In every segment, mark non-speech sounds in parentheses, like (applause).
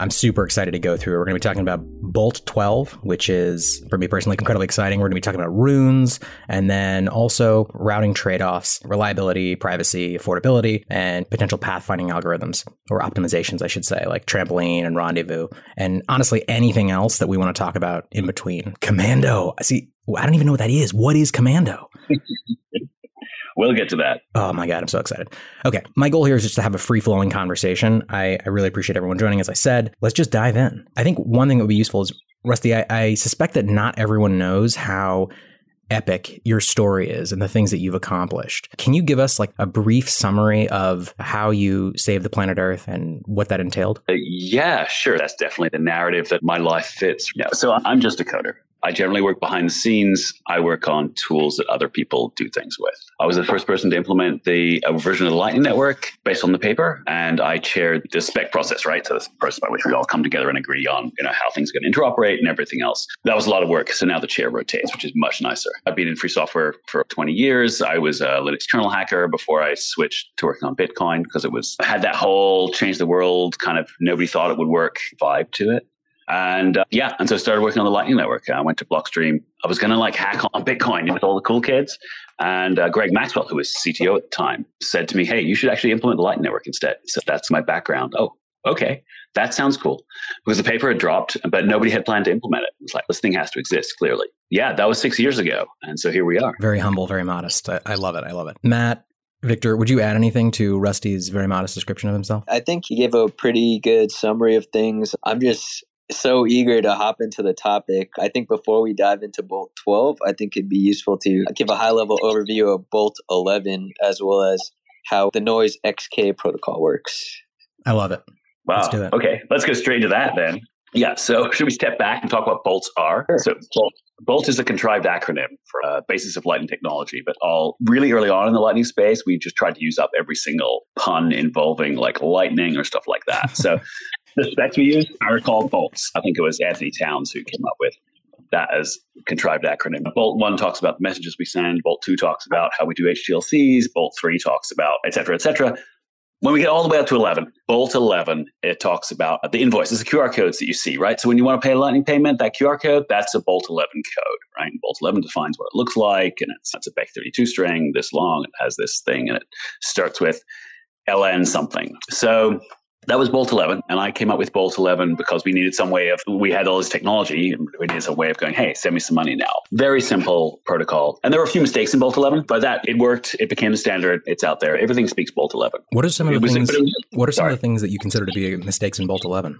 I'm super excited to go through. We're going to be talking about Bolt 12, which is, for me personally, incredibly exciting. We're going to be talking about runes and then also routing trade offs, reliability, privacy, affordability, and potential pathfinding algorithms or optimizations, I should say, like trampoline and rendezvous. And honestly, anything else that we want to talk about in between. Commando. I see, I don't even know what that is. What is Commando? (laughs) We'll get to that. Oh my God, I'm so excited. Okay, my goal here is just to have a free flowing conversation. I, I really appreciate everyone joining. As I said, let's just dive in. I think one thing that would be useful is, Rusty, I, I suspect that not everyone knows how epic your story is and the things that you've accomplished. Can you give us like a brief summary of how you saved the planet Earth and what that entailed? Uh, yeah, sure. That's definitely the narrative that my life fits. Yeah. So I'm just a coder. I generally work behind the scenes. I work on tools that other people do things with. I was the first person to implement the version of the Lightning Network based on the paper, and I chaired the spec process, right? So the process by which we all come together and agree on, you know, how things are going to interoperate and everything else. That was a lot of work. So now the chair rotates, which is much nicer. I've been in free software for 20 years. I was a Linux kernel hacker before I switched to working on Bitcoin because it was had that whole change the world kind of nobody thought it would work vibe to it. And uh, yeah, and so I started working on the Lightning Network. I went to Blockstream. I was going to like hack on Bitcoin with all the cool kids. And uh, Greg Maxwell, who was CTO at the time, said to me, Hey, you should actually implement the Lightning Network instead. So that's my background. Oh, okay. That sounds cool. Because the paper had dropped, but nobody had planned to implement it. It was like, this thing has to exist, clearly. Yeah, that was six years ago. And so here we are. Very humble, very modest. I, I love it. I love it. Matt, Victor, would you add anything to Rusty's very modest description of himself? I think he gave a pretty good summary of things. I'm just so eager to hop into the topic. I think before we dive into Bolt 12, I think it'd be useful to give a high level overview of Bolt 11 as well as how the Noise XK protocol works. I love it. Wow. Let's do it. Okay, let's go straight to that then. Yeah, so (laughs) should we step back and talk what bolts are? Sure. So Bolt, Bolt is a contrived acronym for a basis of lightning technology, but all really early on in the lightning space, we just tried to use up every single pun involving like lightning or stuff like that. So (laughs) the specs we use are called bolts. I think it was Anthony Towns who came up with that as contrived acronym. Bolt one talks about the messages we send. Bolt two talks about how we do HTLCs. Bolt three talks about et cetera, et cetera. When we get all the way up to 11, Bolt 11, it talks about the invoices, the QR codes that you see, right? So when you want to pay a Lightning payment, that QR code, that's a Bolt 11 code, right? And Bolt 11 defines what it looks like, and it's, it's a Bech32 string this long. It has this thing, and it starts with LN something. So that was Bolt 11. And I came up with Bolt 11 because we needed some way of, we had all this technology and we needed some way of going, hey, send me some money now. Very simple protocol. And there were a few mistakes in Bolt 11, but that it worked. It became the standard. It's out there. Everything speaks Bolt 11. What are some of the was, things, was, what are some sorry. of the things that you consider to be mistakes in Bolt 11?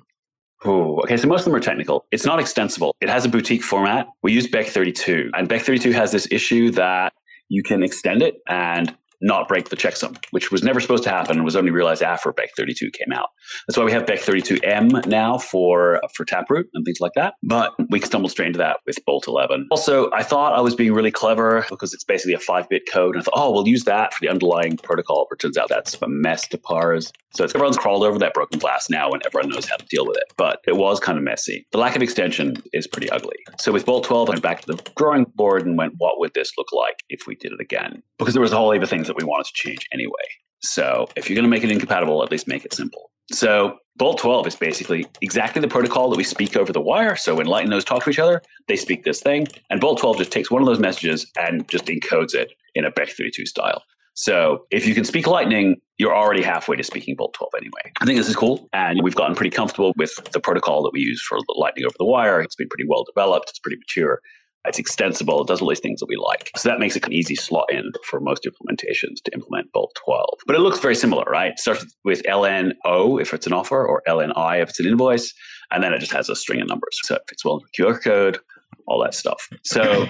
Oh, okay. So most of them are technical. It's not extensible. It has a boutique format. We use Bech32 and Bech32 has this issue that you can extend it and not break the checksum, which was never supposed to happen and was only realized after Bech 32 came out. That's why we have Bech 32M now for, for Taproot and things like that. But we stumbled straight into that with Bolt 11. Also, I thought I was being really clever because it's basically a five bit code. And I thought, oh, we'll use that for the underlying protocol. But turns out that's a mess to parse. So everyone's crawled over that broken glass now and everyone knows how to deal with it. But it was kind of messy. The lack of extension is pretty ugly. So with Bolt 12, I went back to the drawing board and went, what would this look like if we did it again? Because there was a whole heap of things that we wanted to change anyway. So if you're going to make it incompatible, at least make it simple. So Bolt 12 is basically exactly the protocol that we speak over the wire. So when Lightning nodes talk to each other, they speak this thing. And Bolt 12 just takes one of those messages and just encodes it in a Bech32 style. So if you can speak Lightning, you're already halfway to speaking Bolt 12 anyway. I think this is cool. And we've gotten pretty comfortable with the protocol that we use for Lightning over the wire. It's been pretty well developed, it's pretty mature. It's extensible. It does all these things that we like. So that makes it an easy slot in for most implementations to implement Bolt 12. But it looks very similar, right? It starts with LNO if it's an offer or LNI if it's an invoice. And then it just has a string of numbers. So it fits well into QR code, all that stuff. So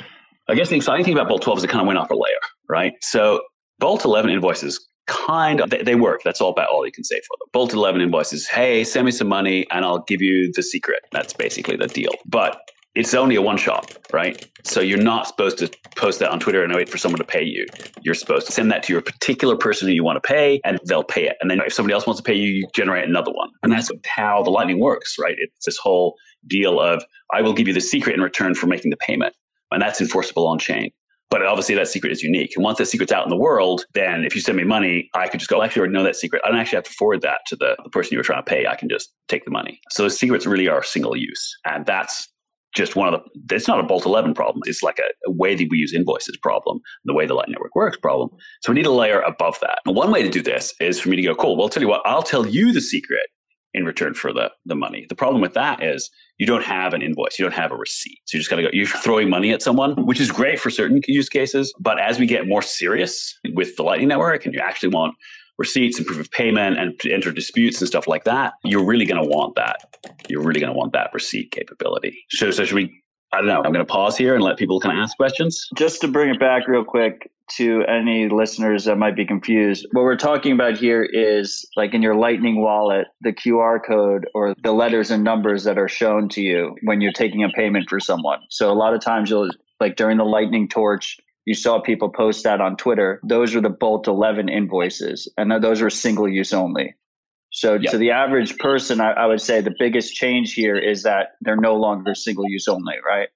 I guess the exciting thing about Bolt 12 is it kind of went up a layer, right? So Bolt 11 invoices kind of they, they, work. That's all about all you can say for them. Bolt 11 invoices, hey, send me some money and I'll give you the secret. That's basically the deal. But it's only a one shot, right? So you're not supposed to post that on Twitter and wait for someone to pay you. You're supposed to send that to your particular person who you want to pay and they'll pay it. And then if somebody else wants to pay you, you generate another one. And that's how the Lightning works, right? It's this whole deal of I will give you the secret in return for making the payment. And that's enforceable on chain. But obviously, that secret is unique. And once that secret's out in the world, then if you send me money, I could just go, actually, already know that secret. I don't actually have to forward that to the, the person you were trying to pay. I can just take the money. So the secrets really are single use. And that's just one of the, it's not a Bolt 11 problem. It's like a, a, way that we use invoices problem, the way the Light Network works problem. So we need a layer above that. And one way to do this is for me to go, cool, well, I'll tell you what, I'll tell you the secret in return for the, the money. The problem with that is you don't have an invoice, you don't have a receipt. So you just got to go, you're throwing money at someone, which is great for certain use cases. But as we get more serious with the Lightning Network and you actually want receipts and proof of payment and enter disputes and stuff like that, you're really going to want that. You're really going to want that receipt capability. So, so should we? I don't know. I'm going to pause here and let people kind of ask questions. Just to bring it back real quick to any listeners that might be confused, what we're talking about here is like in your Lightning wallet, the QR code or the letters and numbers that are shown to you when you're taking a payment for someone. So a lot of times you'll like during the Lightning Torch you saw people post that on Twitter. Those were the Bolt 11 invoices, and those were single use only. So yep. to the average person, I, I, would say the biggest change here is that they're no longer single use only, right?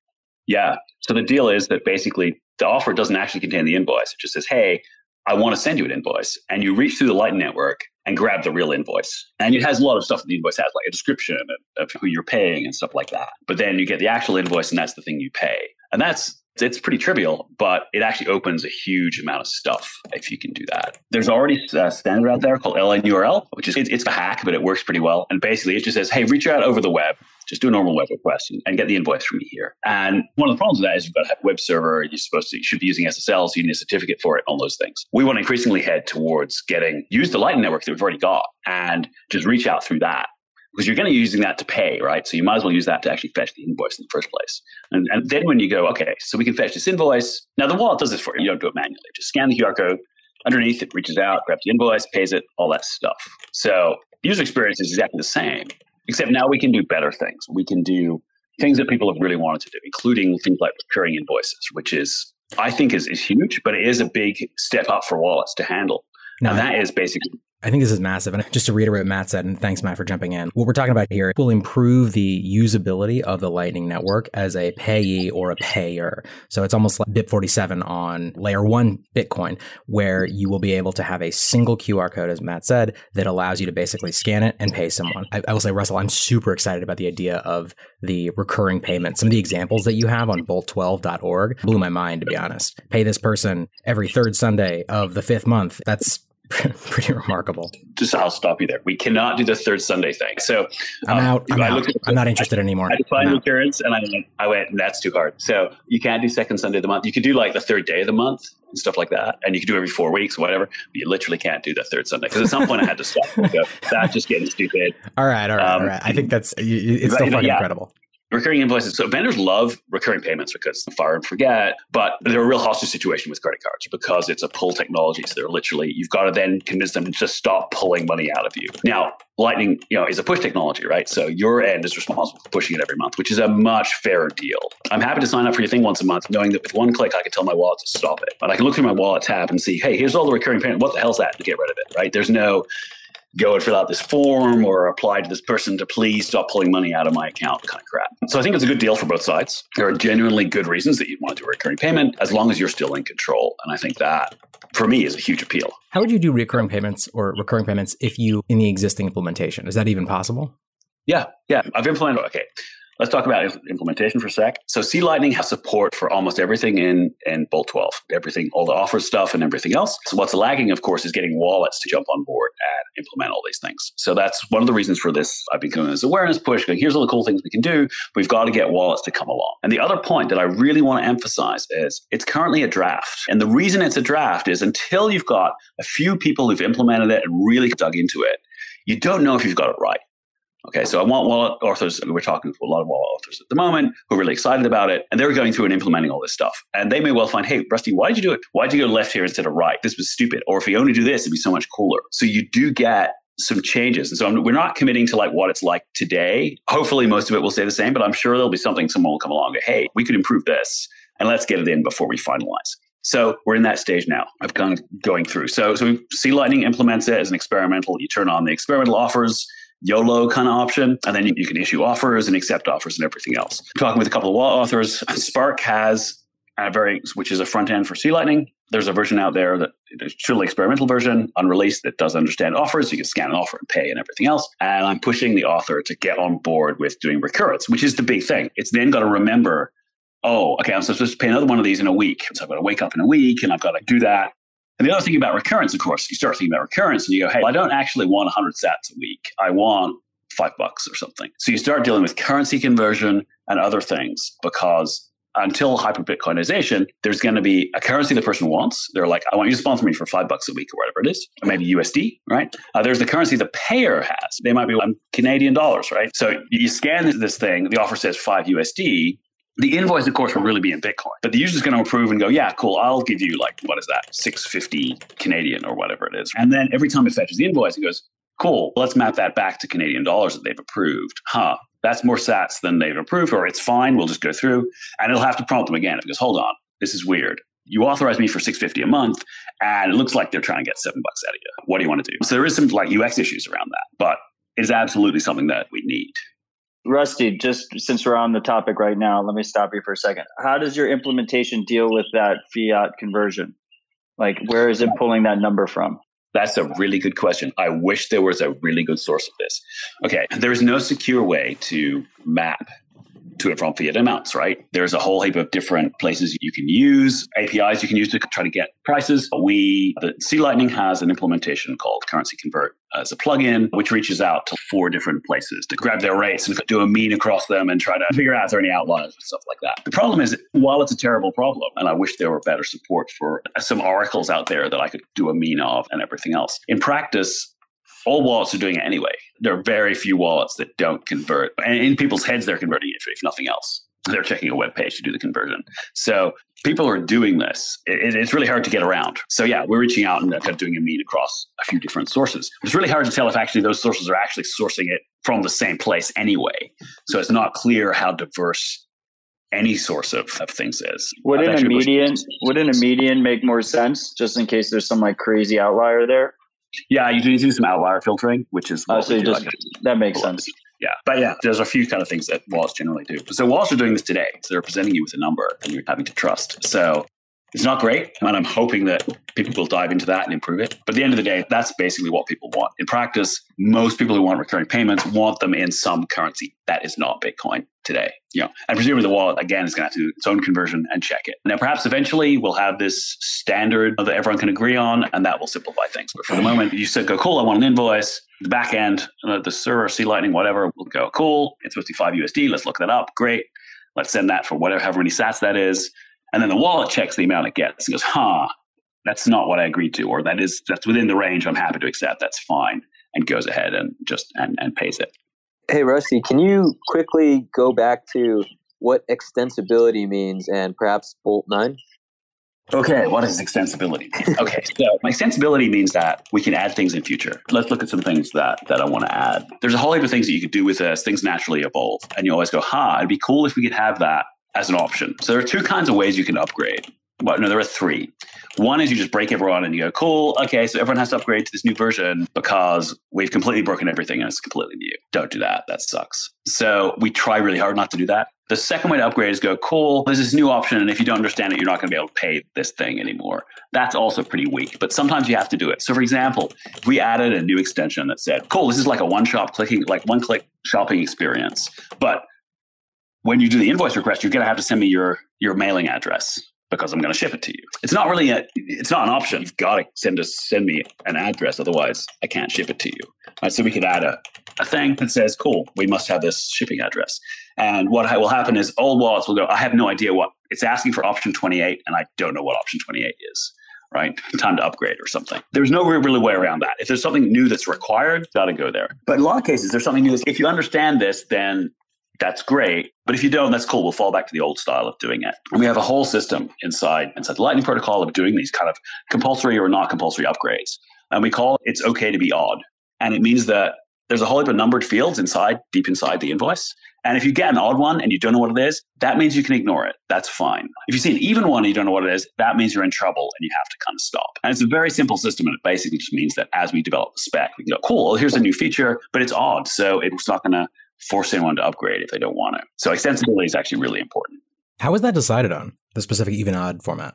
Yeah. So the deal is that basically the offer doesn't actually contain the invoice. It just says, hey, I want to send you an invoice. And you reach through the Lightning Network and grab the real invoice. And it has a lot of stuff that the invoice has, like a description of who you're paying and stuff like that. But then you get the actual invoice, and that's the thing you pay. And that's it's pretty trivial, but it actually opens a huge amount of stuff if you can do that. There's already a uh, standard out there called LNURL, which is it's a hack, but it works pretty well. And basically, it just says, "Hey, reach out over the web, just do a normal web request and, and get the invoice from me here." And one of the problems with that is you've got to have a web server. You're supposed to you should be using SSL, so you need a certificate for it. All those things. We want to increasingly head towards getting use the Lightning network that we've already got and just reach out through that because you're going to be using that to pay, right? So you might as well use that to actually fetch the invoice in the first place. And, and then when you go, okay, so we can fetch this invoice. Now the wallet does this for you. You don't do it manually. Just scan the QR code. Underneath, it reaches out, grabs the invoice, pays it, all that stuff. So user experience is exactly the same, except now we can do better things. We can do things that people have really wanted to do, including things like recurring invoices, which is I think is, is huge, but it is a big step up for wallets to handle. Now, that is basically I think this is massive. And (laughs) just to reiterate what Matt said, and thanks, Matt, for jumping in. What we're talking about here will improve the usability of the Lightning Network as a payee or a payer. So it's almost like BIP47 on layer one Bitcoin, where you will be able to have a single QR code, as Matt said, that allows you to basically scan it and pay someone. I, I will say, Russell, I'm super excited about the idea of the recurring payment. Some of the examples that you have on bolt12.org blew my mind, to be honest. Pay this person every third Sunday of the fifth month. That's (laughs) pretty remarkable. Just I'll stop you there. We cannot do the third Sunday thing. So I'm um, out. I'm, out. I'm not interested I, anymore. I defined recurrence and I went, I went, that's too hard. So you can't do second Sunday of the month. You could do like the third day of the month and stuff like that. And you could do every four weeks, whatever. But you literally can't do the third Sunday because at some point I had to stop. So (laughs) that's just getting stupid. All right. All right. Um, all right. I think that's, it's still fucking yeah. incredible recurring invoices. So vendors love recurring payments because fire and forget, but they're a real hostage situation with credit cards because it's a pull technology. So they're literally, you've got to then convince them to just stop pulling money out of you. Now, Lightning, you know, is a push technology, right? So your end is responsible for pushing it every month, which is a much fairer deal. I'm happy to sign up for your thing once a month, knowing that with one click I can tell my wallet to stop it. But I can look through my wallet tab and see, hey, here's all the recurring payment. What the hell's that? To get rid of it, right? There's no go and fill out this form or apply to this person to please stop pulling money out of my account kind of crap. So I think it's a good deal for both sides. There are genuinely good reasons that you'd want to do a recurring payment as long as you're still in control. And I think that for me is a huge appeal. How would you do recurring payments or recurring payments if you in the existing implementation? Is that even possible? Yeah, yeah. I've implemented okay. Let's talk about implementation for a sec. So C Lightning has support for almost everything in, in Bolt 12, everything, all the offer stuff and everything else. So what's lagging, of course, is getting wallets to jump on board and implement all these things. So that's one of the reasons for this. I've been doing this awareness push, going, here's all the cool things we can do. We've got to get wallets to come along. And the other point that I really want to emphasize is it's currently a draft. And the reason it's a draft is until you've got a few people who've implemented it and really dug into it, you don't know if you've got it right. Okay, so I want wallet authors. We're talking to a lot of wallet authors at the moment who are really excited about it, and they're going through and implementing all this stuff. And they may well find, hey, Rusty, why did you do it? Why did you go left here instead of right? This was stupid. Or if we only do this, it'd be so much cooler. So you do get some changes. And so I'm, we're not committing to like what it's like today. Hopefully, most of it will stay the same, but I'm sure there'll be something someone will come along and hey, we could improve this, and let's get it in before we finalize. So we're in that stage now kind of going through. So, so C Lightning implements it as an experimental. You turn on the experimental offers YOLO kind of option. And then you, can issue offers and accept offers and everything else. Talking with a couple of law authors, Spark has a very, which is a front end for C Lightning. There's a version out there that there's truly experimental version, unreleased, that does understand offers. You can scan an offer and pay and everything else. And I'm pushing the author to get on board with doing recurrence, which is the big thing. It's then got to remember, oh, okay, I'm supposed to pay another one of these in a week. So I've got to wake up in a week and I've got to do that. And the other thing about recurrence, of course, you start thinking about recurrence and you go, hey, I don't actually want 100 sats a week. I want five bucks or something. So you start dealing with currency conversion and other things because until hyper Bitcoinization, there's going to be a currency the person wants. They're like, I want you to sponsor me for five bucks a week or whatever it is, or maybe USD, right? Uh, there's the currency the payer has. They might be um, Canadian dollars, right? So you scan this thing, the offer says five USD. The invoice, of course, will really be in Bitcoin, but the user's going to approve and go, yeah, cool, I'll give you like, what is that, 650 Canadian or whatever it is. And then every time it fetches the invoice, it goes, cool, let's map that back to Canadian dollars that they've approved. Huh, that's more sats than they've approved, or it's fine, we'll just go through. And it'll have to prompt them again. It goes, hold on, this is weird. You authorize me for 650 a month, and it looks like they're trying to get seven bucks out of you. What do you want to do? So there is some like UX issues around that, but it is absolutely something that we need. Rusty, just since we're on the topic right now, let me stop you for a second. How does your implementation deal with that fiat conversion? Like, where is it pulling that number from? That's a really good question. I wish there was a really good source of this. Okay, there is no secure way to map to and from fiat amounts, right? There's a whole heap of different places you can use, APIs you can use to try to get prices. We, the C Lightning has an implementation called Currency Convert as a plugin, which reaches out to four different places to grab their rates and do a mean across them and try to figure out if there are any outliers and stuff like that. The problem is, while it's a terrible problem, and I wish there were better support for some oracles out there that I could do a mean of and everything else, in practice, all wallets are doing it anyway. There are very few wallets that don't convert. And in people's heads, they're converting it if nothing else. They're checking a web page to do the conversion. So people are doing this. It, it's really hard to get around. So yeah, we're reaching out and kind of doing a mean across a few different sources. It's really hard to tell if actually those sources are actually sourcing it from the same place anyway. So it's not clear how diverse any source of, of things is. Wouldn't a median wouldn't a median make more sense just in case there's some like crazy outlier there? Yeah, you do need to do some outlier filtering, which is oh, so just, like that makes sense. Yeah, but yeah, there's a few kind of things that wallets generally do. So wallets are doing this today. So they're presenting you with a number, and you're having to trust. So it's not great, and I'm hoping that people will dive into that and improve it. But at the end of the day, that's basically what people want. In practice, most people who want recurring payments want them in some currency that is not Bitcoin today. You know, and presumably the wallet again is going to have to do its own conversion and check it. Now, perhaps eventually we'll have this standard that everyone can agree on, and that will simplify things. But for the moment, you said, "Go cool, I want an invoice." The back end, uh, the server, C Lightning, whatever, will go cool. It's 55 USD. Let's look that up. Great. Let's send that for whatever, however many sats that is and then the wallet checks the amount it gets and goes, huh, that's not what I agreed to, or that is that's within the range I'm happy to accept. That's fine. And goes ahead and just and, and pays it. Hey Rusty, can you quickly go back to what extensibility means and perhaps Bolt 9? Okay, what does extensibility mean? Okay, so my extensibility means that we can add things in future. Let's look at some things that, that I want to add. There's a whole heap of things that you could do with this. Things naturally evolve. And you always go, ha, it'd be cool if we could have that as an option. So there are two kinds of ways you can upgrade. Well, no, there are three. One is you just break everyone and you go, cool, okay, so everyone has to upgrade to this new version because we've completely broken everything and it's completely new. Don't do that. That sucks. So we try really hard not to do that. The second way to upgrade is go, cool, there's this new option. And if you don't understand it, you're not going to be able to pay this thing anymore. That's also pretty weak, but sometimes you have to do it. So, for example, we added a new extension that said, cool, this is like a one shop clicking, like one click shopping experience, but when you do the invoice request, you're going to have to send me your your mailing address because I'm going to ship it to you. It's not really a, it's not an option. You've got to send us send me an address, otherwise I can't ship it to you. Right, so we could add a, a thing that says, "Cool, we must have this shipping address." And what will happen is old wallets will go, "I have no idea what it's asking for option 28, and I don't know what option 28 is." Right, time to upgrade or something. There's no really way around that. If there's something new that's required, got to go there. But in a lot of cases, there's something new. That's, if you understand this, then that's great. But if you don't, that's cool. We'll fall back to the old style of doing it. We have a whole system inside inside the Lightning protocol of doing these kind of compulsory or not compulsory upgrades. And we call it it's okay to be odd. And it means that there's a whole heap of numbered fields inside, deep inside the invoice. And if you get an odd one and you don't know what it is, that means you can ignore it. That's fine. If you see an even one and you don't know what it is, that means you're in trouble and you have to kind of stop. And it's a very simple system. And it basically just means that as we develop the spec, we can go, cool, here's a new feature, but it's odd. So it's not going to force anyone to upgrade if they don't want it. So extensibility is actually really important. How was that decided on? the specific even odd format?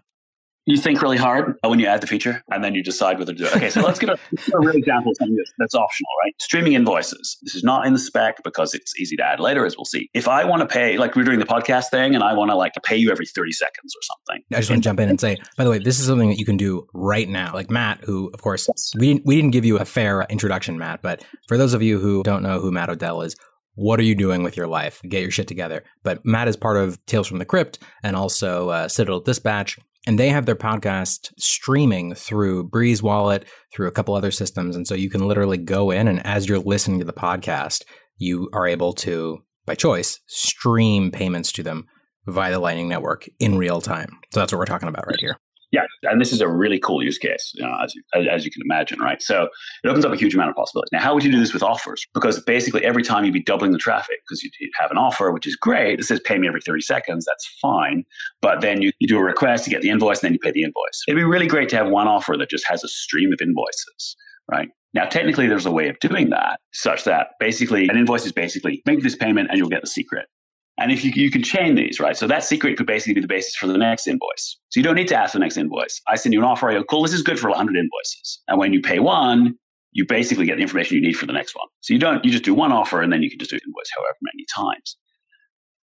you think really hard uh, when you add the feature and then you decide whether to do it. Okay, so let's get a, a real example of something that's, optional, right? Streaming invoices. This is not in the spec because it's easy to add later, as we'll see. If I want to pay, like we're doing the podcast thing and I want to like pay you every 30 seconds or something. I just want to jump in and say, by the way, this is something that you can do right now. Like Matt, who, of course, we didn't, we didn't give you a fair introduction, Matt, but for those of you who don't know who Matt Odell is, what are you doing with your life? Get your shit together. But Matt is part of Tales from the Crypt and also uh, Citadel Dispatch and they have their podcast streaming through Breeze Wallet, through a couple other systems. And so you can literally go in and as you're listening to the podcast, you are able to, by choice, stream payments to them via the Lightning Network in real time. So that's what we're talking about right here. Yeah, and this is a really cool use case, you know, as, you, as you can imagine, right? So it opens up a huge amount of possibilities. Now, how would you do this with offers? Because basically, every time you'd be doubling the traffic because you'd have an offer, which is great. It says pay me every 30 seconds. That's fine. But then you, you do a request, you get the invoice, and then you pay the invoice. It'd be really great to have one offer that just has a stream of invoices, right? Now, technically, there's a way of doing that such that basically an invoice is basically make this payment and you'll get the secret. And if you, you can chain these, right? So that secret could basically be the basis for the next invoice. So you don't need to ask for the next invoice. I send you an offer. I go, cool, this is good for 100 invoices. And when you pay one, you basically get the information you need for the next one. So you don't, you just do one offer and then you can just do invoice however many times.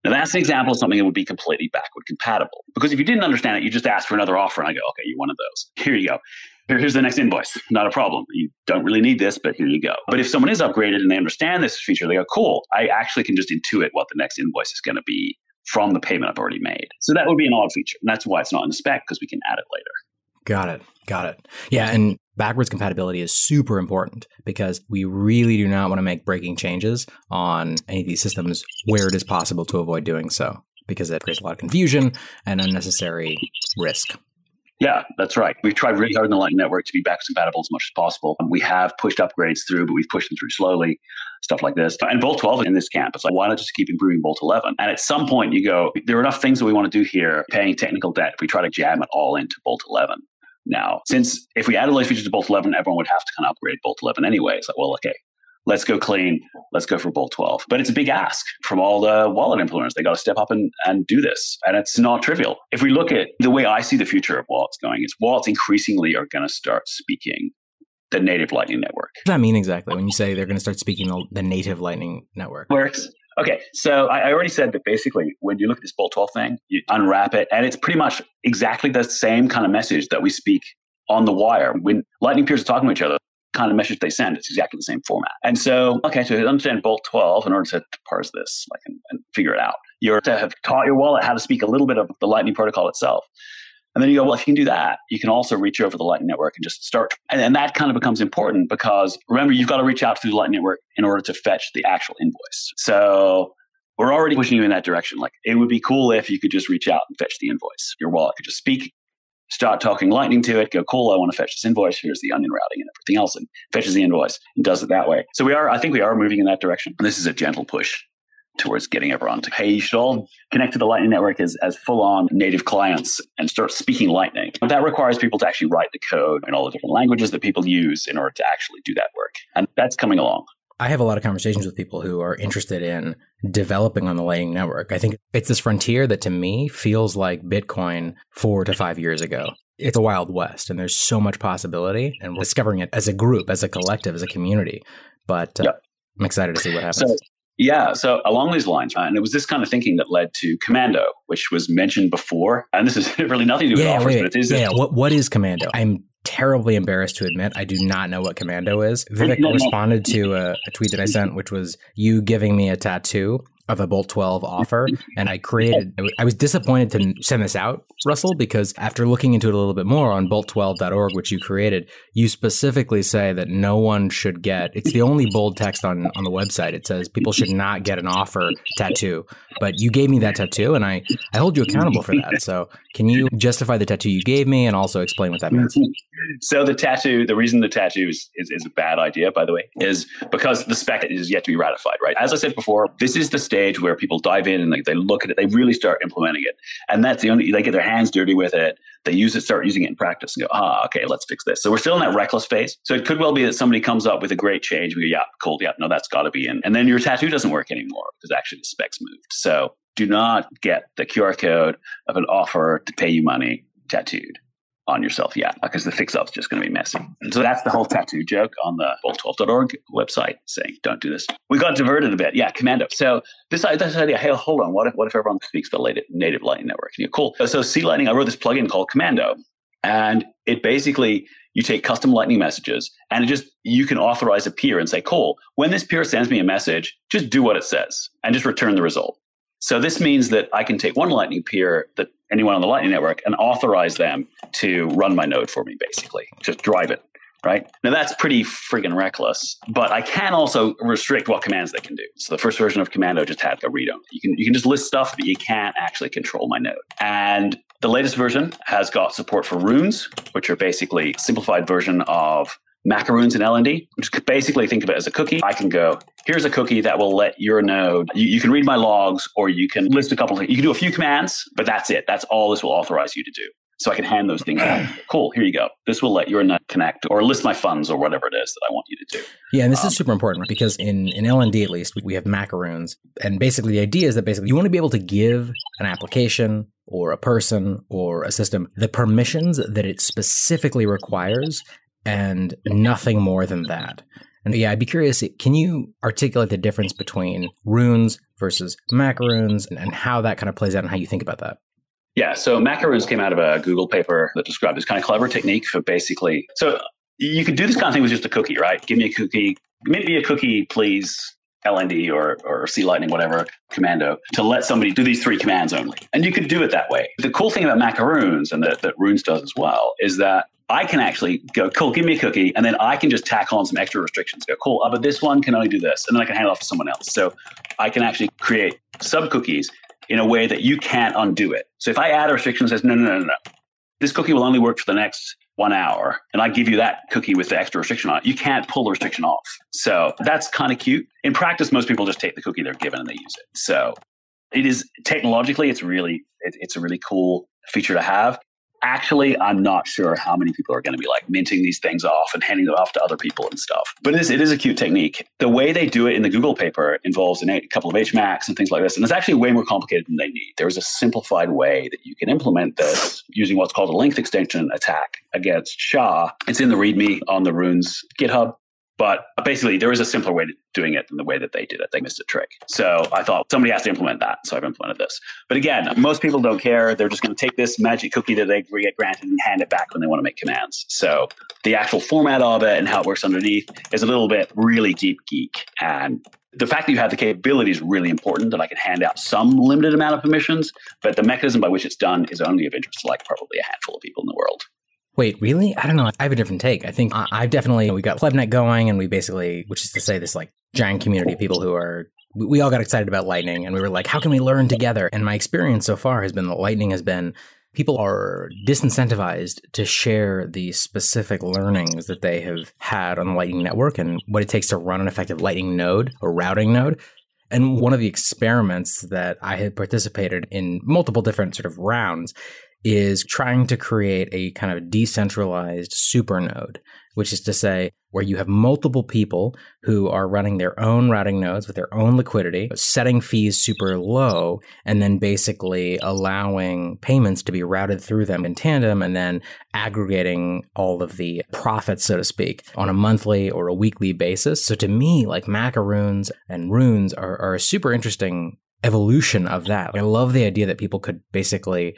Now that's an example of something that would be completely backward compatible. Because if you didn't understand it, you just ask for another offer and I go, okay, you're one of those. Here you go here's the next invoice. Not a problem. You don't really need this, but here you go. But if someone is upgraded and they understand this feature, they go, cool, I actually can just intuit what the next invoice is going to be from the payment I've already made. So that would be an odd feature. And that's why it's not in the spec because we can add it later. Got it. Got it. Yeah. And backwards compatibility is super important because we really do not want to make breaking changes on any of these systems where it is possible to avoid doing so because it creates a lot of confusion and unnecessary risk. Yeah, that's right. We've tried really hard in the Lightning Network to be backwards compatible as much as possible. We have pushed upgrades through, but we've pushed them through slowly, stuff like this. And Bolt 12 in this camp, it's like, why not just keep improving Bolt 11? And at some point, you go, there are enough things that we want to do here, paying technical debt, if we try to jam it all into Bolt 11. Now, since if we added all these features to Bolt 11, everyone would have to kind of upgrade Bolt 11 anyway. It's like, well, okay, let's go clean, let's go for Bolt 12. But it's a big ask from all the wallet implementers. They got to step up and, and do this. And it's not trivial. If we look at the way I see the future of wallets going, is wallets increasingly are going to start speaking the native Lightning Network. What does that mean exactly when you say they're going to start speaking the native Lightning Network? Works. Okay, so I, already said that basically when you look at this Bolt 12 thing, you unwrap it, and it's pretty much exactly the same kind of message that we speak on the wire. When Lightning peers are talking to each other, kind of message they send. It's exactly the same format. And so, okay, so to understand Bolt 12, in order to, parse this like and, and, figure it out, you're to have taught your wallet how to speak a little bit of the Lightning protocol itself. And then you go, well, if you can do that, you can also reach over the Lightning Network and just start. And, and that kind of becomes important because remember, you've got to reach out through the Lightning Network in order to fetch the actual invoice. So we're already pushing you in that direction. Like it would be cool if you could just reach out and fetch the invoice. Your wallet could just speak start talking lightning to it, go, cool, I want to fetch this invoice. Here's the onion routing and everything else, and fetches the invoice and does it that way. So we are, I think we are moving in that direction. And this is a gentle push towards getting everyone to, hey, you should all connect to the Lightning Network as, as full on native clients and start speaking Lightning. But that requires people to actually write the code in all the different languages that people use in order to actually do that work. And that's coming along. I have a lot of conversations with people who are interested in developing on the Lightning Network. I think it's this frontier that to me feels like Bitcoin four to five years ago. It's a wild west, and there's so much possibility, and we're discovering it as a group, as a collective, as a community. But uh, yep. I'm excited to see what happens. So, yeah, so along these lines, and it was this kind of thinking that led to Commando, which was mentioned before, and this is (laughs) really nothing to do with yeah, offers, wait, but it is. Yeah, what what is Commando? I'm terribly embarrassed to admit I do not know what commando is. Vivek responded to a, a, tweet that I sent, which was you giving me a tattoo of a Bolt 12 offer. (laughs) And I created, I was disappointed to send this out, Russell, because after looking into it a little bit more on bolt12.org, which you created, you specifically say that no one should get, it's the only bold text on, on the website. It says people should not get an offer tattoo. But you gave me that tattoo and I, I hold you accountable for that. So can you justify the tattoo you gave me and also explain what that means? So the tattoo, the reason the tattoo is, is, is a bad idea, by the way, is because the spec is yet to be ratified, right? As I said before, this is the stage where people dive in and they, they look at it, they really start implementing it. And that's the only, they get their hands dirty with it. They use it, start using it in practice and go, ah, okay, let's fix this. So we're still in that reckless phase. So it could well be that somebody comes up with a great change. We go, yeah, cool. Yeah, no, that's got to be in. And then your tattoo doesn't work anymore because actually the specs moved. So do not get the QR code of an offer to pay you money tattooed on yourself yet because the fix up's just going to be messy. And so that's the whole tattoo joke on the bolt12.org website saying, don't do this. We got diverted a bit. Yeah, Commando. So this, this idea, hey, hold on. What if, what if everyone speaks the native Lightning Network? Cool. So C Lightning, I wrote this plugin called Commando. And it basically, you take custom Lightning messages and it just, you can authorize a peer and say, cool, when this peer sends me a message, just do what it says and just return the result. So this means that I can take one Lightning peer that anyone on the Lightning Network and authorize them to run my node for me, basically, just drive it. Right now, that's pretty freaking reckless. But I can also restrict what commands they can do. So the first version of Commando just had a read only. You can you can just list stuff, but you can't actually control my node. And the latest version has got support for runes, which are basically simplified version of macaroons in LND. Just basically think of it as a cookie. I can go, here's a cookie that will let your node, you, you, can read my logs or you can list a couple of things. You can do a few commands, but that's it. That's all this will authorize you to do. So I can hand those things out. (clears throat) Cool, here you go. This will let your node connect or list my funds or whatever it is that I want you to do. Yeah, and this um, is super important because in, in LND at least, we have macaroons. And basically the idea is that basically you want to be able to give an application or a person or a system the permissions that it specifically requires and nothing more than that. And yeah, I'd be curious, can you articulate the difference between runes versus macaroons and, and how that kind of plays out and how you think about that? Yeah, so macaroons came out of a Google paper that described this kind of clever technique for basically. So you could do this kind of thing with just a cookie, right? Give me a cookie, make me a cookie, please, LND or, or C Lightning, whatever, commando, to let somebody do these three commands only. And you could do it that way. The cool thing about macaroons, and that, that Runes does as well, is that I can actually go, cool, give me a cookie, and then I can just tack on some extra restrictions. Go, cool, uh, but this one can only do this, and then I can hand it off to someone else. So I can actually create sub cookies in a way that you can't undo it. So if I add a restriction that says, no, no, no, no, no, this cookie will only work for the next one hour, and I give you that cookie with the extra restriction on it, you can't pull the restriction off. So that's kind of cute. In practice, most people just take the cookie they're given and they use it. So it is technologically, it's really, it, it's a really cool feature to have actually, I'm not sure how many people are going to be like minting these things off and handing them off to other people and stuff. But it is, it is a cute technique. The way they do it in the Google paper involves a couple of HMACs and things like this. And it's actually way more complicated than they need. There is a simplified way that you can implement this using what's called a length extension attack against SHA. It's in the README on the Runes GitHub. But basically, there is a simpler way to doing it than the way that they did it. They missed a trick. So I thought somebody has to implement that. So I've implemented this. But again, most people don't care. They're just going to take this magic cookie that they get granted and hand it back when they want to make commands. So the actual format of it and how it works underneath is a little bit really deep geek. And the fact that you have the capability is really important that I can hand out some limited amount of permissions, but the mechanism by which it's done is only of interest to like probably a handful of people in the world. Wait, really? I don't know. I have a different take. I think I've definitely we got Plebnet going, and we basically, which is to say, this like giant community of people who are. We all got excited about Lightning, and we were like, "How can we learn together?" And my experience so far has been that Lightning has been people are disincentivized to share the specific learnings that they have had on the Lightning Network and what it takes to run an effective Lightning node or routing node. And one of the experiments that I had participated in multiple different sort of rounds is trying to create a kind of decentralized supernode, which is to say, where you have multiple people who are running their own routing nodes with their own liquidity, setting fees super low, and then basically allowing payments to be routed through them in tandem and then aggregating all of the profits, so to speak, on a monthly or a weekly basis. So to me, like macaroons and runes are, are a super interesting evolution of that. I love the idea that people could basically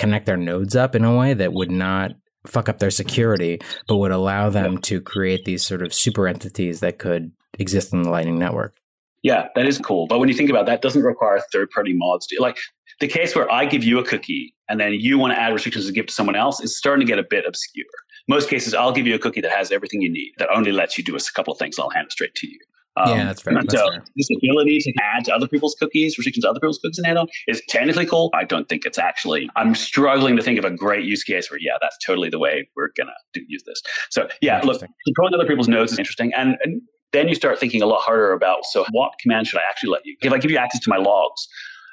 connect their nodes up in a way that would not fuck up their security, but would allow them to create these sort of super entities that could exist in the Lightning Network. Yeah, that is cool. But when you think about that, doesn't require third party mods. To, like the case where I give you a cookie and then you want to add restrictions to give to someone else is starting to get a bit obscure. Most cases, I'll give you a cookie that has everything you need, that only lets you do a couple of things. I'll hand it straight to you. Um, yeah, that's fair. That's so fair. this ability to add to other people's cookies, restrictions to other people's cookies and add on is technically cool. I don't think it's actually. I'm struggling to think of a great use case where yeah, that's totally the way we're gonna do, use this. So yeah, look, controlling other people's nodes is interesting, and, and then you start thinking a lot harder about so what command should I actually let you? If I give you access to my logs,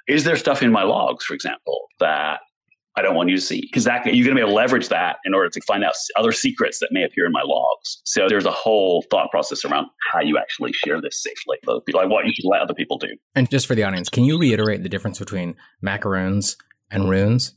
is there stuff in my logs, for example, that I don't want you to see? Because that you're going to be able to leverage that in order to find out other secrets that may appear in my logs. So there's a whole thought process around how you actually share this safely, like what you should let other people do. And just for the audience, can you reiterate the difference between macaroons and runes?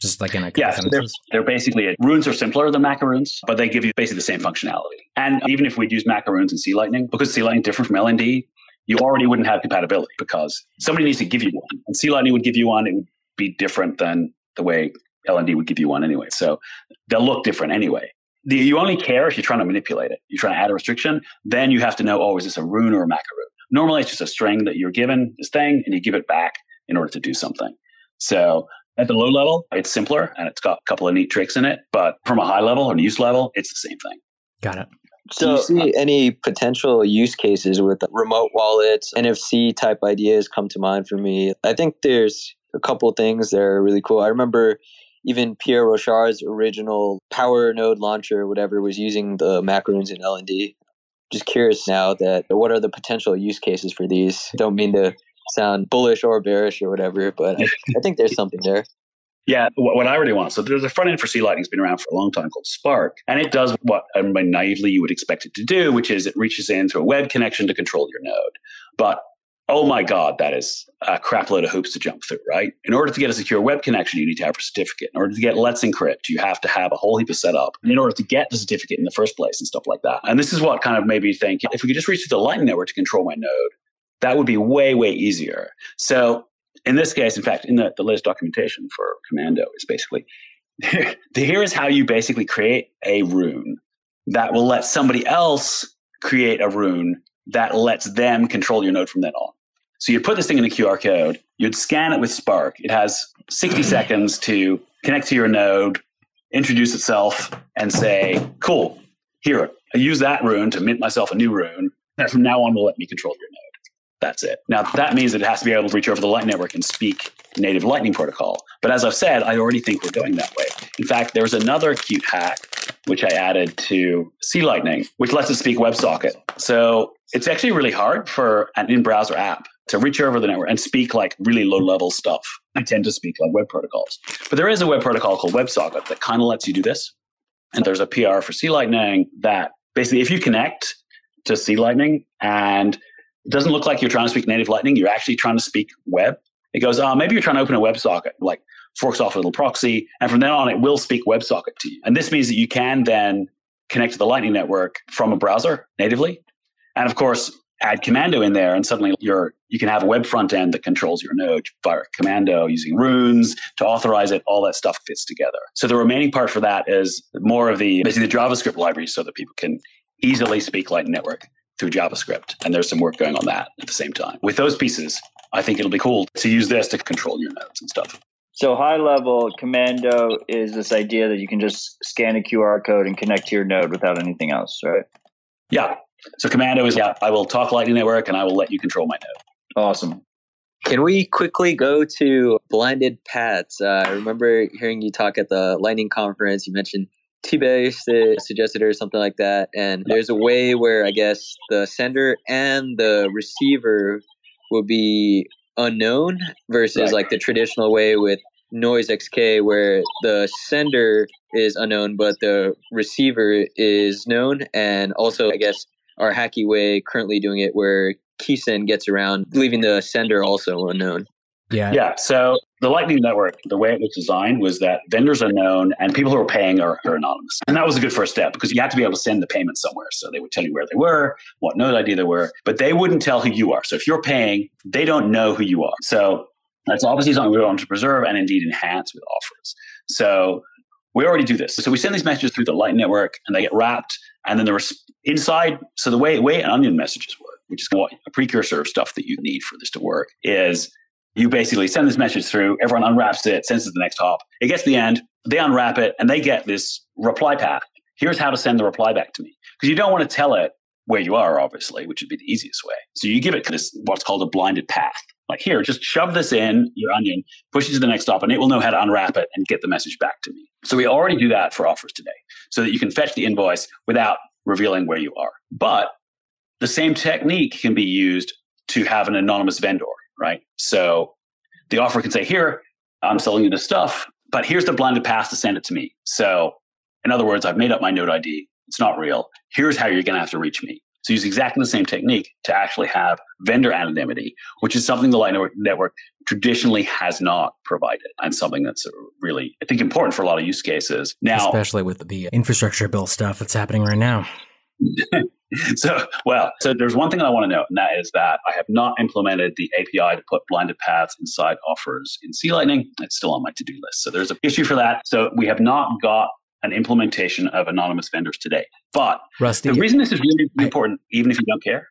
just like in a yeah, so they're, they're basically a, runes are simpler than macaroons, but they give you basically the same functionality. And even if we'd use macaroons and C Lightning, because C Lightning is different from LND, you already wouldn't have compatibility because somebody needs to give you one. And C Lightning would give you one, it would be different than the way LND would give you one anyway. So they'll look different anyway. The, you only care if you're trying to manipulate it. You're trying to add a restriction, then you have to know, oh, is this a rune or a macaroon? Normally, it's just a string that you're given this thing, and you give it back in order to do something. So at the low level, it's simpler and it's got a couple of neat tricks in it. But from a high level or use level, it's the same thing. Got it. So, Do you see uh, any potential use cases with remote wallets, NFC type ideas come to mind for me? I think there's a couple things that are really cool. I remember even Pierre Rochard's original power node launcher, whatever, was using the macaroons in LND. Just curious now that what are the potential use cases for these? Don't mean to sound bullish or bearish or whatever, but I, I think there's something there. Yeah, what I really want. So there's a front end for C Lightning. It's been around for a long time called Spark, and it does what naively you would expect it to do, which is it reaches in through a web connection to control your node. But oh my God, that is a crap load of hoops to jump through, right? In order to get a secure web connection, you need to have a certificate. In order to get Let's Encrypt, you have to have a whole heap of setup. And in order to get the certificate in the first place and stuff like that. And this is what kind of made me think if we could just reach through the Lightning Network to control my node, that would be way, way easier. So in this case, in fact, in the, the latest documentation for Commando is basically (laughs) here is how you basically create a rune that will let somebody else create a rune that lets them control your node from then on. So you put this thing in a QR code, you'd scan it with Spark. It has 60 (clears throat) seconds to connect to your node, introduce itself, and say, cool, here, I use that rune to mint myself a new rune. And from now on, will let me control your node. That's it. Now, that means that it has to be able to reach over the Lightning Network and speak native Lightning protocol. But as I've said, I already think we're going that way. In fact, there's another cute hack which I added to C Lightning, which lets it speak WebSocket. So it's actually really hard for an in browser app to reach over the network and speak like really low level stuff. I tend to speak like web protocols. But there is a web protocol called WebSocket that kind of lets you do this. And there's a PR for C Lightning that basically, if you connect to C Lightning and it doesn't look like you're trying to speak native Lightning. You're actually trying to speak web. It goes, oh, maybe you're trying to open a WebSocket, like forks off a little proxy. And from then on, it will speak WebSocket to you. And this means that you can then connect to the Lightning Network from a browser natively. And of course, add Commando in there, and suddenly you're you can have a web front end that controls your node via Commando using runes to authorize it. All that stuff fits together. So the remaining part for that is more of the basically the JavaScript library, so that people can easily speak Lightning Network through JavaScript. And there's some work going on that at the same time. With those pieces, I think it'll be cool to use this to control your nodes and stuff. So high level commando is this idea that you can just scan a QR code and connect to your node without anything else, right? Yeah. So commando is yeah, I will talk Lightning Network and I will let you control my node. Awesome. Can we quickly go to blinded paths? Uh, I remember hearing you talk at the Lightning conference. You mentioned t-bast suggested or something like that. And there's a way where I guess the sender and the receiver will be unknown versus right. like the traditional way with noise xk where the sender is unknown but the receiver is known and also i guess our hacky way currently doing it where keysend gets around leaving the sender also unknown yeah. Yeah. So the Lightning Network, the way it was designed was that vendors are known and people who are paying are, are, anonymous. And that was a good first step because you have to be able to send the payment somewhere. So they would tell you where they were, what node ID they were, but they wouldn't tell who you are. So if you're paying, they don't know who you are. So that's obviously something we want to preserve and indeed enhance with offers. So we already do this. So we send these messages through the Lightning Network and they get wrapped. And then the inside, so the way, way onion messages work, which is what a precursor of stuff that you need for this to work, is you basically send this message through, everyone unwraps it, sends it to the next hop. It gets to the end, they unwrap it, and they get this reply path. Here's how to send the reply back to me. Because you don't want to tell it where you are, obviously, which would be the easiest way. So you give it this what's called a blinded path. Like here, just shove this in your onion, push it to the next stop, and it will know how to unwrap it and get the message back to me. So we already do that for offers today, so that you can fetch the invoice without revealing where you are. But the same technique can be used to have an anonymous vendor, right? So the offer can say, here, I'm selling you this stuff, but here's the blinded path to send it to me. So in other words, I've made up my node ID. It's not real. Here's how you're going to have to reach me. So use exactly the same technique to actually have vendor anonymity, which is something the Lightning Network traditionally has not provided and something that's really, I think, important for a lot of use cases. Now, especially with the infrastructure bill stuff that's happening right now. (laughs) so, well, so there's one thing I want to note, and that is that I have not implemented the API to put blinded paths inside offers in C Lightning. It's still on my to do list. So there's an issue for that. So we have not got an implementation of anonymous vendors today. But Rusty, the reason this is really important, I, even if you don't care,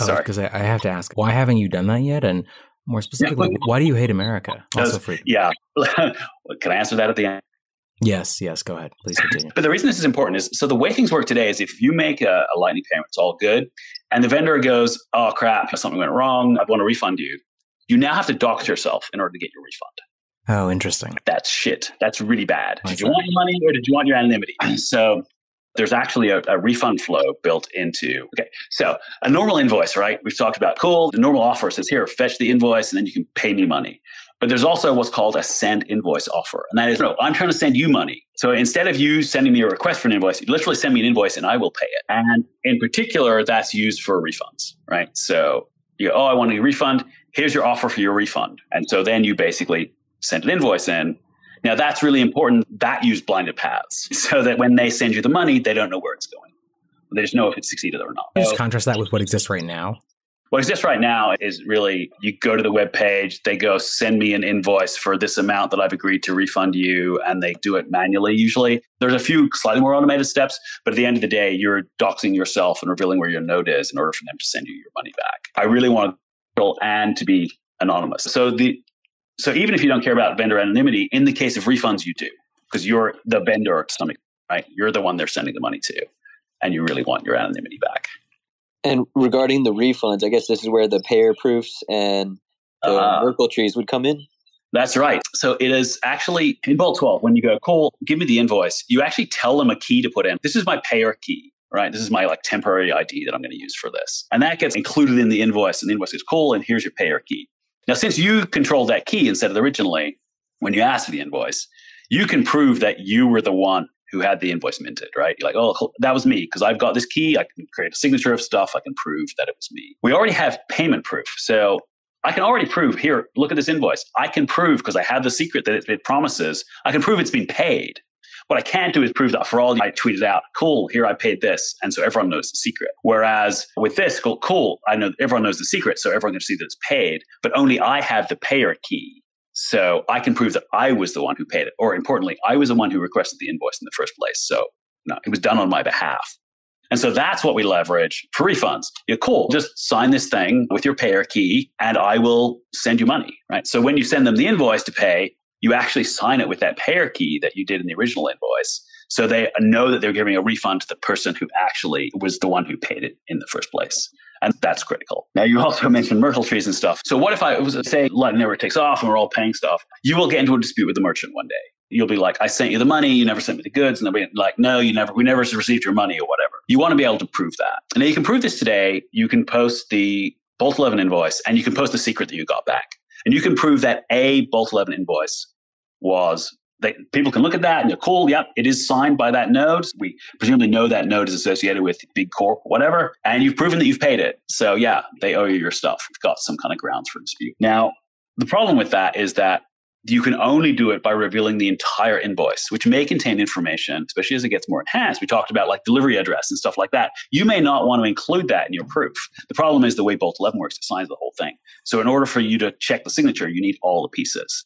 oh, sorry, because I, I, have to ask, why haven't you done that yet? And more specifically, yeah, why do you hate America? Also free. Yeah, (laughs) can I answer that at the end? Yes, yes, go ahead. Please continue. But the reason this is important is so the way things work today is if you make a, a lightning payment, it's all good. And the vendor goes, oh crap, something went wrong. I want to refund you. You now have to dox yourself in order to get your refund. Oh, interesting. That's shit. That's really bad. Did you want your money or did you want your anonymity? (clears throat) So there's actually a, a, refund flow built into. Okay, so a normal invoice, right? We've talked about cool. The normal offer says here, fetch the invoice, and then you can pay me money. But there's also what's called a send invoice offer, and that is no, I'm trying to send you money. So instead of you sending me a request for an invoice, you literally send me an invoice, and I will pay it. And in particular, that's used for refunds, right? So you go, oh, I want a refund. Here's your offer for your refund, and so then you basically send an invoice in. Now that's really important. That use blinded paths (laughs) so that when they send you the money, they don't know where it's going. They just know if it succeeded or not. Just contrast that with what exists right now. What exists right now is really you go to the web page, they go send me an invoice for this amount that I've agreed to refund you, and they do it manually usually. There's a few slightly more automated steps, but at the end of the day, you're doxing yourself and revealing where your node is in order for them to send you your money back. I really want to and to be anonymous. So the so even if you don't care about vendor anonymity, in the case of refunds, you do because you're the vendor to some right? You're the one they're sending the money to, and you really want your anonymity back. And regarding the refunds, I guess this is where the payer proofs and the uh, Merkle trees would come in. That's right. So it is actually in Bolt 12, when you go, cool, give me the invoice, you actually tell them a key to put in. This is my payer key, right? This is my like temporary ID that I'm going to use for this. And that gets included in the invoice. And the invoice is cool, and here's your payer key. Now, since you controlled that key instead of originally, when you asked for the invoice, you can prove that you were the one who had the invoice minted, right? You're like, oh, that was me because I've got this key. I can create a signature of stuff. I can prove that it was me. We already have payment proof. So I can already prove here, look at this invoice. I can prove because I have the secret that it, it promises, I can prove it's been paid. What I can't do is prove that for all I tweeted out, cool, here I paid this. And so everyone knows the secret. Whereas with this, cool, cool, I know everyone knows the secret. So everyone can see that it's paid, but only I have the payer key. So I can prove that I was the one who paid it. Or importantly, I was the one who requested the invoice in the first place. So no, it was done on my behalf. And so that's what we leverage for refunds. You're cool. Just sign this thing with your payer key and I will send you money, right? So when you send them the invoice to pay, you actually sign it with that payer key that you did in the original invoice. So they know that they're giving a refund to the person who actually was the one who paid it in the first place. And that's critical. Now, you also mentioned Merkle trees and stuff. So, what if I was say Lightning Network takes off and we're all paying stuff? You will get into a dispute with the merchant one day. You'll be like, I sent you the money, you never sent me the goods. And they'll be like, no, you never, we never received your money or whatever. You want to be able to prove that. And now you can prove this today. You can post the Bolt 11 invoice and you can post the secret that you got back. And you can prove that a Bolt 11 invoice was they, people can look at that and they're cool. Yep, it is signed by that node. We presumably know that node is associated with big corp, whatever, and you've proven that you've paid it. So yeah, they owe you your stuff. You've got some kind of grounds for dispute. Now, the problem with that is that you can only do it by revealing the entire invoice, which may contain information, especially as it gets more enhanced. We talked about like delivery address and stuff like that. You may not want to include that in your proof. The problem is the way Bolt 11 works, it signs the whole thing. So in order for you to check the signature, you need all the pieces.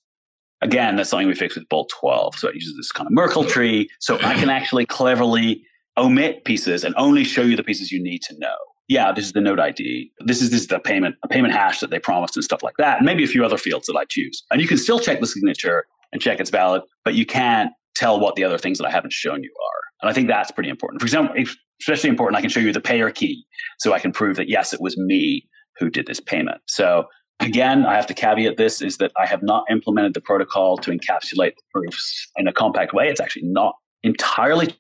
Again, that's something we fixed with Bolt 12. So it uses this kind of Merkle tree. So I can actually cleverly omit pieces and only show you the pieces you need to know. Yeah, this is the node ID. This is this is the payment, a payment hash that they promised and stuff like that. And maybe a few other fields that I choose. And you can still check the signature and check it's valid, but you can't tell what the other things that I haven't shown you are. And I think that's pretty important. For example, especially important, I can show you the payer key so I can prove that yes, it was me who did this payment. So Again, I have to caveat this is that I have not implemented the protocol to encapsulate the proofs in a compact way. It's actually not entirely,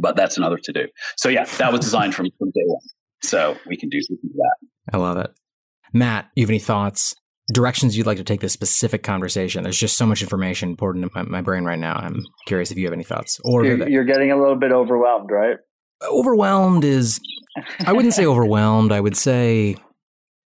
but that's another to do. So yeah, that was designed from, from day one. So we can do something to that. I love it. Matt, you have any thoughts, directions you'd like to take this specific conversation? There's just so much information poured into my, my brain right now. I'm curious if you have any thoughts. Or you're, you're getting a little bit overwhelmed, right? Overwhelmed is, I wouldn't say overwhelmed. I would say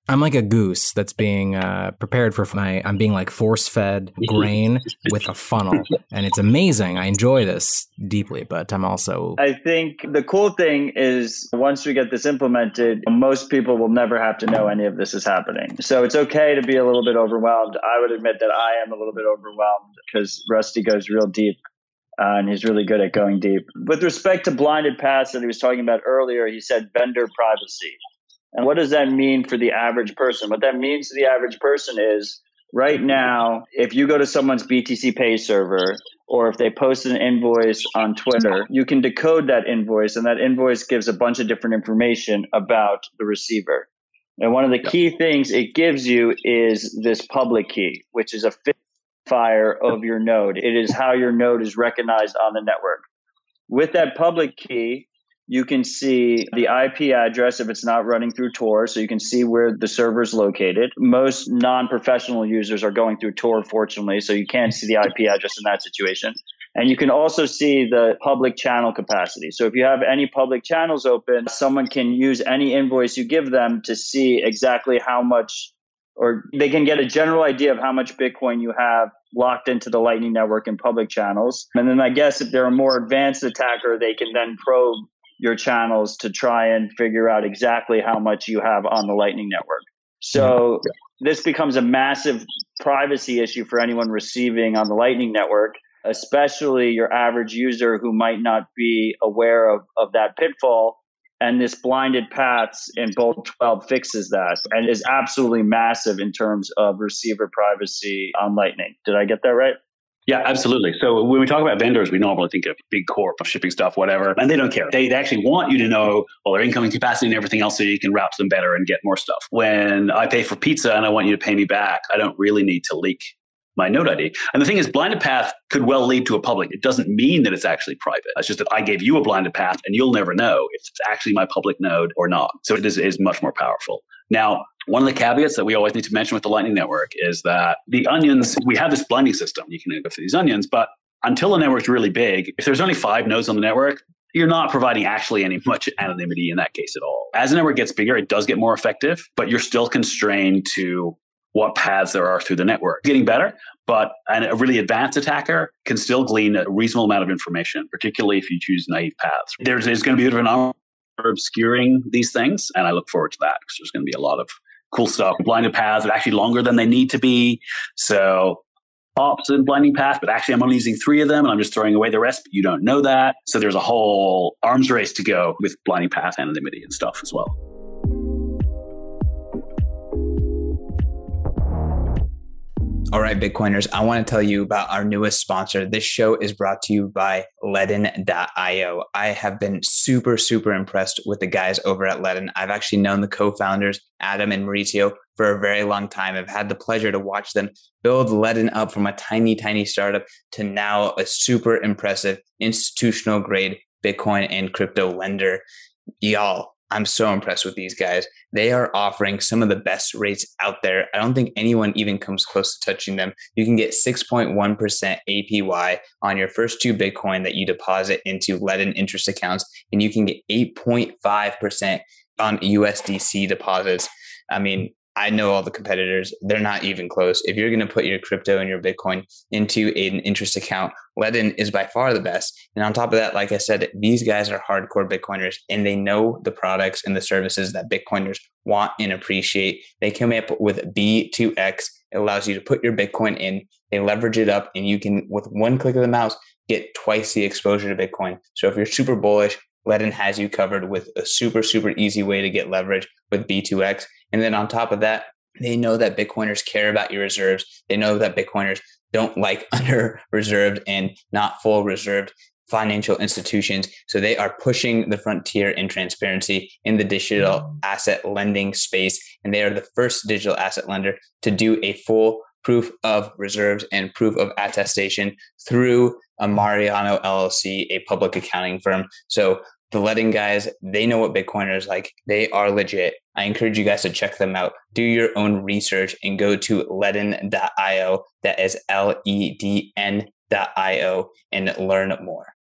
I'm like a goose that's being uh, prepared for my. I'm being like force fed (laughs) grain with a funnel, and it's amazing. I enjoy this deeply, but I'm also. I think the cool thing is once we get this implemented, most people will never have to know any of this is happening. So it's okay to be a little bit overwhelmed. I would admit that I am a little bit overwhelmed because Rusty goes real deep. Uh, and he's really good at going deep. With respect to blinded paths that he was talking about earlier, he said vendor privacy. And what does that mean for the average person? What that means to the average person is right now, if you go to someone's BTC Pay server, or if they post an invoice on Twitter, you can decode that invoice, and that invoice gives a bunch of different information about the receiver. And one of the key things it gives you is this public key, which is a fire of your node. It is how your node is recognized on the network. With that public key, you can see the IP address if it's not running through Tor, so you can see where the server is located. Most non professional users are going through Tor, fortunately, so you can't see the IP address in that situation. And you can also see the public channel capacity. So if you have any public channels open, someone can use any invoice you give them to see exactly how much, or they can get a general idea of how much Bitcoin you have locked into the Lightning Network in public channels. And then I guess if they're a more advanced attacker, they can then probe your channels to try and figure out exactly how much you have on the Lightning Network. So mm-hmm. yeah. this becomes a massive privacy issue for anyone receiving on the Lightning Network, especially your average user who might not be aware of, of that pitfall. And this blinded paths in Bolt 12 fixes that and is absolutely massive in terms of receiver privacy on Lightning. Did I get that right? Yeah, absolutely. So when we talk about vendors, we normally think of big corp of shipping stuff, whatever, and they don't care. They, they actually want you to know all their incoming capacity and everything else so you can route them better and get more stuff. When I pay for pizza and I want you to pay me back, I don't really need to leak my node ID. And the thing is, blinded path could well lead to a public. It doesn't mean that it's actually private. It's just that I gave you a blinded path and you'll never know if it's actually my public node or not. So it is, is much more powerful. Now, one of the caveats that we always need to mention with the Lightning Network is that the onions, we have this blending system. You can go through these onions, but until the network's really big, if there's only five nodes on the network, you're not providing actually any (laughs) much anonymity in that case at all. As the network gets bigger, it does get more effective, but you're still constrained to what paths there are through the network. Getting better, but a really advanced attacker can still glean a reasonable amount of information, particularly if you choose naive paths. There's, there's going to be a bit of an obscuring these things, and I look forward to that because there's going to be a lot of cool stuff. Blinded paths are actually longer than they need to be. So ops and blinding path, but actually I'm only using three of them and I'm just throwing away the rest, but you don't know that. So there's a whole arms race to go with blinding path anonymity and stuff as well. All right, Bitcoiners, I want to tell you about our newest sponsor. This show is brought to you by Ledn.io. I have been super, super impressed with the guys over at Ledn. I've actually known the co founders, Adam and Mauricio, for a very long time. I've had the pleasure to watch them build Ledn up from a tiny, tiny startup to now a super impressive institutional grade Bitcoin and crypto lender. Y'all, I'm so impressed with these guys. They are offering some of the best rates out there. I don't think anyone even comes close to touching them. You can get 6.1% APY on your first two Bitcoin that you deposit into Ledn interest accounts, and you can get 8.5% on USDC deposits. I mean, I know all the competitors. They're not even close. If you're going to put your crypto and your Bitcoin into an interest account, Ledn is by far the best. And on top of that, like I said, these guys are hardcore Bitcoiners and they know the products and the services that Bitcoiners want and appreciate. They come up with B2X. It allows you to put your Bitcoin in, they leverage it up, and you can, with one click of the mouse, get twice the exposure to Bitcoin. So if you're super bullish, Ledn has you covered with a super, super easy way to get leverage with B2X. And then on top of that, they know that Bitcoiners care about your reserves. They know that Bitcoiners don't like (laughs) under reserved and not full reserved financial institutions. So they are pushing the frontier in transparency in the digital asset lending space. And they are the first digital asset lender to do a full proof of reserves and proof of attestation through Armanino LLC, a public accounting firm. So The Ledn guys, they know what Bitcoiners like. They are legit. I encourage you guys to check them out. Do your own research and go to ledn.io. That is L E D N.io and learn more.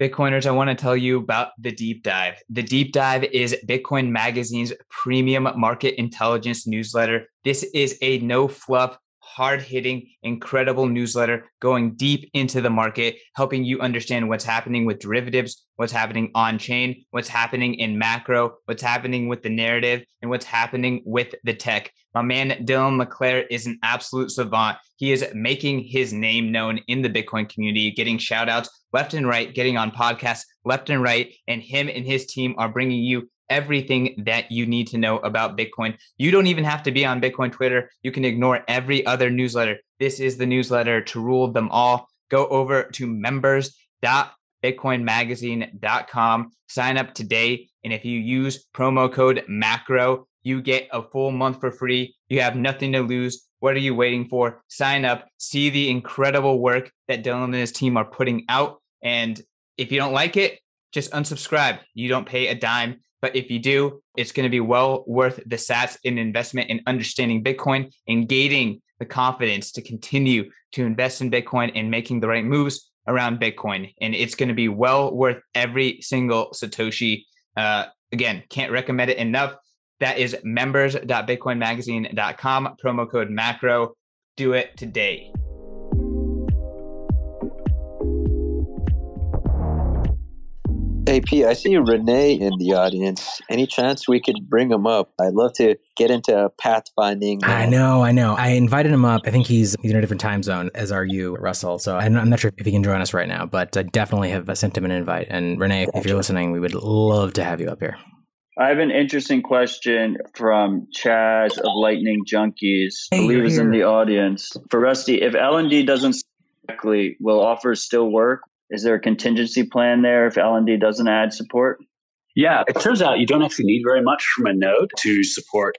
Bitcoiners, I want to tell you about the deep dive. The deep dive is Bitcoin Magazine's premium market intelligence newsletter. This is a no fluff, hard hitting, incredible newsletter going deep into the market, helping you understand what's happening with derivatives, what's happening on chain, what's happening in macro, what's happening with the narrative, and what's happening with the tech. My man Dylan LeClaire is an absolute savant. He is making his name known in the Bitcoin community, getting shout outs left and right, getting on podcasts left and right. And him and his team are bringing you everything that you need to know about Bitcoin. You don't even have to be on Bitcoin Twitter. You can ignore every other newsletter. This is the newsletter to rule them all. Go over to members.bitcoinmagazine.com, sign up today. And if you use promo code MACRO, you get a full month for free. You have nothing to lose. What are you waiting for? Sign up, see the incredible work that Dylan and his team are putting out. And if you don't like it, just unsubscribe. You don't pay a dime. But if you do, it's going to be well worth the sats in investment in understanding Bitcoin and gaining the confidence to continue to invest in Bitcoin and making the right moves around Bitcoin. And it's going to be well worth every single Satoshi. Uh, again, can't recommend it enough. That is members.bitcoinmagazine.com, promo code macro. Do it today. AP, I see René in the audience. Any chance we could bring him up? I'd love to get into pathfinding. I uh, know, I know. I invited him up. I think he's he's in a different time zone, as are you, Russell. So I'm, I'm not sure if he can join us right now, but I definitely have sent him an invite. And René, if you're listening, we would love to have you up here. I have an interesting question from Chaz of Lightning Junkies. I believe is in the audience. For Rusty, if LND doesn't correctly, will offers still work? Is there a contingency plan there if LND doesn't add support? Yeah, it turns out you don't actually need very much from a node to support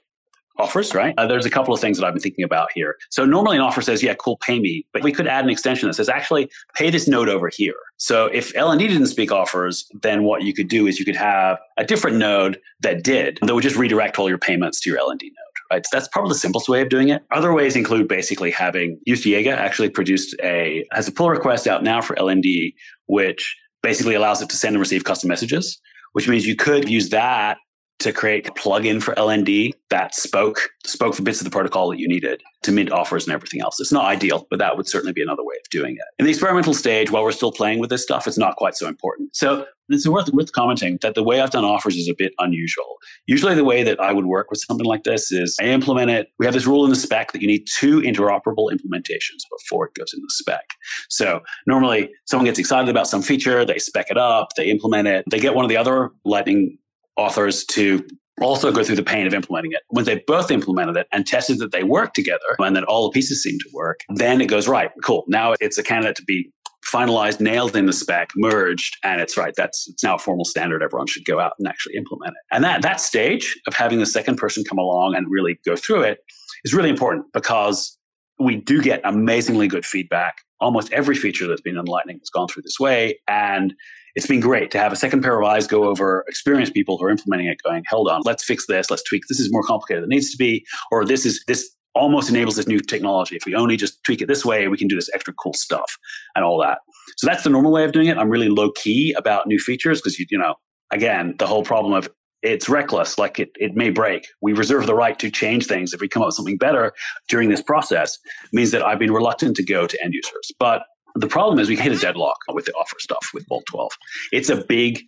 offers, right? Uh, there's a couple of things that I've been thinking about here. So normally an offer says, yeah, cool, pay me. But we could add an extension that says, actually, pay this node over here. So if LND didn't speak offers, then what you could do is you could have a different node that did, that would just redirect all your payments to your LND node. Right? So that's probably the simplest way of doing it. Other ways include basically having Joost Jager actually produced a has a pull request out now for LND, which basically allows it to send and receive custom messages, which means you could use that to create a plugin for LND that spoke spoke for bits of the protocol that you needed to mint offers and everything else. It's not ideal, but that would certainly be another way of doing it. In the experimental stage, while we're still playing with this stuff, it's not quite so important. So it's worth worth commenting that the way I've done offers is a bit unusual. Usually, the way that I would work with something like this is I implement it. We have this rule in the spec that you need two interoperable implementations before it goes in the spec. So normally, someone gets excited about some feature, they spec it up, they implement it, they get one of the other Lightning authors to also go through the pain of implementing it. When they both implemented it and tested that they work together and that all the pieces seem to work, then it goes, right, cool. Now it's a candidate to be finalized, nailed in the spec, merged, and it's right. That's it's now a formal standard. Everyone should go out and actually implement it. And that that stage of having the second person come along and really go through it is really important because we do get amazingly good feedback. Almost every feature that's been in Lightning has gone through this way. And it's been great to have a second pair of eyes go over experienced people who are implementing it going, hold on, let's fix this, let's tweak. This is more complicated than it needs to be, or this is this almost enables this new technology. If we only just tweak it this way, we can do this extra cool stuff and all that. So that's the normal way of doing it. I'm really low key about new features because you, you know, again, the whole problem of it's reckless, like it, it may break. We reserve the right to change things if we come up with something better during this process, means that I've been reluctant to go to end users. But the problem is we hit a deadlock with the offer stuff with Bolt 12. It's a big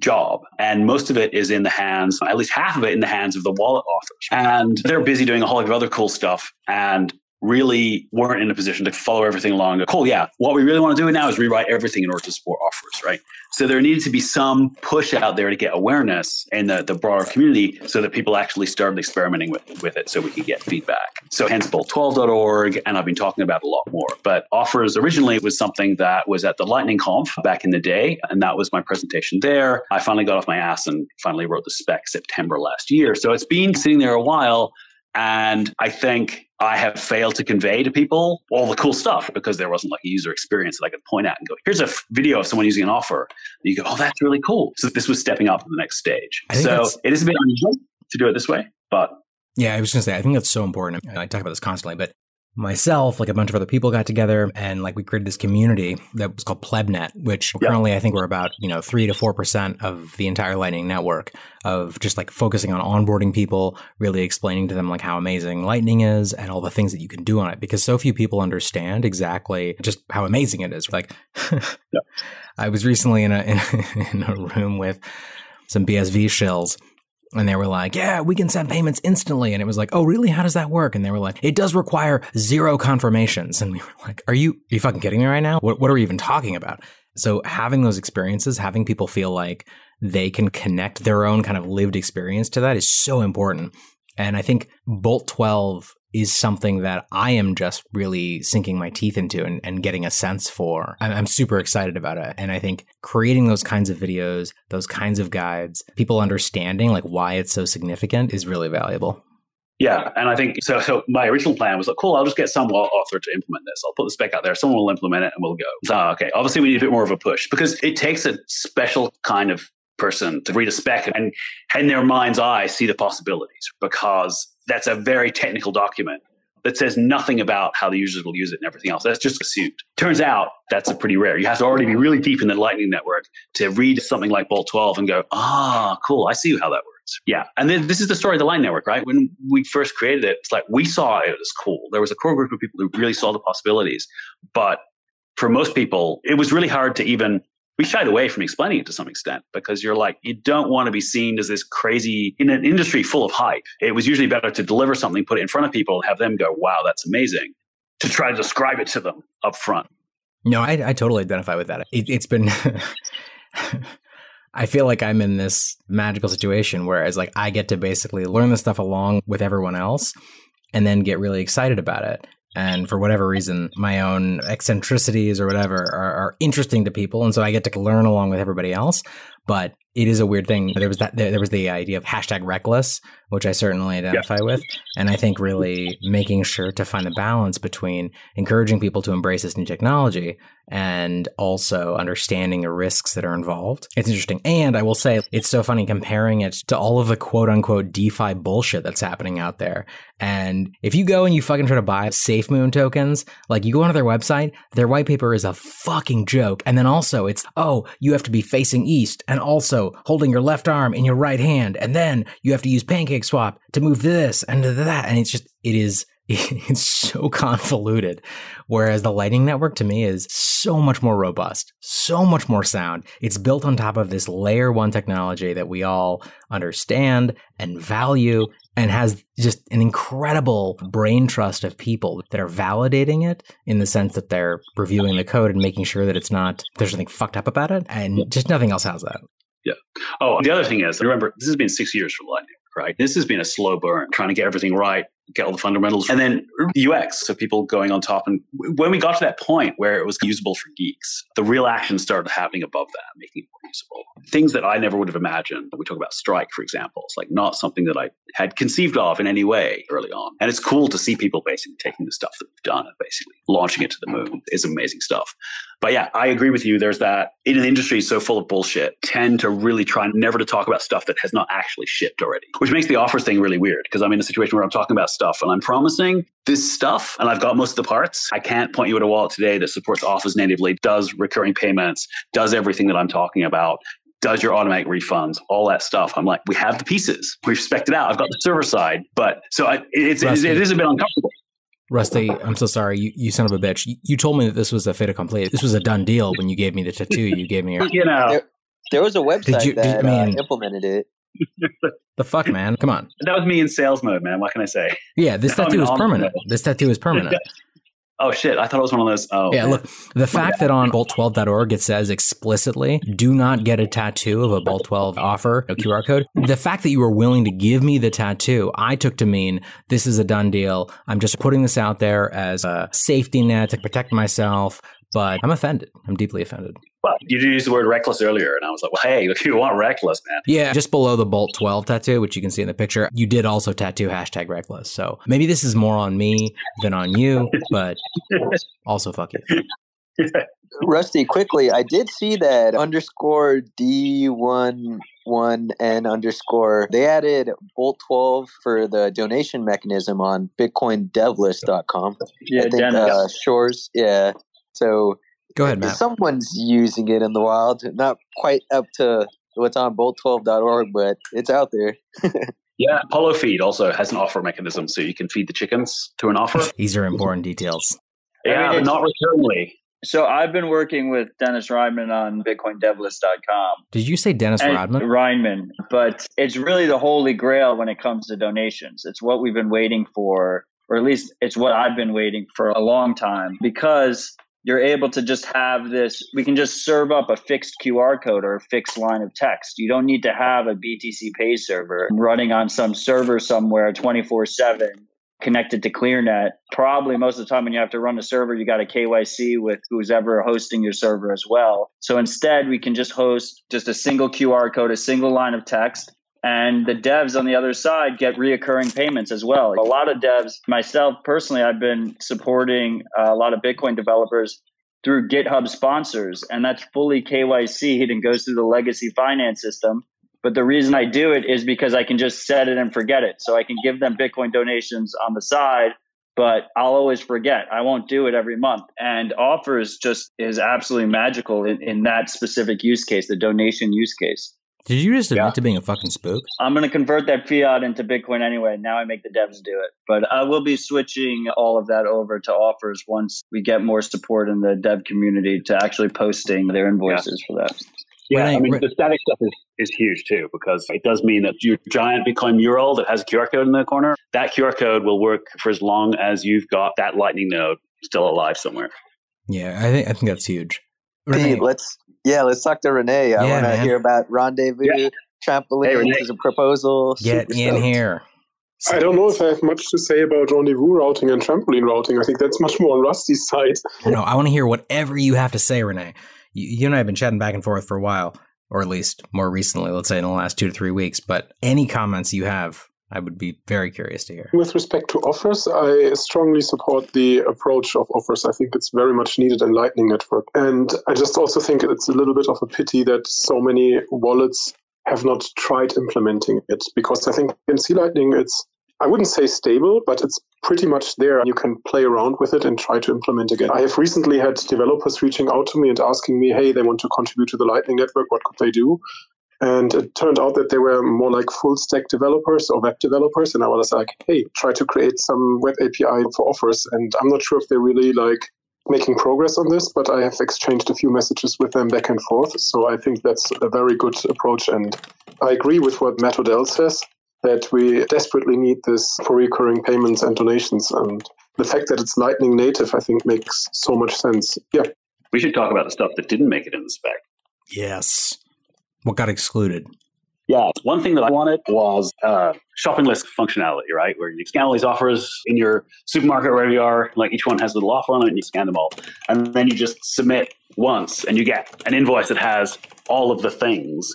job and most of it is in the hands at least half of it in the hands of the wallet authors and they're busy doing a whole lot of other cool stuff and really weren't in a position to follow everything along. Cool, yeah. What we really want to do now is rewrite everything in order to support offers, right? So there needed to be some push out there to get awareness in the, the broader community so that people actually started experimenting with, with it so we could get feedback. So hence bolt12.org, and I've been talking about a lot more. But offers originally was something that was at the Lightning Conf back in the day, and that was my presentation there. I finally got off my ass and finally wrote the spec September last year. So it's been sitting there a while. And I think I have failed to convey to people all the cool stuff because there wasn't like a user experience that I could point at and go, here's a f- video of someone using an offer. And you go, oh, that's really cool. So this was stepping up to the next stage. So it is a bit unusual to do it this way, but. Yeah, I was going to say, I think that's so important. I talk about this constantly, but myself, like a bunch of other people got together and like we created this community that was called Plebnet, which yep. currently I think we're about, you know, three to four percent of the entire Lightning network of just like focusing on onboarding people, really explaining to them like how amazing Lightning is and all the things that you can do on it. Because so few people understand exactly just how amazing it is. Like yep. (laughs) I was recently in a in, (laughs) in a room with some BSV shills and they were like, yeah, we can send payments instantly. And it was like, oh, really? How does that work? And they were like, it does require zero confirmations. And we were like, are you, are you fucking kidding me right now? What, what are we even talking about? So having those experiences, having people feel like they can connect their own kind of lived experience to that is so important. And I think Bolt 12 is something that I am just really sinking my teeth into and, and getting a sense for. I'm, I'm, super excited about it. And I think creating those kinds of videos, those kinds of guides, people understanding like why it's so significant is really valuable. Yeah, and I think so. So my original plan was like, cool. I'll just get some author to implement this. I'll put the spec out there. Someone will implement it, and we'll go. So ah, okay, obviously we need a bit more of a push because it takes a special kind of person to read a spec and in their mind's eye see the possibilities because that's a very technical document that says nothing about how the users will use it and everything else. That's just assumed. Turns out that's a pretty rare. You have to already be really deep in the Lightning Network to read something like Bolt 12 and go, ah, cool, I see how that works. Yeah. And then this is the story of the Lightning Network, right? When we first created it, it's like we saw it as cool. There was a core group of people who really saw the possibilities. But for most people, it was really hard to even we shied away from explaining it to some extent because you're like, you don't want to be seen as this crazy in an industry full of hype. It was usually better to deliver something, put it in front of people, have them go, wow, that's amazing, to try to describe it to them up front. No, I, I totally identify with that. It, it's been. (laughs) I feel like I'm in this magical situation where it's like I get to basically learn the stuff along with everyone else and then get really excited about it and for whatever reason, my own eccentricities or whatever are, are, interesting to people, and so I get to learn along with everybody else. But it is a weird thing. There was that there was the idea of hashtag reckless, which I certainly identify with, and I think really making sure to find the balance between encouraging people to embrace this new technology and also understanding the risks that are involved. It's interesting, and I will say it's so funny comparing it to all of the quote unquote DeFi bullshit that's happening out there. And if you go and you fucking try to buy SafeMoon tokens, like you go onto their website, their white paper is a fucking joke, and then also it's oh you have to be facing east and also holding your left arm in your right hand. And then you have to use pancake swap to move this and to that. And it's just, it is, (laughs) it's so convoluted. Whereas the Lightning Network to me is so much more robust, so much more sound. It's built on top of this layer one technology that we all understand and value and has just an incredible brain trust of people that are validating it in the sense that they're reviewing the code and making sure that it's not, there's nothing fucked up about it. And just nothing else has that. Yeah. Oh, the other thing is, remember, this has been six years for Lightning, right? This has been a slow burn, trying to get everything right, get all the fundamentals, and then UX. So people going on top. And when we got to that point where it was usable for geeks, the real action started happening above that, making it more usable. Things that I never would have imagined. We talk about Strike, for example. It's like not something that I had conceived of in any way early on. And it's cool to see people basically taking the stuff that we've done and basically launching it to the moon is amazing stuff. But yeah, I agree with you. There's that in an industry so full of bullshit, tend to really try never to talk about stuff that has not actually shipped already, which makes the offers thing really weird because I'm in a situation where I'm talking about stuff and I'm promising this stuff and I've got most of the parts. I can't point you at a wallet today that supports offers natively, does recurring payments, does everything that I'm talking about, does your automatic refunds, all that stuff. I'm like, we have the pieces. We've spec'd it out. I've got the server side, but so I, it's, it's, it is a bit uncomfortable. Rusty, I'm so sorry. You, you son of a bitch. You, you, told me that this was a fait accompli. This was a done deal when you gave me the tattoo. You gave me. Your- (laughs) you know, there, there, was a website you, that I mean, uh, implemented it. The fuck, man? Come on. That was me in sales mode, man. What can I say? Yeah, this (laughs) tattoo is permanent. This tattoo is permanent. (laughs) Oh shit! I thought it was one of those. Oh yeah. Man. Look, the fact that on bolt12.org it says explicitly, "Do not get a tattoo of a bolt 12 offer, a QR code." The fact that you were willing to give me the tattoo, I took to mean this is a done deal. I'm just putting this out there as a safety net to protect myself. But I'm offended. I'm deeply offended. Well, you did use the word reckless earlier, and I was like, well, hey, (laughs) if you want reckless, man. Yeah, just below the Bolt 12 tattoo, which you can see in the picture, you did also tattoo hashtag reckless. So maybe this is more on me than on you, but also fuck you. (laughs) Rusty, quickly, I did see that underscore D1 one n underscore they added bolt 12 for the donation mechanism on bitcoindevlist.com Yeah, i think uh, shores yeah so Go ahead, Matt. someone's using it in the wild not quite up to what's on bolt12.org but it's out there (laughs) Yeah, Apollo Feed also has an offer mechanism, so you can feed the chickens to an offer. (laughs) These are important details. I mean, yeah, not recurringly. So I've been working with Dennis Reimann on BitcoinDevlist.com. Did you say Dennis And- Rodman? Reimann, but it's really the holy grail when it comes to donations. It's what we've been waiting for, or at least it's what I've been waiting for a long time because you're able to just have this. We can just serve up a fixed QR code or a fixed line of text. You don't need to have a BTC Pay server running on some server somewhere 24 7 connected to ClearNet. Probably most of the time when you have to run a server, you got a KYC with who's ever hosting your server as well. So instead, we can just host just a single QR code, a single line of text. And the devs on the other side get reoccurring payments as well. A lot of devs, myself personally, I've been supporting uh, a lot of Bitcoin developers through GitHub sponsors, and that's fully KYC'd and goes through the legacy finance system. But the reason I do it is because I can just set it and forget it. So I can give them Bitcoin donations on the side, but I'll always forget. I won't do it every month. And offers just is absolutely magical in, in that specific use case, the donation use case. Did you just admit Yeah. to being a fucking spook? I'm going to convert that fiat into Bitcoin anyway. Now I make the devs do it. But I will be switching all of that over to offers once we get more support in the dev community to actually posting their invoices for that. Yeah, René, I mean, Re- the static stuff is, is huge too because it does mean that your giant Bitcoin mural that has a QR code in the corner, that QR code will work for as long as you've got that Lightning node still alive somewhere. Yeah, I think I think that's huge. Pete, let's yeah let's talk to renee i Yeah, want to hear about rendezvous Yeah. trampoline Hey, as a proposal get Super in stoked. here. I don't know if I have much to say about rendezvous routing and trampoline routing. I think that's much more on Rusty's side. (laughs) No, I want to hear whatever you have to say, René. You, you and I have been chatting back and forth for a while, or at least more recently, let's say in the last two to three weeks. But any comments you have, I would be very curious to hear. With respect to offers, I strongly support the approach of offers. I think it's very much needed in Lightning Network. And I just also think it's a little bit of a pity that so many wallets have not tried implementing it because I think in C Lightning it's I wouldn't say stable, but it's pretty much there. You can play around with it and try to implement again. I have recently had developers reaching out to me and asking me, hey, they want to contribute to the Lightning Network. What could they do? And it turned out that they were more like full stack developers or web developers. And I was like, hey, try to create some web API for offers. And I'm not sure if they're really like making progress on this, but I have exchanged a few messages with them back and forth. So I think that's a very good approach. And I agree with what Matt Odell says that we desperately need this for recurring payments and donations. And the fact that it's Lightning native, I think, makes so much sense. Yeah. We should talk about the stuff that didn't make it in the spec. Yes. What got excluded? Yeah, one thing that I wanted was uh, shopping list functionality, right? Where you scan all these offers in your supermarket, wherever you are, like each one has a little offer on it, and you scan them all. And then you just submit once, and you get an invoice that has all of the things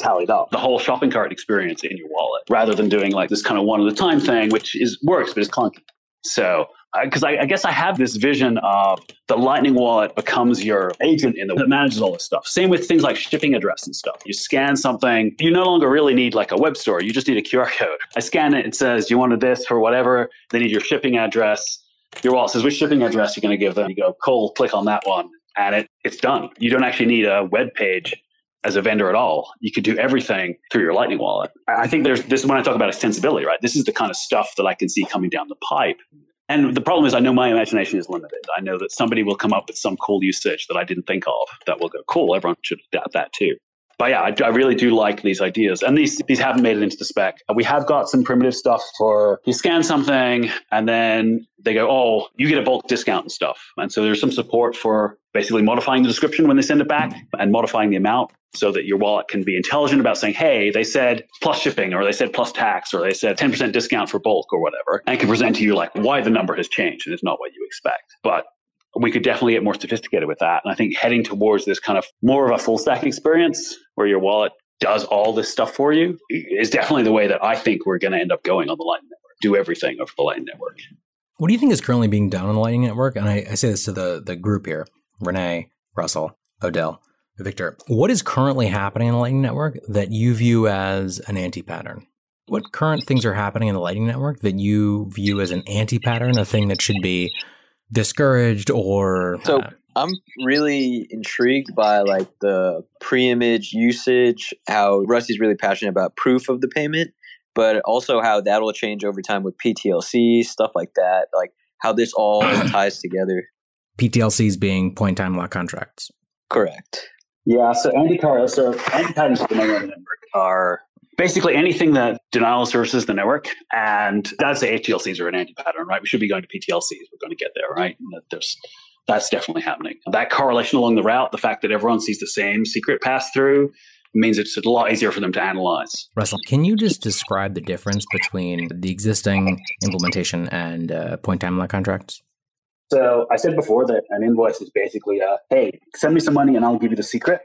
tallied up, the whole shopping cart experience in your wallet, rather than doing like this kind of one at a time thing, which is works, but it's clunky. So, Uh, because I, I guess I have this vision of the Lightning wallet becomes your agent in the that manages all this stuff. Same with things like shipping address and stuff. You scan something, you no longer really need like a web store. You just need a QR code. I scan it, it says you wanted this for whatever. They need your shipping address. Your wallet says which shipping address you're going to give them. You go, cool, click on that one, and it, it's done. You don't actually need a web page as a vendor at all. You could do everything through your Lightning wallet. I think there's this is when I talk about extensibility, right? This is the kind of stuff that I can see coming down the pipe. And the problem is, I know my imagination is limited. I know that somebody will come up with some cool usage that I didn't think of that will go, cool, everyone should adapt that too. But yeah, I, I really do like these ideas. And these, these haven't made it into the spec. We have got some primitive stuff for you scan something and then they go, oh, you get a bulk discount and stuff. And so there's some support for basically modifying the description when they send it back and modifying the amount so that your wallet can be intelligent about saying, hey, they said plus shipping or they said plus tax or they said 10% discount for bulk or whatever. And can present to you like why the number has changed and it's not what you expect. But we could definitely get more sophisticated with that. And I think heading towards this kind of more of a full stack experience where your wallet does all this stuff for you is definitely the way that I think we're going to end up going on the Lightning Network. Do everything over the Lightning Network. What do you think is currently being done on the Lightning Network? And I, I say this to the, the group here René, Russell, Odell, Victor. What is currently happening in the Lightning Network that you view as an anti pattern? What current things are happening in the Lightning Network that you view as an anti pattern, a thing that should be discouraged or. So uh, I'm really intrigued by like the pre-image usage, how Rusty's really passionate about proof of the payment, but also how that'll change over time with PTLC, stuff like that, like how this all (clears throat) ties together. PTLCs being point time lock contracts. Correct. Yeah, so anti-car, so anti-patterns of the network are basically anything that denial services the network, and that's the HTLCs are an anti-pattern, right? We should be going to PTLCs. We're going to get there, right? There's that's definitely happening. That correlation along the route, the fact that everyone sees the same secret pass through, means it's a lot easier for them to analyze. Russell, can you just describe the difference between the existing implementation and uh, point time lock contracts? So I said before that an invoice is basically a hey, send me some money and I'll give you the secret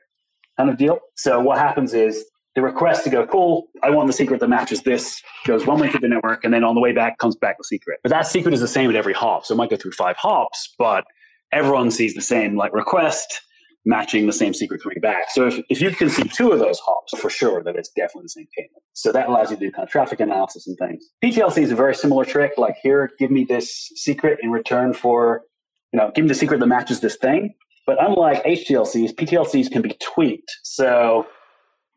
kind of deal. So what happens is the request to go, cool, I want the secret that matches this, goes one way through the network, and then on the way back comes back the secret. But that secret is the same at every hop. So it might go through five hops, but everyone sees the same like request matching the same secret coming back. So if, if you can see two of those hops, for sure that it's definitely the same payment. So that allows you to do kind of traffic analysis and things. PTLC is a very similar trick. Like here, give me this secret in return for, you know, give me the secret that matches this thing. But unlike HTLCs, PTLCs can be tweaked. So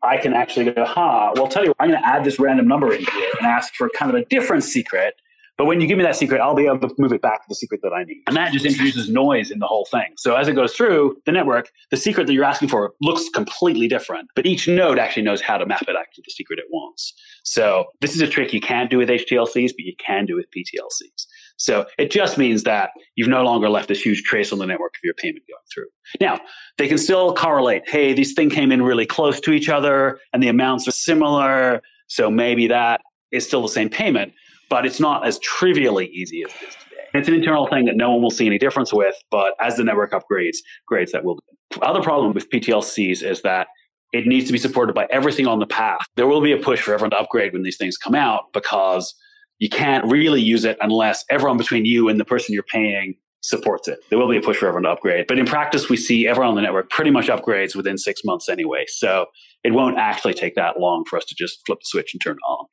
I can actually go, ha, well, tell you, I'm going to add this random number in here and ask for kind of a different secret but when you give me that secret, I'll be able to move it back to the secret that I need. And that just introduces noise in the whole thing. So as it goes through the network, the secret that you're asking for looks completely different, but each node actually knows how to map it back to the secret it wants. So this is a trick you can't do with HTLCs, but you can do with PTLCs. So it just means that you've no longer left this huge trace on the network of your payment going through. Now, they can still correlate. Hey, these thing came in really close to each other and the amounts are similar. So maybe that is still the same payment but it's not as trivially easy as it is today. It's an internal thing that no one will see any difference with, but as the network upgrades, grades that will. Do. Other problem with PTLCs is that it needs to be supported by everything on the path. There will be a push for everyone to upgrade when these things come out because you can't really use it unless everyone between you and the person you're paying supports it. There will be a push for everyone to upgrade. But in practice, we see everyone on the network pretty much upgrades within six months anyway. So it won't actually take that long for us to just flip the switch and turn it on.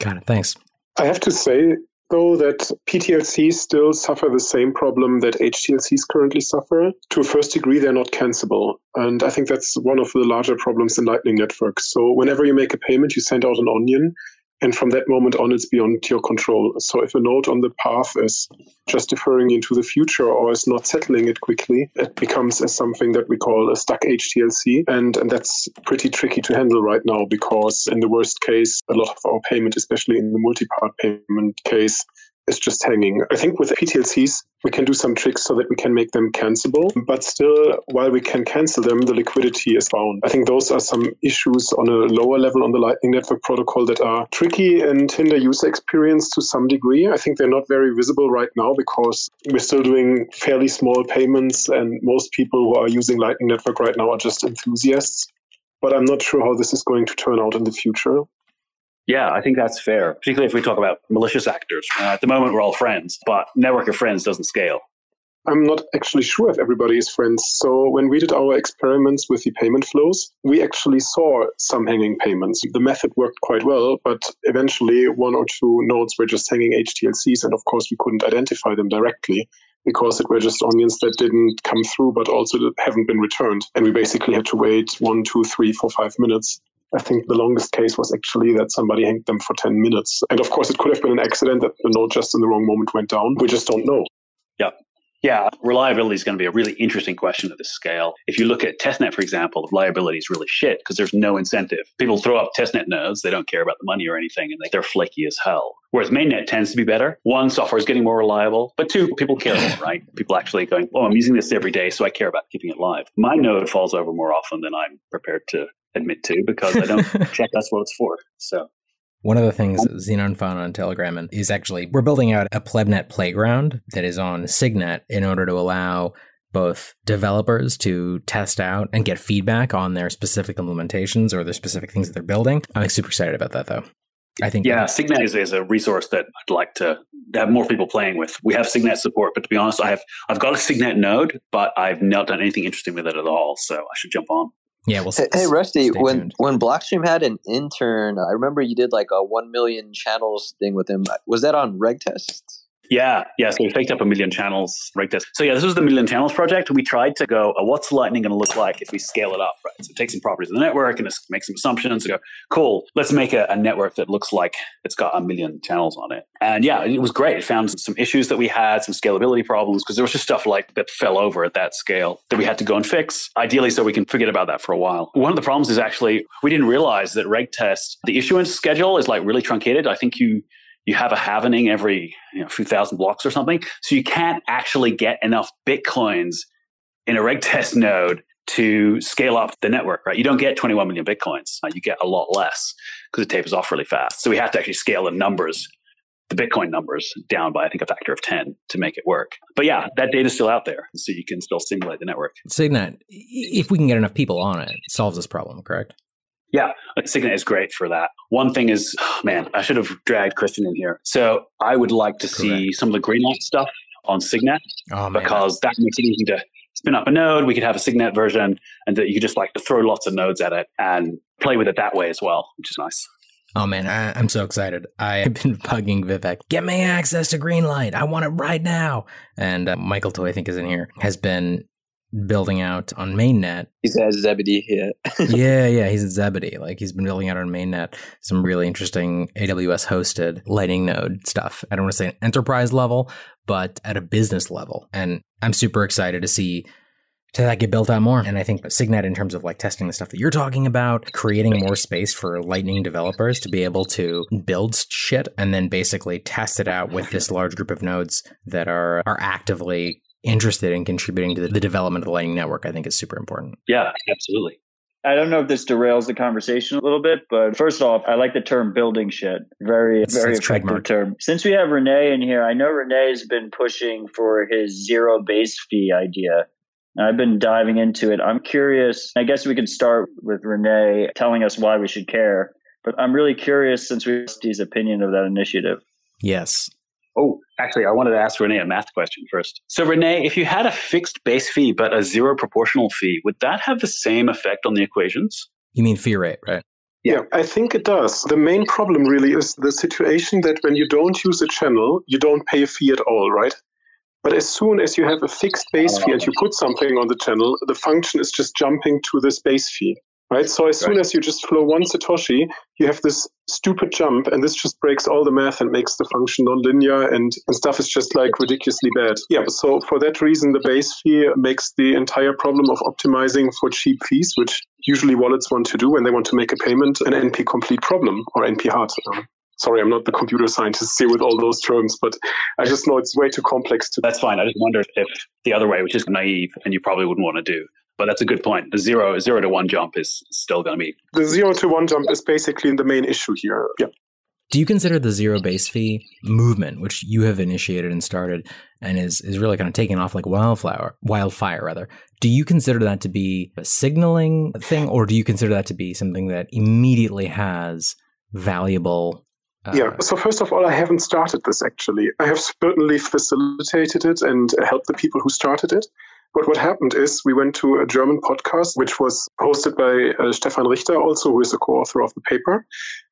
Got it. Thanks. I have to say, though, that PTLCs still suffer the same problem that HTLCs currently suffer. To a first degree, they're not cancelable. And I think that's one of the larger problems in Lightning Network. So whenever you make a payment, you send out an onion and from that moment on, it's beyond your control. So if a node on the path is just deferring into the future or is not settling it quickly, it becomes as something that we call a stuck HTLC. And, and that's pretty tricky to handle right now because in the worst case, a lot of our payment, especially in the multi-part payment case, is just hanging. I think with PTLCs, we can do some tricks so that we can make them cancelable, but still, while we can cancel them, the liquidity is bound. I think those are some issues on a lower level on the Lightning Network protocol that are tricky and hinder user experience to some degree. I think they're not very visible right now because we're still doing fairly small payments, and most people who are using Lightning Network right now are just enthusiasts. But I'm not sure how this is going to turn out in the future. Yeah, I think that's fair, particularly if we talk about malicious actors. Uh, at the moment, we're all friends, but network of friends doesn't scale. I'm not actually sure if everybody is friends. So when we did our experiments with the payment flows, we actually saw some hanging payments. The method worked quite well, but eventually one or two nodes were just hanging HTLCs, and of course we couldn't identify them directly because it were just onions that didn't come through, but also haven't been returned. And we basically had to wait one, two, three, four, five minutes I think the longest case was actually that somebody hanged them for 10 minutes. And of course, it could have been an accident that the node just in the wrong moment went down. We just don't know. Yeah. Yeah, reliability is going to be a really interesting question at this scale. If you look at testnet, for example, reliability is really shit because there's no incentive. People throw up testnet nodes, they don't care about the money or anything, and they're flaky as hell. Whereas mainnet tends to be better. One, software is getting more reliable, but two, people care more, right? People actually going, oh, I'm using this every day, so I care about keeping it live. My node falls over more often than I'm prepared to admit to because I don't (laughs) check that's what it's for. So One of the things Xenon found on Telegram is actually we're building out a plebnet playground that is on Signet in order to allow both developers to test out and get feedback on their specific implementations or their specific things that they're building. I'm super excited about that though. I think yeah, Signet is, is, a resource that I'd like to have more people playing with. We have Signet support, but to be honest, I have I've got a Signet node, but I've not done anything interesting with it at all. So I should jump on. Yeah, well. Hey, hey Rusty, when tuned. when Blockstream had an intern, I remember you did like a one million channels thing with him. Was that on RegTest? Yeah, yeah. So we faked up a million channels right this. So yeah, this was the million channels project. We tried to go, oh, what's Lightning going to look like if we scale it up, right? So take some properties of the network and make some assumptions and go, cool, let's make a, a, network that looks like it's got a million channels on it. And yeah, it was great. It found some issues that we had, some scalability problems, because there was just stuff like that fell over at that scale that we had to go and fix, ideally so we can forget about that for a while. One of the problems is actually we didn't realize that reg test, the issuance schedule is like really truncated. I think you you have a halvening every you know, few thousand blocks or something. So you can't actually get enough bitcoins in a reg (laughs) test node to scale up the network, right? You don't get 21 million bitcoins. You get a lot less because it tapers off really fast. So we have to actually scale the numbers, the Bitcoin numbers down by, I think, a factor of 10 to make it work. But yeah, that data is still out there. So you can still simulate the network. Signet, if we can get enough people on it, it solves this problem, correct? Yeah, Signet is great for that. One thing is, oh, (sighs) man, I should have dragged Christian in here. So I would like to Correct. see some of the Greenlight stuff on Signet oh, because that makes it easy to spin up a node. We could have a Signet version, and that you could just like to throw lots of nodes at it and play with it that way as well, which is nice. Oh man, I, am so excited. I (laughs) have been bugging Vivek, get me access to Greenlight. I want it right now. And uh, Michael Toy, I think, is in here, has been building out on mainnet. He's at Zebedee, here. (laughs) yeah, yeah, he's at Zebedee. Like he's been building out on mainnet some really interesting AWS hosted Lightning node stuff. I don't want to say an enterprise level, but at a business level. And I'm super excited to see to that get built out more. And I think Signet, in terms of like testing the stuff that you're talking about, creating more space for Lightning developers to be able to build shit and then basically test it out with this large group of nodes that are are actively interested in contributing to the development of the Lightning Network, I think is super important. Yeah, absolutely. I don't know if this derails the conversation a little bit, but first off, I like the term building shit. Very, it's, very it's effective term. Since we have René in here, I know René's been pushing for his zero base fee idea. I've been diving into it. I'm curious. I guess we could start with René telling us why we should care. But I'm really curious since we asked his opinion of that initiative. Yes. Oh, actually, I wanted to ask René a math question first. So, René, if you had a fixed base fee but a zero proportional fee, would that have the same effect on the equations? You mean fee rate, right? Yeah, I think it does. The main problem really is the situation that when you don't use a channel, you don't pay a fee at all, right? But as soon as you have a fixed base fee and you put something on the channel, the function is just jumping to this base fee right? So as soon as you just flow one Satoshi, you have this stupid jump, and this just breaks all the math and makes the function nonlinear, and, and stuff is just like ridiculously bad. Yeah, so for that reason, the base fee makes the entire problem of optimizing for cheap fees, which usually wallets want to do when they want to make a payment, an NP complete problem or NP hard. Um, sorry, I'm not the computer scientist here with all those terms, but I just know it's way too complex to. That's fine. I just wondered if the other way, which is naive and you probably wouldn't want to do, but that's a good point. The zero zero to one jump is still going to be the zero to one jump is basically the main issue here. Yeah. Do you consider the zero base fee movement, which you have initiated and started, and is is really kind of taking off like wildflower, wildfire rather? Do you consider that to be a signaling thing, or do you consider that to be something that immediately has valuable? Uh, yeah. So first of all, I haven't started this actually. I have certainly facilitated it and helped the people who started it. But what happened is we went to a German podcast, which was hosted by uh, Stefan Richter, also, who is a co author of the paper.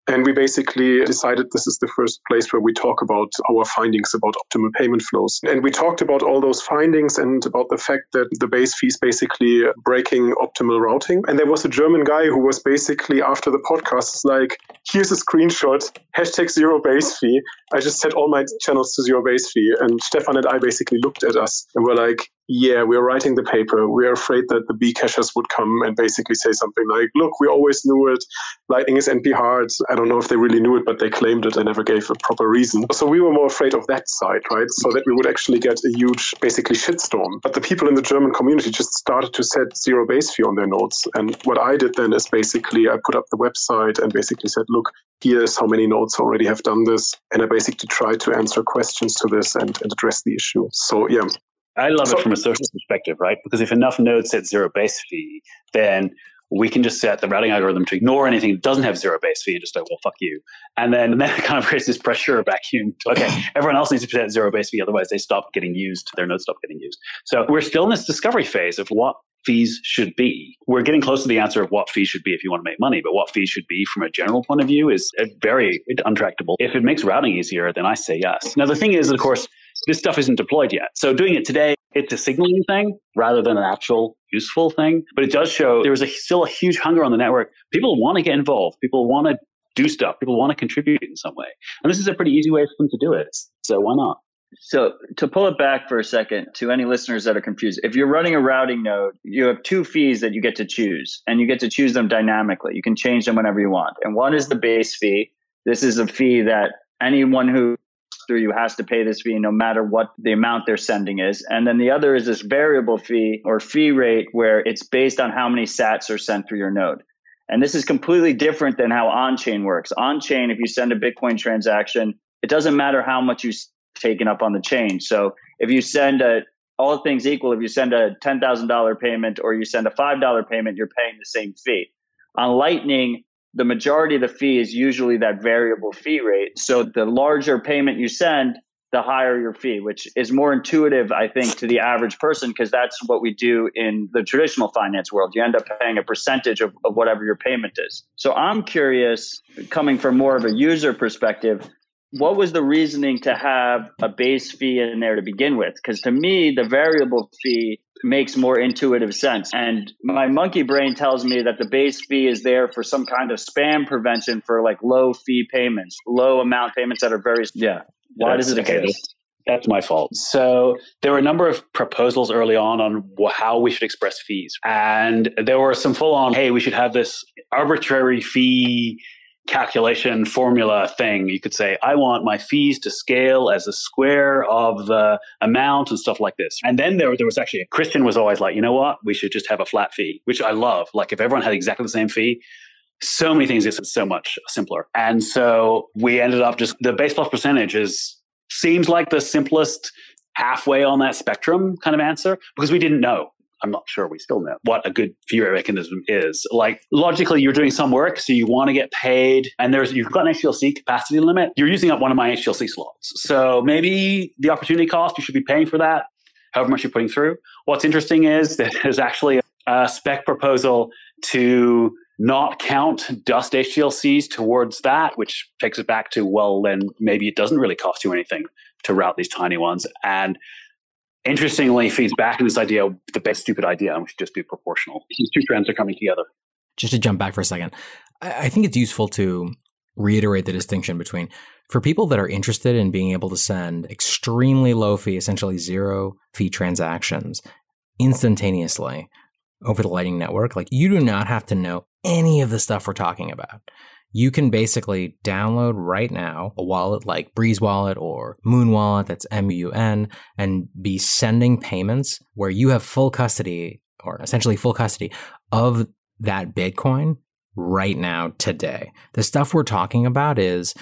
And we basically decided this is the first place where we talk about our findings about optimal payment flows. And we talked about all those findings and about the fact that the base fee is basically breaking optimal routing. And there was a German guy who was basically after the podcast like, here's a screenshot, hashtag zero base fee. I just set all my channels to zero base fee. And Stefan and I basically looked at us and were like, yeah, we're writing the paper. We're afraid that the Bcashers would come and basically say something like, look, we always knew it. Lightning is NP hard. I don't know if they really knew it, but they claimed it and never gave a proper reason. So we were more afraid of that side, right? So that we would actually get a huge, basically, shitstorm. But the people in the German community just started to set zero base fee on their nodes. And what I did then is basically I put up the website and basically said, look, here's how many nodes already have done this. And I basically tried to answer questions to this and, and address the issue. So yeah, I love So- it from a social perspective, right? Because if enough nodes set zero base fee, then we can just set the routing algorithm to ignore anything that doesn't have zero base fee and just go, well, fuck you. And then, and (laughs) then it kind of creates this pressure vacuum. To, okay, (laughs) everyone else needs to set zero base fee, otherwise they stop getting used, their nodes stop getting used. So we're still in this discovery phase of what fees should be. We're getting close to the answer of what fees should be if you want to make money, but what fees should be from a general point of view is very untractable. If it makes routing easier, then I say yes. Now, the thing is, of course, this stuff isn't deployed yet. So doing it today, it's a signaling thing rather than an actual useful thing. But it does show there is a, still a huge hunger on the network. People want to get involved. People want to do stuff. People want to contribute in some way. And this is a pretty easy way for them to do it. So why not? So to pull it back for a second to any listeners that are confused, if you're running a routing node, you have two fees that you get to choose and you get to choose them dynamically. You can change them whenever you want. And one is the base fee. This is a fee that anyone who through you has to pay this fee no matter what the amount they're sending is. And then the other is this variable fee or fee rate where it's based on how many sats are sent through your node. And this is completely different than how on-chain works. On-chain, if you send a Bitcoin transaction, it doesn't matter how much you taken up on the chain. So if you send a all things equal, if you send a ten thousand dollar payment or you send a five dollar payment, you're paying the same fee. On Lightning, the majority of the fee is usually that variable fee rate. So the larger payment you send, the higher your fee, which is more intuitive, I think, to the average person because that's what we do in the traditional finance world. You end up paying a percentage of, of whatever your payment is. So I'm curious, coming from more of a user perspective, what was the reasoning to have a base fee in there to begin with? Because to me, the variable fee makes more intuitive sense. And my monkey brain tells me that the base fee is there for some kind of spam prevention for like low fee payments, low amount payments that are very, yeah. Why does it exist? That's my fault. So there were a number of proposals early on on how we should express fees. And there were some full on, hey, we should have this arbitrary fee calculation formula thing. You could say, I want my fees to scale as a square of the amount and stuff like this. And then there, there was actually, Christian was always like, you know what? We should just have a flat fee, which I love. Like if everyone had exactly the same fee, so many things get so much simpler. And so we ended up just the base plus percentage is seems like the simplest halfway on that spectrum kind of answer because we didn't know. I'm not sure we still know what a good fee rate mechanism is. Like logically, you're doing some work, so you want to get paid, and there's you've got an HTLC capacity limit. You're using up one of my HTLC slots, so maybe the opportunity cost you should be paying for that, however much you're putting through. What's interesting is that (laughs) there's actually a spec proposal to not count dust HTLCs towards that, which takes it back to, well, then maybe it doesn't really cost you anything to route these tiny ones. And interestingly, feeds back to this idea of the best stupid idea, and we should just do proportional. These two trends are coming together. just to jump back for a second, I think it's useful to reiterate the distinction between for people that are interested in being able to send extremely low fee, essentially zero fee transactions instantaneously over the Lightning Network. Like you do not have to know any of the stuff we're talking about. You can basically download right now a wallet like Breeze Wallet or Muun Wallet, that's M U N, and be sending payments where you have full custody or essentially full custody of that Bitcoin right now today. The stuff we're talking about is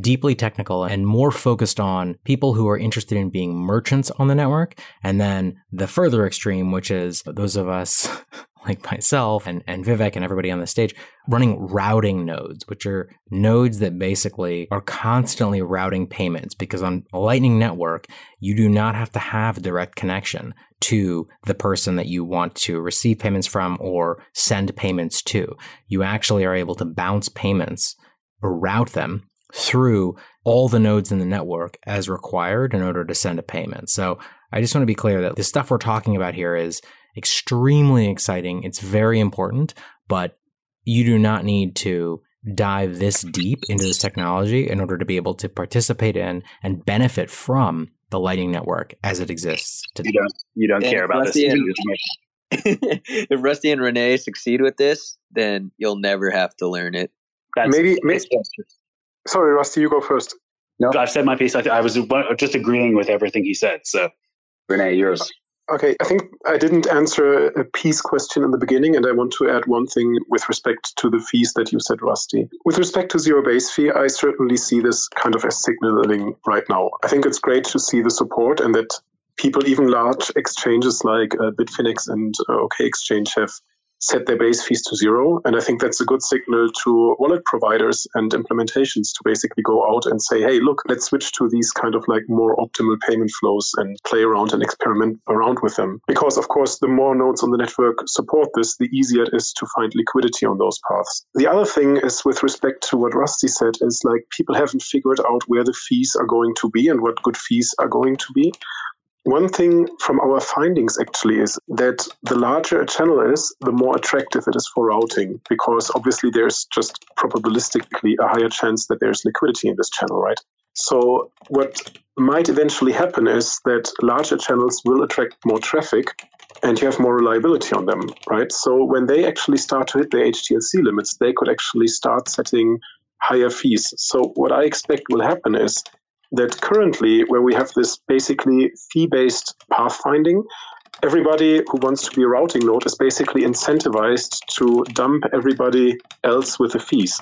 deeply technical and more focused on people who are interested in being merchants on the network. And then the further extreme, which is those of us (laughs) like myself and, and Vivek and everybody on the stage running routing nodes, which are nodes that basically are constantly routing payments because on a Lightning network, you do not have to have a direct connection to the person that you want to receive payments from or send payments to. You actually are able to bounce payments or route them through all the nodes in the network as required in order to send a payment. So I just want to be clear that the stuff we're talking about here is extremely exciting. It's very important, but you do not need to dive this deep into this technology in order to be able to participate in and benefit from the Lightning Network as it exists today. You don't, you don't care about this. And- (laughs) if Rusty and René succeed with this, then you'll never have to learn it. That's, Maybe- may- Sorry, Rusty, you go first. no, I've said my piece. I, th- I was just agreeing with everything he said. So, René, yours. Okay, I think I didn't answer a piece question in the beginning, and I want to add one thing with respect to the fees that you said, Rusty. With respect to zero base fee, I certainly see this kind of as signaling right now. I think it's great to see the support and that people, even large exchanges like uh, Bitfinex and uh, OK Exchange, have set their base fees to zero. And I think that's a good signal to wallet providers and implementations to basically go out and say, hey, look, let's switch to these kind of like more optimal payment flows and play around and experiment around with them. Because, of course, the more nodes on the network support this, the easier it is to find liquidity on those paths. The other thing is with respect to what Rusty said is like people haven't figured out where the fees are going to be and what good fees are going to be. One thing from our findings actually is that the larger a channel is, the more attractive it is for routing, because obviously there's just probabilistically a higher chance that there's liquidity in this channel, right? So, what might eventually happen is that larger channels will attract more traffic and you have more reliability on them, right? So, when they actually start to hit their HTLC limits, they could actually start setting higher fees. So, what I expect will happen is that currently, where we have this basically fee based pathfinding, everybody who wants to be a routing node is basically incentivized to dump everybody else with the fees.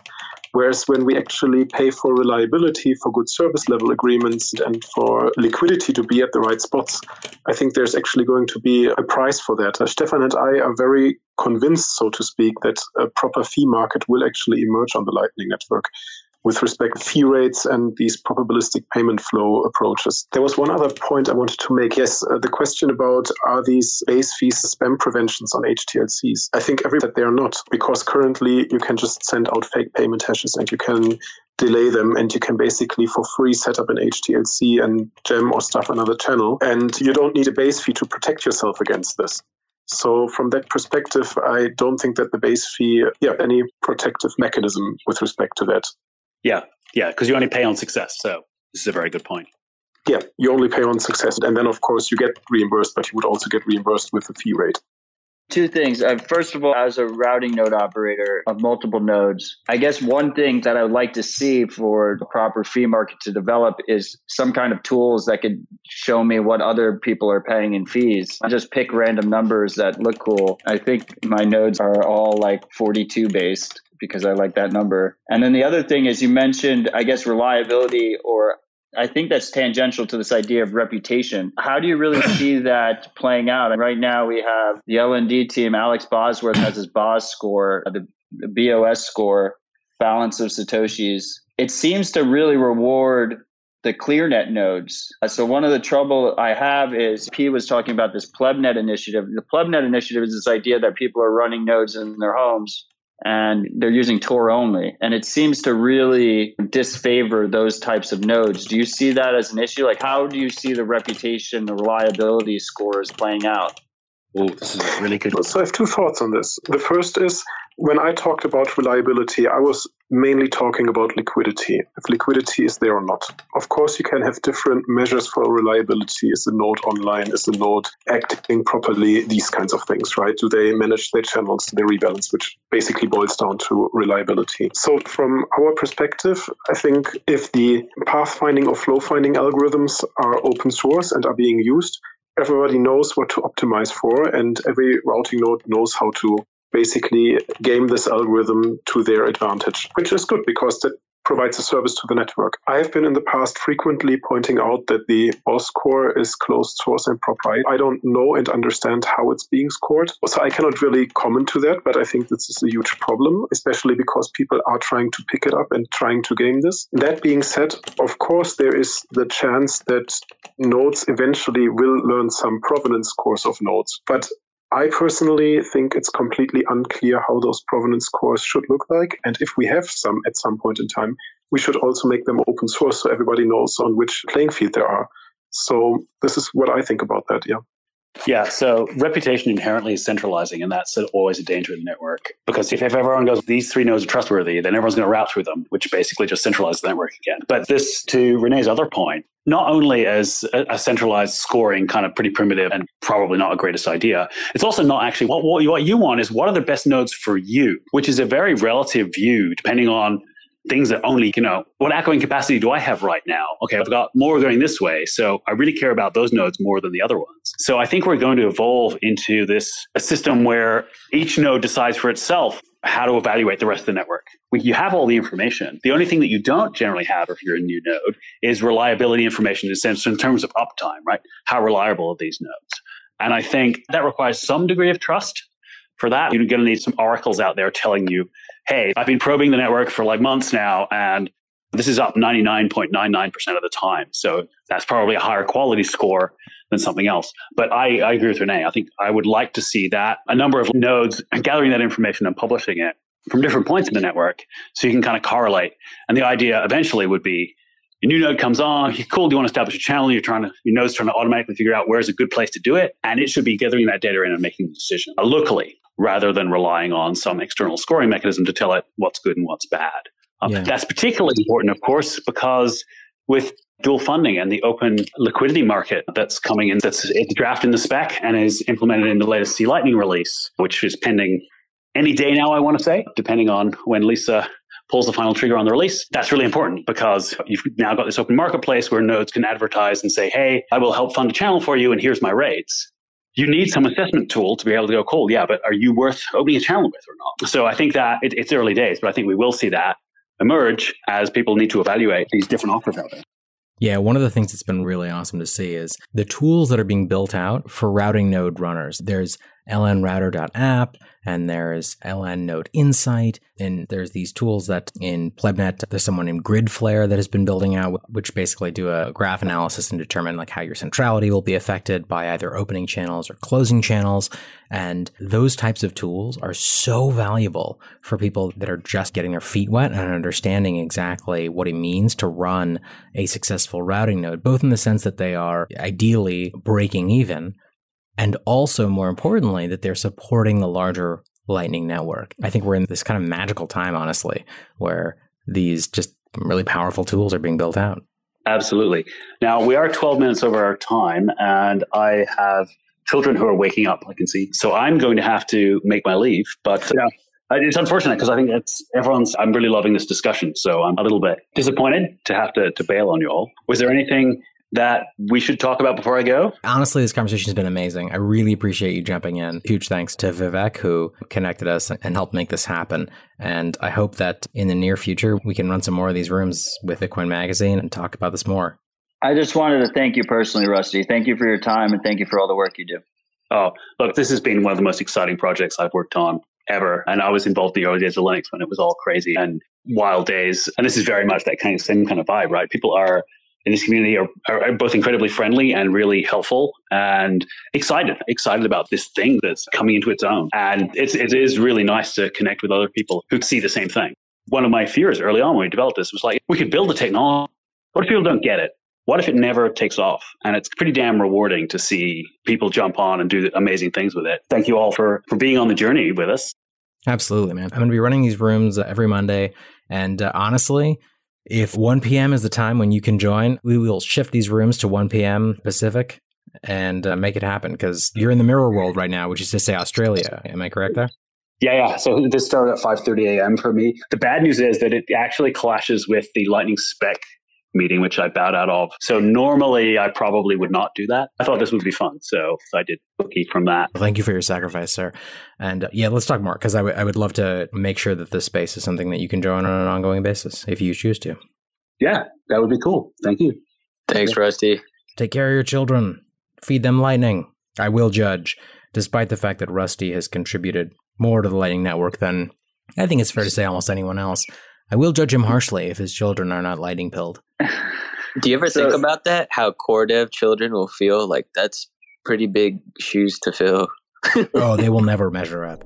Whereas when we actually pay for reliability, for good service level agreements, and for liquidity to be at the right spots, I think there's actually going to be a price for that. Uh, Stefan and I are very convinced, so to speak, that a proper fee market will actually emerge on the Lightning Network with respect to fee rates and these probabilistic payment flow approaches. There was one other point I wanted to make. Yes, uh, the question about are these base fees spam preventions on HTLCs? I think every that they are not, because currently you can just send out fake payment hashes and you can delay them and you can basically for free set up an HTLC and gem or stuff another channel and you don't need a base fee to protect yourself against this. So from that perspective, I don't think that the base fee, yeah, any protective mechanism with respect to that. Yeah, yeah, because you only pay on success. So this is a very good point. Yeah, you only pay on success. And then, of course, you get reimbursed, but you would also get reimbursed with the fee rate. Two things. Uh, first of all, as a routing node operator of multiple nodes, I guess one thing that I would like to see for the proper fee market to develop is some kind of tools that could show me what other people are paying in fees. I just pick random numbers that look cool. I think my nodes are all like 42 based because I like that number. And then the other thing is you mentioned, I guess, reliability or I think that's tangential to this idea of reputation. How do you really (clears throat) see that playing out? And right now we have the LND team, Alex Bosworth has his BOS score, the, the BOS score, balance of Satoshis. It seems to really reward the ClearNet nodes. Uh, so one of the trouble I have is P was talking about this PlebNet initiative. The PlebNet initiative is this idea that people are running nodes in their homes and they're using Tor only. And it seems to really disfavor those types of nodes. Do you see that as an issue? Like, how do you see the reputation, the reliability scores playing out? Oh, this is a really good. So I have two thoughts on this. The first is when I talked about reliability, I was mainly talking about liquidity. If liquidity is there or not. Of course, you can have different measures for reliability. Is the node online? Is the node acting properly? These kinds of things, right? Do they manage their channels? Do they rebalance? Which basically boils down to reliability. So, from our perspective, I think if the pathfinding or flow finding algorithms are open source and are being used, everybody knows what to optimize for, and every routing node knows how to basically game this algorithm to their advantage, which is good because that provides a service to the network. I have been in the past frequently pointing out that the BOS score is closed source and proprietary. I don't know and understand how it's being scored, so I cannot really comment to that, but I think this is a huge problem, especially because people are trying to pick it up and trying to game this. That being said, of course, there is the chance that nodes eventually will learn some provenance scores of nodes, but I personally think it's completely unclear how those provenance scores should look like. And if we have some at some point in time, we should also make them open source so everybody knows on which playing field they are. So this is what I think about that. Yeah. Yeah, so reputation inherently is centralizing, and that's always a danger in the network. Because if, if everyone goes, these three nodes are trustworthy, then everyone's going to route through them, which basically just centralizes the network again. But this, to René's other point, not only as a, centralized scoring kind of pretty primitive and probably not a greatest idea, it's also not actually what, what you want is what are the best nodes for you, which is a very relative view depending on things that only, you know, what echoing capacity do I have right now? Okay, I've got more going this way. So I really care about those nodes more than the other ones. So I think we're going to evolve into this a system where each node decides for itself how to evaluate the rest of the network. You have all the information. The only thing that you don't generally have if you're a new node is reliability information in, sense, in terms of uptime, right? How reliable are these nodes? And I think that requires some degree of trust. For that, you're going to need some oracles out there telling you hey, I've been probing the network for like months now, and this is up 99.99% of the time. So that's probably a higher quality score than something else. But I, I agree with René. I think I would like to see that a number of nodes (clears throat) gathering that information and publishing it from different points in the network so you can kind of correlate. And the idea eventually would be your new node comes on, cool, do you want to establish a channel? You're trying to, your node's trying to automatically figure out where's a good place to do it. And it should be gathering that data in and making the decision uh, locally rather than relying on some external scoring mechanism to tell it what's good and what's bad. Um, yeah. That's particularly important, of course, because with dual funding and the open liquidity market that's coming in, that's it's drafted in the spec and is implemented in the latest C Lightning release, which is pending any day now, I want to say, depending on when Lisa pulls the final trigger on the release. That's really important because you've now got this open marketplace where nodes can advertise and say, hey, I will help fund a channel for you and here's my rates you need some assessment tool to be able to go cold. Yeah, but are you worth opening a channel with or not? So I think that it, it's early days, but I think we will see that emerge as people need to evaluate these different offers out there. Yeah, one of the things that's been really awesome to see is the tools that are being built out for routing node runners. There's lnrouter.app and there's LN Node Insight. And there's these tools that in PlebNet, there's someone named Gridflare that has been building out, which basically do a graph analysis and determine like how your centrality will be affected by either opening channels or closing channels. And those types of tools are so valuable for people that are just getting their feet wet and understanding exactly what it means to run a successful routing node, both in the sense that they are ideally breaking even, and also, more importantly, that they're supporting the larger Lightning Network. I think we're in this kind of magical time, honestly, where these just really powerful tools are being built out. Absolutely. Now, we are 12 minutes over our time, and I have children who are waking up, I can see. So I'm going to have to make my leave. But yeah. It's unfortunate because I think it's everyone's. I'm really loving this discussion, so I'm a little bit disappointed to have to, to bail on you all. Was there anything that we should talk about before I go? Honestly, this conversation has been amazing. I really appreciate you jumping in. Huge thanks to Vivek who connected us and helped make this happen. And I hope that in the near future we can run some more of these rooms with Bitcoin Magazine and talk about this more. I just wanted to thank you personally, Rusty. Thank you for your time and thank you for all the work you do. Oh, look, this has been one of the most exciting projects I've worked on ever. And I was involved in the early days of Linux when it was all crazy and wild days. And this is very much that kind of same kind of vibe, right? People are in this community are, are, both incredibly friendly and really helpful and excited, excited about this thing that's coming into its own. And it's, it is really nice to connect with other people who see the same thing. One of my fears early on when we developed this was like, we could build the technology. What if people don't get it? What if it never takes off? And it's pretty damn rewarding to see people jump on and do amazing things with it. Thank you all for, for being on the journey with us. Absolutely, man. I'm going to be running these rooms every Monday. And uh, honestly, if 1 p.m. is the time when you can join, we will shift these rooms to 1 p.m. Pacific and uh, make it happen because you're in the mirror world right now, which is to say Australia. Am I correct there? Yeah, yeah. So this started at 5:30 a.m. for me. The bad news is that it actually clashes with the Lightning Spec meeting, which I bowed out of. So normally I probably would not do that. I thought this would be fun. So I did bookie from that. Well, thank you for your sacrifice, sir. And uh, yeah, let's talk more because I, w- I would love to make sure that this space is something that you can join on an ongoing basis if you choose to. Yeah, that would be cool. Thank you. Thanks, Rusty. Take care of your children. Feed them lightning. I will judge, despite the fact that Rusty has contributed more to the Lightning Network than I think it's fair to say almost anyone else. I will judge him harshly if his children are not lightning pilled. (laughs) Do you ever so, think about that? How core dev children will feel like that's pretty big shoes to fill. (laughs) oh, they will never measure up.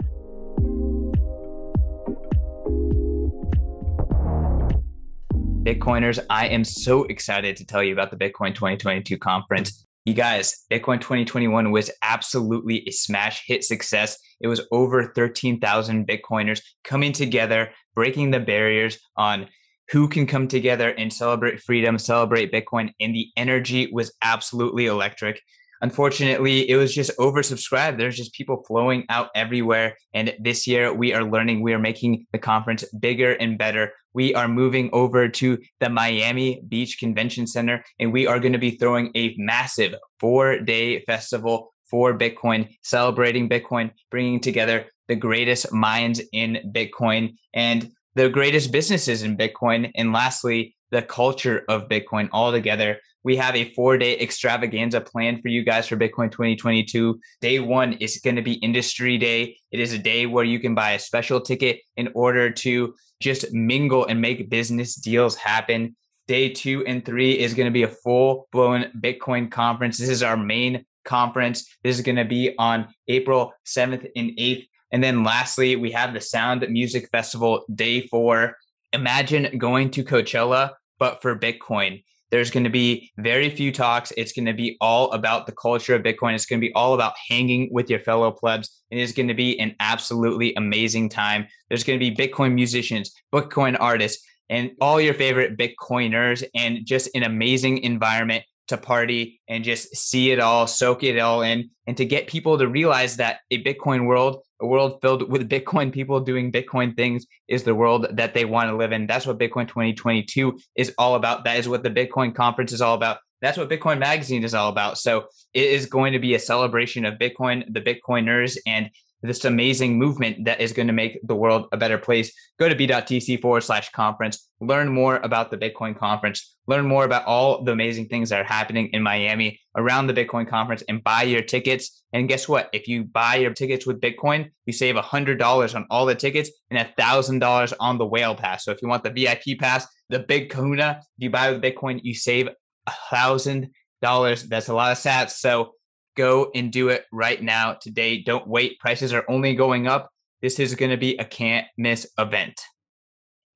Bitcoiners, I am so excited to tell you about the Bitcoin 2022 conference. You guys, Bitcoin 2021 was absolutely a smash hit success. It was over 13,000 Bitcoiners coming together, breaking the barriers on who can come together and celebrate freedom, celebrate Bitcoin. And the energy was absolutely electric. Unfortunately, it was just oversubscribed. There's just people flowing out everywhere. And this year, we are learning, we are making the conference bigger and better. We are moving over to the Miami Beach Convention Center, and we are going to be throwing a massive four day festival for Bitcoin, celebrating Bitcoin, bringing together the greatest minds in Bitcoin and the greatest businesses in Bitcoin. And lastly, the culture of Bitcoin all together. We have a four day extravaganza planned for you guys for Bitcoin 2022. Day one is going to be industry day. It is a day where you can buy a special ticket in order to just mingle and make business deals happen. Day two and three is going to be a full blown Bitcoin conference. This is our main conference. This is going to be on April 7th and 8th. And then lastly, we have the Sound Music Festival day four. Imagine going to Coachella, but for Bitcoin. There's going to be very few talks. It's going to be all about the culture of Bitcoin. It's going to be all about hanging with your fellow plebs. And It is going to be an absolutely amazing time. There's going to be Bitcoin musicians, Bitcoin artists, and all your favorite Bitcoiners, and just an amazing environment to party and just see it all, soak it all in, and to get people to realize that a Bitcoin world, a world filled with Bitcoin people doing Bitcoin things, is the world that they want to live in. That's what Bitcoin 2022 is all about. That is what the Bitcoin conference is all about. That's what Bitcoin Magazine is all about. So it is going to be a celebration of Bitcoin, the Bitcoiners, and this amazing movement that is going to make the world a better place. Go to b.tc forward slash conference, learn more about the Bitcoin conference, learn more about all the amazing things that are happening in Miami around the Bitcoin conference and buy your tickets. And guess what? If you buy your tickets with Bitcoin, you save $100 on all the tickets and $1,000 on the whale pass. So if you want the VIP pass, the big kahuna, if you buy with Bitcoin, you save a $1,000. That's a lot of sats. So Go and do it right now today. Don't wait. Prices are only going up. This is going to be a can't miss event.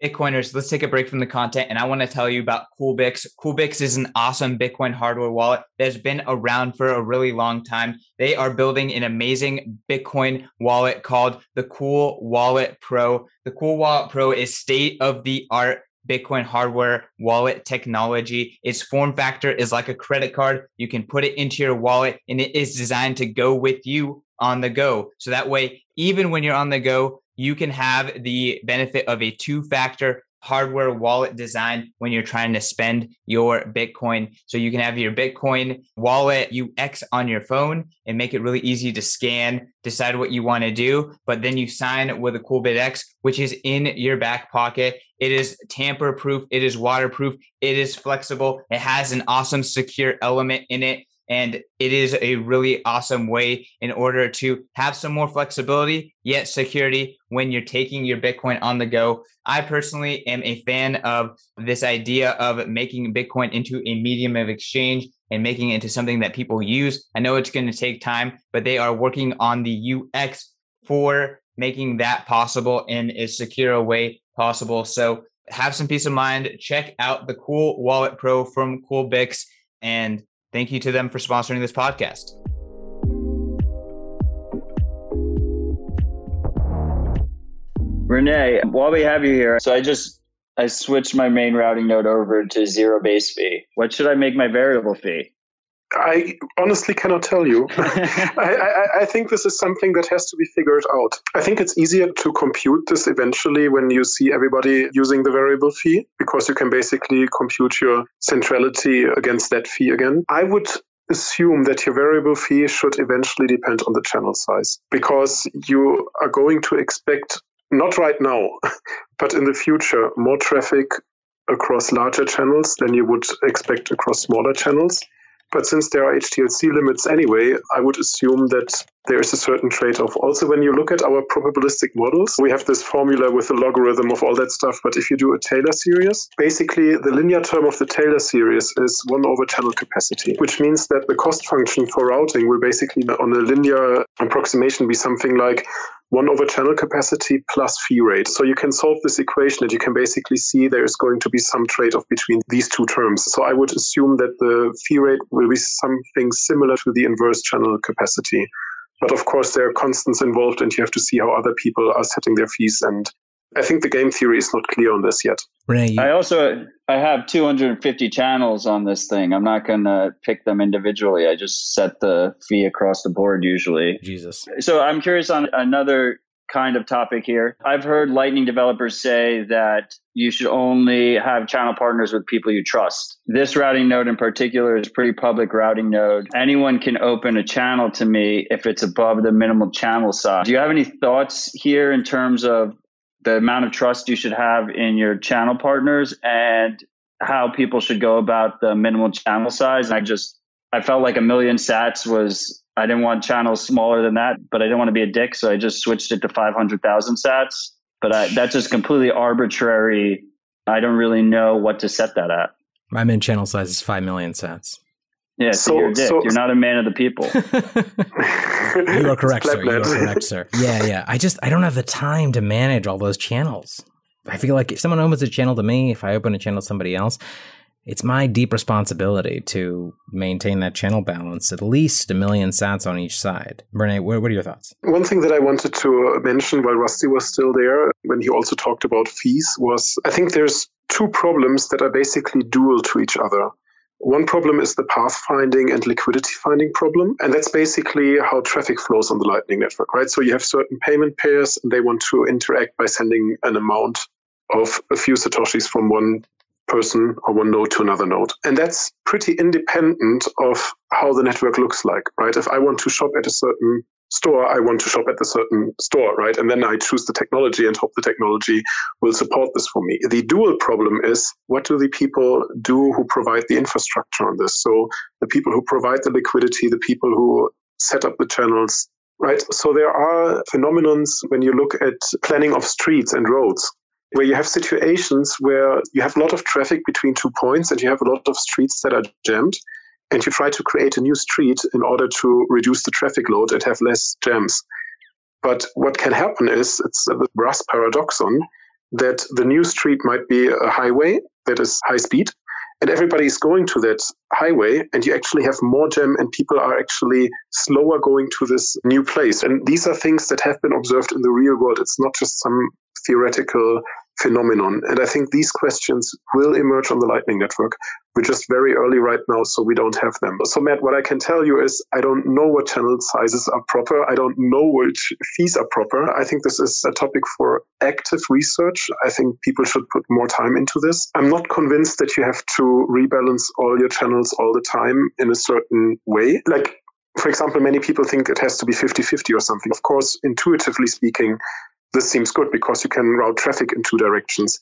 Bitcoiners, let's take a break from the content and I want to tell you about CoolBitX. CoolBitX is an awesome Bitcoin hardware wallet that's been around for a really long time. They are building an amazing Bitcoin wallet called the Cool Wallet Pro. The Cool Wallet Pro is state of the art Bitcoin hardware wallet technology. Its form factor is like a credit card. You can put it into your wallet and it is designed to go with you on the go. So that way, even when you're on the go, you can have the benefit of a two factor hardware wallet design when you're trying to spend your Bitcoin. So you can have your Bitcoin wallet UX on your phone and make it really easy to scan, decide what you want to do, but then you sign with a CoolBitX, which is in your back pocket. It is tamper proof, it is waterproof, it is flexible, it has an awesome secure element in it. And it is a really awesome way in order to have some more flexibility, yet security when you're taking your Bitcoin on the go. I personally am a fan of this idea of making Bitcoin into a medium of exchange and making it into something that people use. I know it's going to take time, but they are working on the UX for making that possible in as secure a way possible. So have some peace of mind. Check out the Cool Wallet Pro from CoolBitX and Thank you to them for sponsoring this podcast. René, while we have you here, so I just I switched my main routing node over to zero base fee. What should I make my variable fee? I honestly cannot tell you. (laughs) I, I, I, think this is something that has to be figured out. I think it's easier to compute this eventually when you see everybody using the variable fee because you can basically compute your centrality against that fee again. I would assume that your variable fee should eventually depend on the channel size because you are going to expect, not right now, (laughs) but in the future, more traffic across larger channels than you would expect across smaller channels. But since there are HTLC limits anyway, I would assume that there is a certain trade off. Also, when you look at our probabilistic models, we have this formula with the logarithm of all that stuff. But if you do a Taylor series, basically the linear term of the Taylor series is 1 over channel capacity, which means that the cost function for routing will basically, on a linear approximation, be something like 1 over channel capacity plus fee rate. So you can solve this equation and you can basically see there's going to be some trade off between these two terms. So I would assume that the fee rate will be something similar to the inverse channel capacity. But of course, there are constants involved, and you have to see how other people are setting their fees. And I think the game theory is not clear on this yet. René, you- I also I have 250 channels on this thing. I'm not going to pick them individually. I just set the fee across the board usually. Jesus. So I'm curious on another kind of topic here. I've heard Lightning developers say that you should only have channel partners with people you trust. This routing node in particular is pretty public routing node. Anyone can open a channel to me if it's above the minimal channel size. Do you have any thoughts here in terms of the amount of trust you should have in your channel partners and how people should go about the minimal channel size? I just I felt like a million sats was I didn't want channels smaller than that, but I didn't want to be a dick, so I just switched it to 500,000 sats. But I, that's just completely arbitrary. I don't really know what to set that at. My min channel size is 5 million sats. Yeah, so, So- you're a dick. so- you're not a man of the people. (laughs) you are correct, sir. You are correct, sir. Yeah, yeah. I just I don't have the time to manage all those channels. I feel like if someone opens a channel to me, if I open a channel to somebody else, it's my deep responsibility to maintain that channel balance, at least a million sats on each side. Brene, what, what are your thoughts? One thing that I wanted to uh, mention while Rusty was still there, when he also talked about fees, was I think there's two problems that are basically dual to each other. One problem is the path finding and liquidity finding problem. And that's basically how traffic flows on the Lightning Network, right? So you have certain payment pairs and they want to interact by sending an amount of a few Satoshis from one person or one node to another node. And that's pretty independent of how the network looks like, right? If I want to shop at a certain store, I want to shop at the certain store, right? And then I choose the technology and hope the technology will support this for me. The dual problem is what do the people do who provide the infrastructure on this? So the people who provide the liquidity, the people who set up the channels, right? So there are phenomenons when you look at planning of streets and roads where you have situations where you have a lot of traffic between two points and you have a lot of streets that are jammed and you try to create a new street in order to reduce the traffic load and have less jams. But what can happen is it's the Braess paradoxon that the new street might be a highway that is high speed and everybody is going to that highway and you actually have more jam and people are actually slower going to this new place and these are things that have been observed in the real world it's not just some theoretical phenomenon. And i think these questions will emerge on the lightning network. We're just very early right now so we don't have them. So matt what i can tell you is i don't know what channel sizes are proper. I don't know which fees are proper. I think this is a topic for active research. I think people should put more time into this. I'm not convinced that you have to rebalance all your channels all the time in a certain way. Like for example, many people think it has to be 50 50 or something. Of course, intuitively speaking, this seems good because you can route traffic in two directions.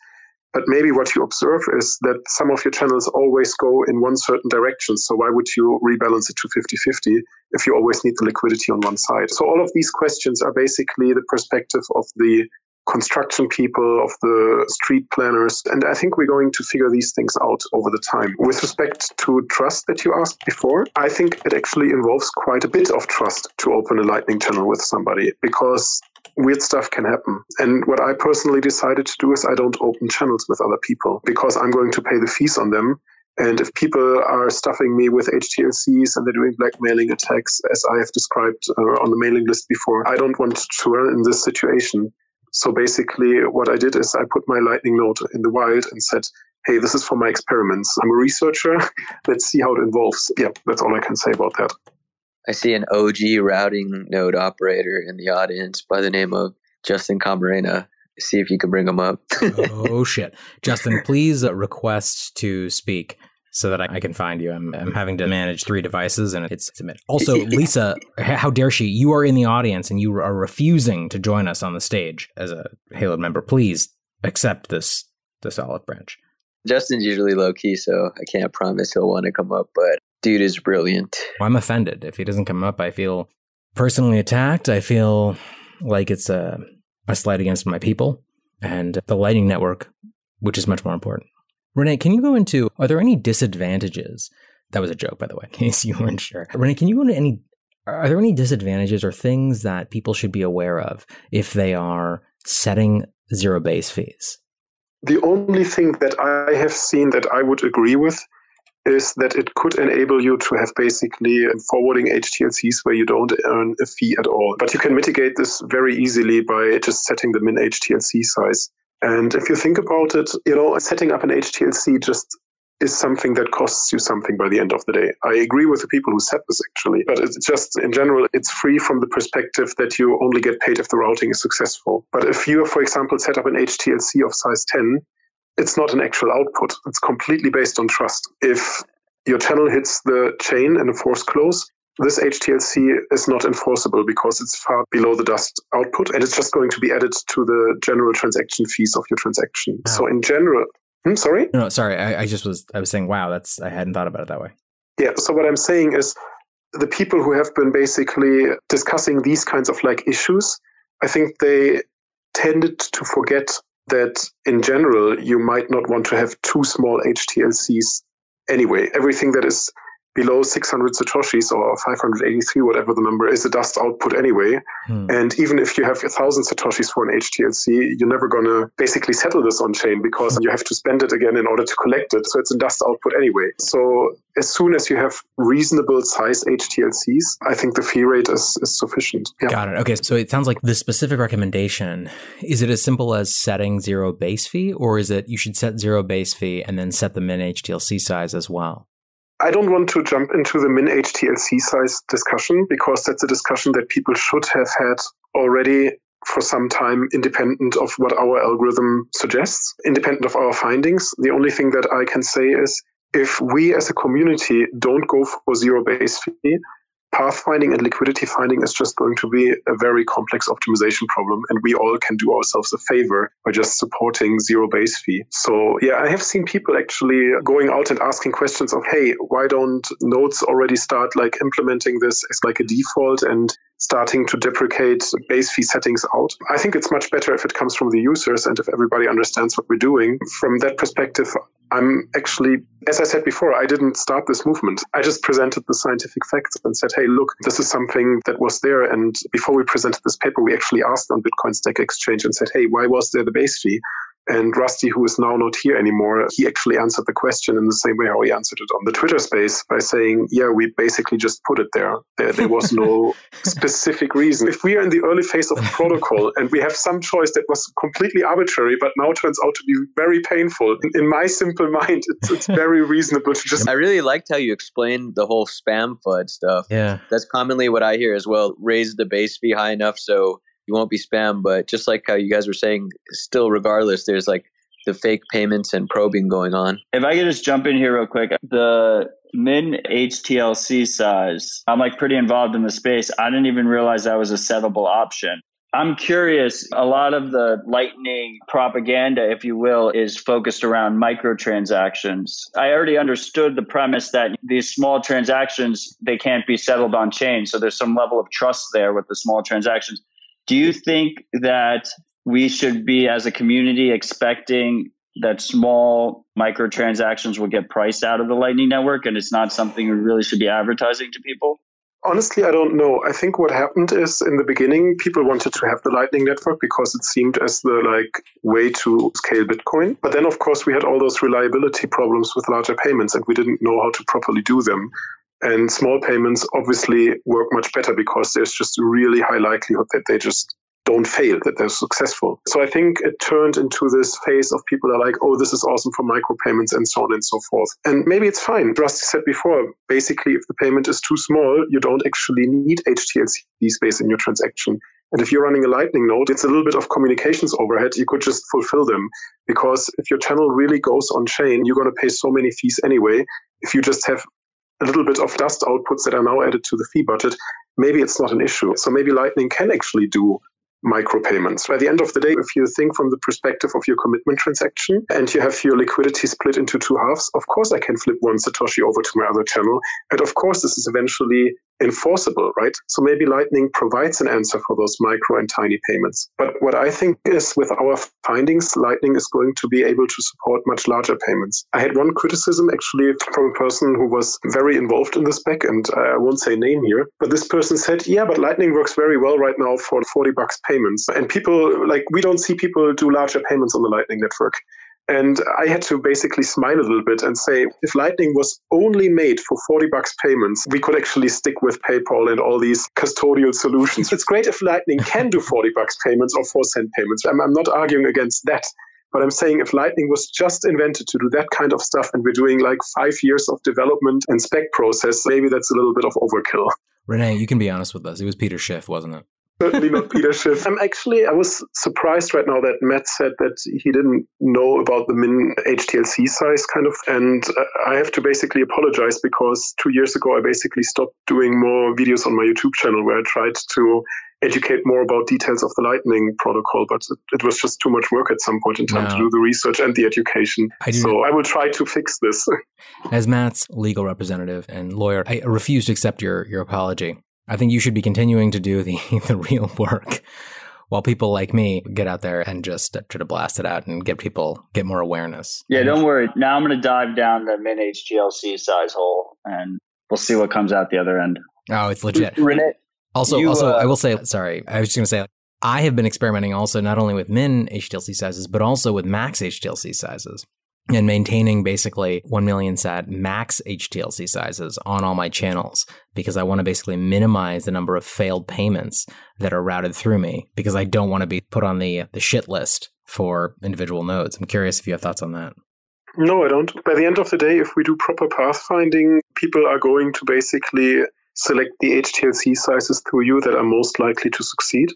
But maybe what you observe is that some of your channels always go in one certain direction. So why would you rebalance it to 50 50 if you always need the liquidity on one side? So all of these questions are basically the perspective of the construction people, of the street planners. And I think we're going to figure these things out over the time. With respect to trust that you asked before, I think it actually involves quite a bit of trust to open a Lightning channel with somebody because weird stuff can happen. And what I personally decided to do is I don't open channels with other people because I'm going to pay the fees on them. And if people are stuffing me with HTLCs and they're doing blackmailing attacks, as I have described uh, on the mailing list before, I don't want to run in this situation. So basically, what I did is I put my Lightning node in the wild and said, hey, this is for my experiments. I'm a researcher. (laughs) Let's see how it evolves. Yeah, that's all I can say about that. I see an OG routing node operator in the audience by the name of Justin Camarena. See if you can bring him up. (laughs) oh shit, Justin, please request to speak so that I, I can find you. I'm, I'm having to manage three devices, and it's, it's a minute. Also, (laughs) Lisa, how dare she? You are in the audience, and you are refusing to join us on the stage as a Halo member. Please accept this this olive branch. Justin's usually low key, so I can't promise he'll want to come up, but dude is brilliant. I'm offended if he doesn't come up. I feel personally attacked. I feel like it's a a slight against my people and the lighting network, which is much more important. René, can you go into are there any disadvantages? That was a joke, by the way, in case you weren't sure. René, can you go into any Are there any disadvantages or things that people should be aware of if they are setting zero base fees? The only thing that I have seen that I would agree with is that it could enable you to have basically forwarding HTLCs where you don't earn a fee at all. But you can mitigate this very easily by just setting the min HTLC size. And if you think about it, you know, setting up an HTLC just is something that costs you something by the end of the day. I agree with the people who said this actually, but it's just in general, it's free from the perspective that you only get paid if the routing is successful. But if you, for example, set up an HTLC of size 10, it's not an actual output. It's completely based on trust. If your channel hits the chain in a force close, this HTLC is not enforceable because it's far below the dust output and it's just going to be added to the general transaction fees of your transaction. So in general, hmm, sorry? No, sorry. I, I just was, I was saying, wow, that's, I hadn't thought about it that way. Yeah. So what I'm saying is the people who have been basically discussing these kinds of like issues, I think they tended to forget that in general, you might not want to have too small HTLCs anyway. Everything that is below 600 satoshis or 583 whatever the number is a dust output anyway. Hmm. and even if you have 1000 satoshis for an htlc you're never going to basically settle this on chain because you have to spend it again in order to collect it. So it's a dust output anyway. So as soon as you have reasonable size htlcs i think the fee rate is, is sufficient. Yeah. got it. Okay. So it sounds like the specific recommendation is it as simple as setting zero base fee or is it you should set zero base fee and then set the min htlc size as well I don't want to jump into the min HTLC size discussion because that's a discussion that people should have had already for some time, independent of what our algorithm suggests, independent of our findings. The only thing that I can say is if we as a community don't go for zero base fee, pathfinding and liquidity finding is just going to be a very complex optimization problem. And we all can do ourselves a favor by just supporting zero base fee. So yeah, I have seen people actually going out and asking questions of, hey, why don't nodes already start like implementing this as like a default and starting to deprecate base fee settings out. I think it's much better if it comes from the users and if everybody understands what we're doing. From that perspective, I'm actually, as I said before, I didn't start this movement. I just presented the scientific facts and said, hey, look, this is something that was there. And before we presented this paper, we actually asked on Bitcoin Stack Exchange and said, hey, why was there the base fee? And Rusty, who is now not here anymore, he actually answered the question in the same way how he answered it on the Twitter space by saying, Yeah, we basically just put it there. There, there was no (laughs) specific reason. If we are in the early phase of the protocol and we have some choice that was completely arbitrary, but now turns out to be very painful, in my simple (laughs) mind, it's, it's very (laughs) reasonable to just. I really liked how you explained the whole spam FUD stuff. Yeah. That's commonly what I hear as well. Raise the base fee high enough so you won't be spam. But just like how you guys were saying, still, regardless, there's like the fake payments and probing going on. If I could just jump in here real quick, the min HTLC size, I'm like pretty involved in the space. I didn't even realize that was a settable option. I'm curious, a lot of the lightning propaganda, if you will, is focused around microtransactions. I already understood the premise that these small transactions, they can't be settled on chain. So there's some level of trust there with the small transactions. Do you think that we should be, as a community, expecting that small microtransactions will get priced out of the Lightning Network and it's not something we really should be advertising to people? Honestly, I don't know. I think what happened is in the beginning, people wanted to have the Lightning Network because it seemed as the like way to scale Bitcoin. But then, of course, we had all those reliability problems with larger payments, and we didn't know how to properly do them. And small payments obviously work much better because there's just a really high likelihood that they just don't fail, that they're successful. So I think it turned into this phase of people are like, oh, this is awesome for micropayments and so on and so forth. And maybe it's fine. Rusty said before, basically, if the payment is too small, you don't actually need HTLC space in your transaction. And if you're running a Lightning node, it's a little bit of communications overhead. You could just fulfill them because if your channel really goes on chain, you're going to pay so many fees anyway. If you just have a little bit of dust outputs that are now added to the fee budget, maybe it's not an issue. So maybe Lightning can actually do micropayments. By the end of the day, if you think from the perspective of your commitment transaction and you have your liquidity split into two halves, of course I can flip one Satoshi over to my other channel. And of course, this is eventually enforceable, right? So maybe Lightning provides an answer for those micro and tiny payments. But what I think is with our findings, Lightning is going to be able to support much larger payments. I had one criticism actually from a person who was very involved in the spec, and I won't say name here, but this person said, yeah, but Lightning works very well right now for 40 bucks payments. And people, like, we don't see people do larger payments on the Lightning network. And I had to basically smile a little bit and say, if Lightning was only made for 40 bucks payments, we could actually stick with PayPal and all these custodial solutions. It's great if Lightning can do 40 bucks payments or 4 cent payments. I'm, I'm not arguing against that. But I'm saying if Lightning was just invented to do that kind of stuff and we're doing like five years of development and spec process, maybe that's a little bit of overkill. René, you can be honest with us. It was Peter Schiff, wasn't it? Certainly not Peter Schiff. I'm actually, I was surprised right now that Matt said that he didn't know about the min HTLC size kind of. And uh, I have to basically apologize because two years ago, I basically stopped doing more videos on my YouTube channel where I tried to educate more about details of the Lightning protocol, but it, it was just too much work at some point in time no. to do the research and the education. I so I will try to fix this. (laughs) As Matt's legal representative and lawyer, I refuse to accept your, your apology. I think you should be continuing to do the, (laughs) the real work while people like me get out there and just try to blast it out and get people get more awareness. Yeah, don't worry. Now I'm going to dive down the min HTLC size hole and we'll see what comes out the other end. Oh, it's legit. (laughs) René, also, you, also, uh, I will say, sorry, I was just going to say, I have been experimenting also not only with min HTLC sizes, but also with max HTLC sizes and maintaining basically 1 million sat max HTLC sizes on all my channels because I want to basically minimize the number of failed payments that are routed through me because I don't want to be put on the the shit list for individual nodes. I'm curious if you have thoughts on that. No, I don't. By the end of the day, if we do proper pathfinding, people are going to basically select the HTLC sizes through you that are most likely to succeed.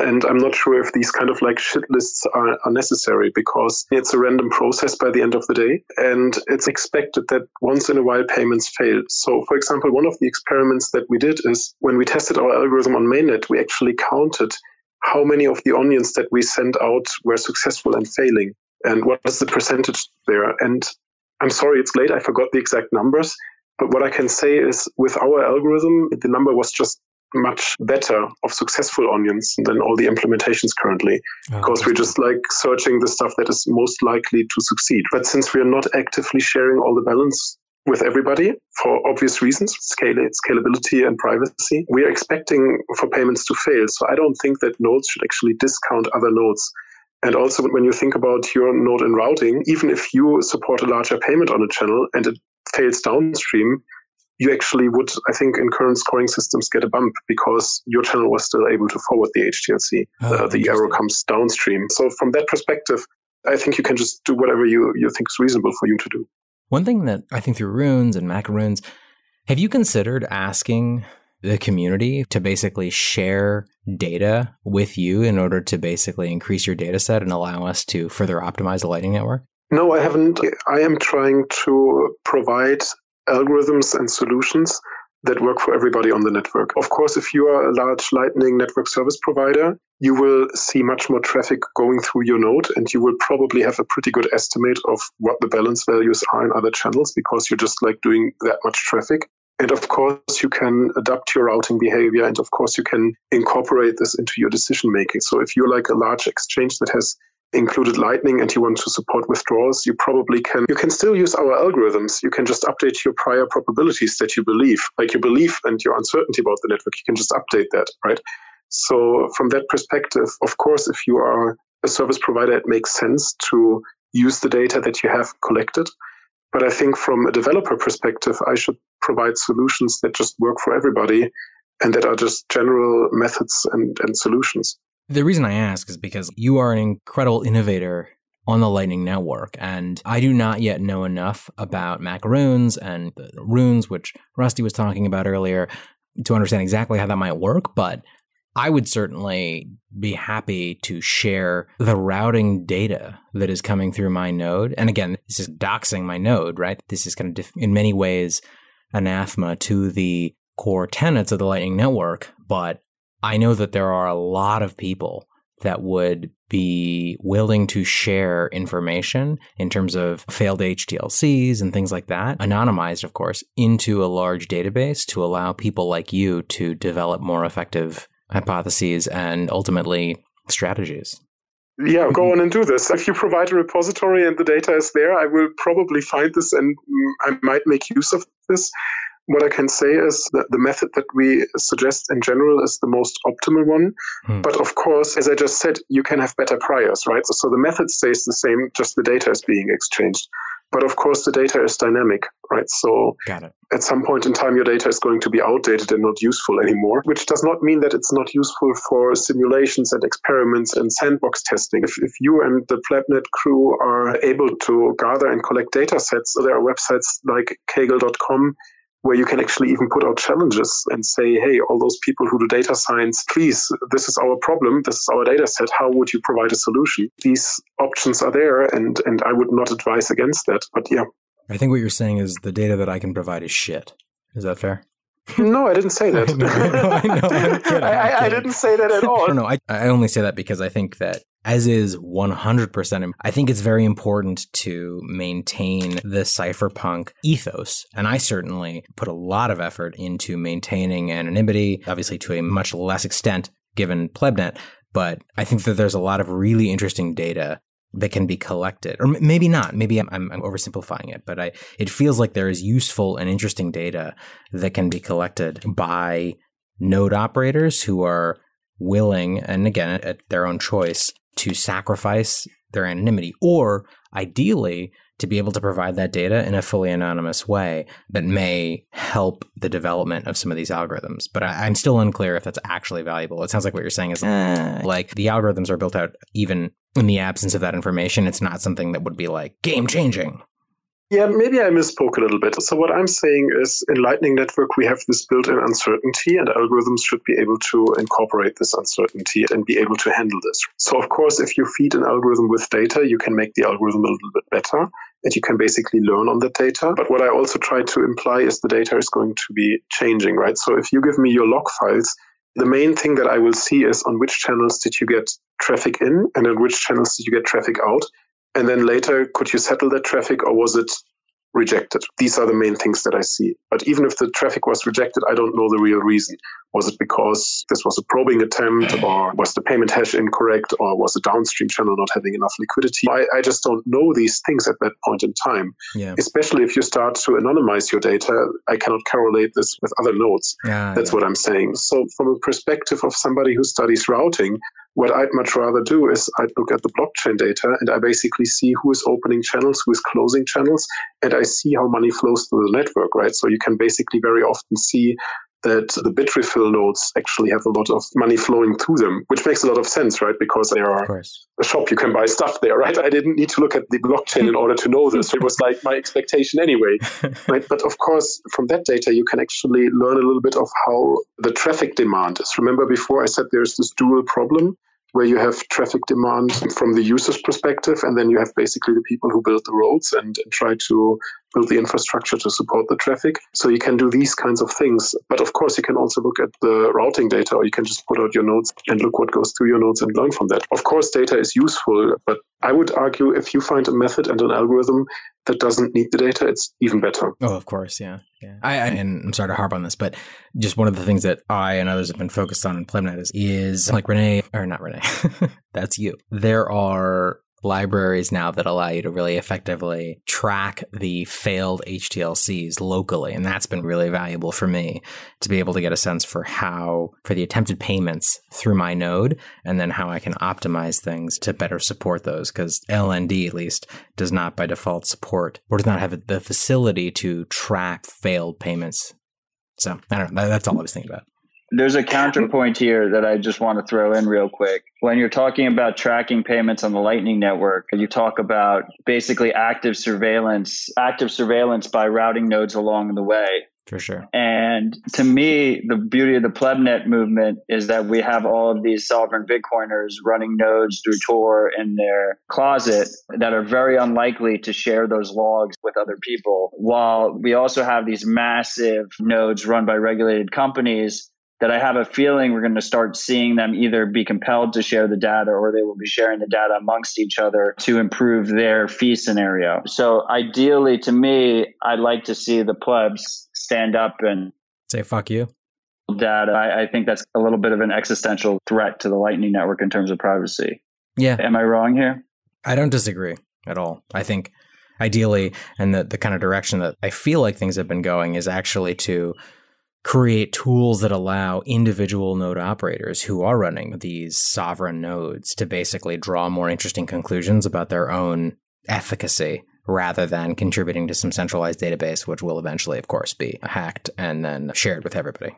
And I'm not sure if these kind of like shit lists are, are necessary because it's a random process by the end of the day. And it's expected that once in a while payments fail. So, for example, one of the experiments that we did is when we tested our algorithm on mainnet, we actually counted how many of the onions that we sent out were successful and failing and what is the percentage there. And I'm sorry, it's late. I forgot the exact numbers. But what I can say is with our algorithm, the number was just much better of successful onions than all the implementations currently. Oh, because we're just like searching the stuff that is most likely to succeed. But since we are not actively sharing all the balance with everybody for obvious reasons scale scalability and privacy we are expecting for payments to fail. So i don't think that nodes should actually discount other nodes. And also, when you think about your node and routing, even if you support a larger payment on a channel and it fails downstream, you actually would, I think, in current scoring systems get a bump because your channel was still able to forward the HTLC. Oh, uh, the error comes downstream. So from that perspective, I think you can just do whatever you, you think is reasonable for you to do. One thing that I think through runes and macaroons, have you considered asking the community to basically share data with you in order to basically increase your data set and allow us to further optimize the Lightning Network? No, I haven't. I am trying to provide algorithms and solutions that work for everybody on the network. Of course, if you are a large Lightning network service provider, you will see much more traffic going through your node, and you will probably have a pretty good estimate of what the balance values are in other channels because you're just like doing that much traffic. And of course, you can adapt your routing behavior, and of course, you can incorporate this into your decision making. So, if you're like a large exchange that has included Lightning and you want to support withdrawals, you probably can. You can still use our algorithms. You can just update your prior probabilities that you believe, like your belief and your uncertainty about the network. You can just update that, right? So, from that perspective, of course, if you are a service provider, it makes sense to use the data that you have collected. But I think from a developer perspective, I should provide solutions that just work for everybody and that are just general methods and, and solutions. The reason I ask is because you are an incredible innovator on the Lightning Network, and I do not yet know enough about macaroons and the runes, which Rusty was talking about earlier, to understand exactly how that might work. But I would certainly be happy to share the routing data that is coming through my node. And again, this is doxing my node, right? This is kind of, in many ways, anathema to the core tenets of the Lightning Network. But I know that there are a lot of people that would be willing to share information in terms of failed HTLCs and things like that, anonymized, of course, into a large database to allow people like you to develop more effective hypotheses and ultimately strategies. Yeah, go on and do this. If you provide a repository and the data is there, I will probably find this and mm, I might make use of this. What I can say is that the method that we suggest in general is the most optimal one. Hmm. But of course, as I just said, you can have better priors, right? So, the method stays the same, just the data is being exchanged. But of course, the data is dynamic, right? So at some point in time, your data is going to be outdated and not useful anymore, which does not mean that it's not useful for simulations and experiments and sandbox testing. If, if you and the PlebNet crew are able to gather and collect data sets, so there are websites like kaggle.com where you can actually even put out challenges and say, hey, all those people who do data science, please, this is our problem, this is our data set, how would you provide a solution? These options are there, and, and I would not advise against that. But yeah. I think what you're saying is the data that I can provide is shit. Is that fair? no, I didn't say (laughs) that. I, know, I, know, I'm (laughs) kidding, I'm I, I, didn't say that at (laughs) all. No, no, I, I only say that because I think that as is 100%. I think it's very important to maintain the cypherpunk ethos. And I certainly put a lot of effort into maintaining anonymity, obviously to a much less extent given PlebNet. But I think that there's a lot of really interesting data that can be collected, or maybe not. Maybe I'm, I'm, oversimplifying it, but I, it feels like there is useful and interesting data that can be collected by node operators who are willing, and again, at their own choice, to sacrifice their anonymity, or ideally, to be able to provide that data in a fully anonymous way that may help the development of some of these algorithms. But I, am still unclear if that's actually valuable. It sounds like what you're saying is eh, like the algorithms are built out even in the absence of that information. It's not something that would be like game changing. Yeah, maybe I misspoke a little bit. So, what I'm saying is in Lightning Network, we have this built in uncertainty, and algorithms should be able to incorporate this uncertainty and be able to handle this. So, of course, if you feed an algorithm with data, you can make the algorithm a little bit better and you can basically learn on the data. But what I also try to imply is the data is going to be changing, right? So, if you give me your log files, the main thing that I will see is on which channels did you get traffic in and on which channels did you get traffic out. And then later, could you settle that traffic or was it rejected? These are the main things that I see. But even if the traffic was rejected, I don't know the real reason. Was it because this was a probing attempt mm. or was the payment hash incorrect or was the downstream channel not having enough liquidity? I, I just don't know these things at that point in time. Yeah. Especially if you start to anonymize your data, I cannot correlate this with other nodes. Yeah, That's yeah. what I'm saying. So from a perspective of somebody who studies routing, what I'd much rather do is I'd look at the blockchain data and I basically see who is opening channels, who is closing channels, and I see how money flows through the network, right? So you can basically very often see that the Bitrefill nodes actually have a lot of money flowing through them, which makes a lot of sense, right? Because they are a shop, you can buy stuff there, right? I didn't need to look at the blockchain in order to know this. It was like my expectation anyway, (laughs) right? But of course, from that data, you can actually learn a little bit of how the traffic demand is. Remember before I said there's this dual problem where you have traffic demand from the user's perspective, and then you have basically the people who build the roads and, and, try to build the infrastructure to support the traffic. So you can do these kinds of things. But of course, you can also look at the routing data, or you can just put out your nodes and look what goes through your nodes and learn from that. Of course, data is useful, but I would argue if you find a method and an algorithm that doesn't need the data, it's even better. Oh, of course, yeah, yeah. I, I, and I'm sorry to harp on this, but just one of the things that I and others have been focused on in PlebNet is, is like René or not René, (laughs) that's you. There are libraries now that allow you to really effectively track the failed HTLCs locally. And that's been really valuable for me to be able to get a sense for how, for the attempted payments through my node, and then how I can optimize things to better support those. Because LND, at least, does not by default support or does not have the facility to track failed payments. So I don't know. That's all I was thinking about. There's a counterpoint here that I just want to throw in real quick. When you're talking about tracking payments on the Lightning Network, you talk about basically active surveillance, active surveillance by routing nodes along the way. For sure. And to me, the beauty of the PlebNet movement is that we have all of these sovereign Bitcoiners running nodes through Tor in their closet that are very unlikely to share those logs with other people. While we also have these massive nodes run by regulated companies that I have a feeling we're going to start seeing them either be compelled to share the data or they will be sharing the data amongst each other to improve their fee scenario. So ideally, to me, I'd like to see the plebs stand up and say, fuck you. Data. I, I think that's a little bit of an existential threat to the Lightning Network in terms of privacy. Yeah. Am I wrong here? I don't disagree at all. I think ideally, and the, the kind of direction that I feel like things have been going is actually to create tools that allow individual node operators who are running these sovereign nodes to basically draw more interesting conclusions about their own efficacy rather than contributing to some centralized database, which will eventually, of course, be hacked and then shared with everybody.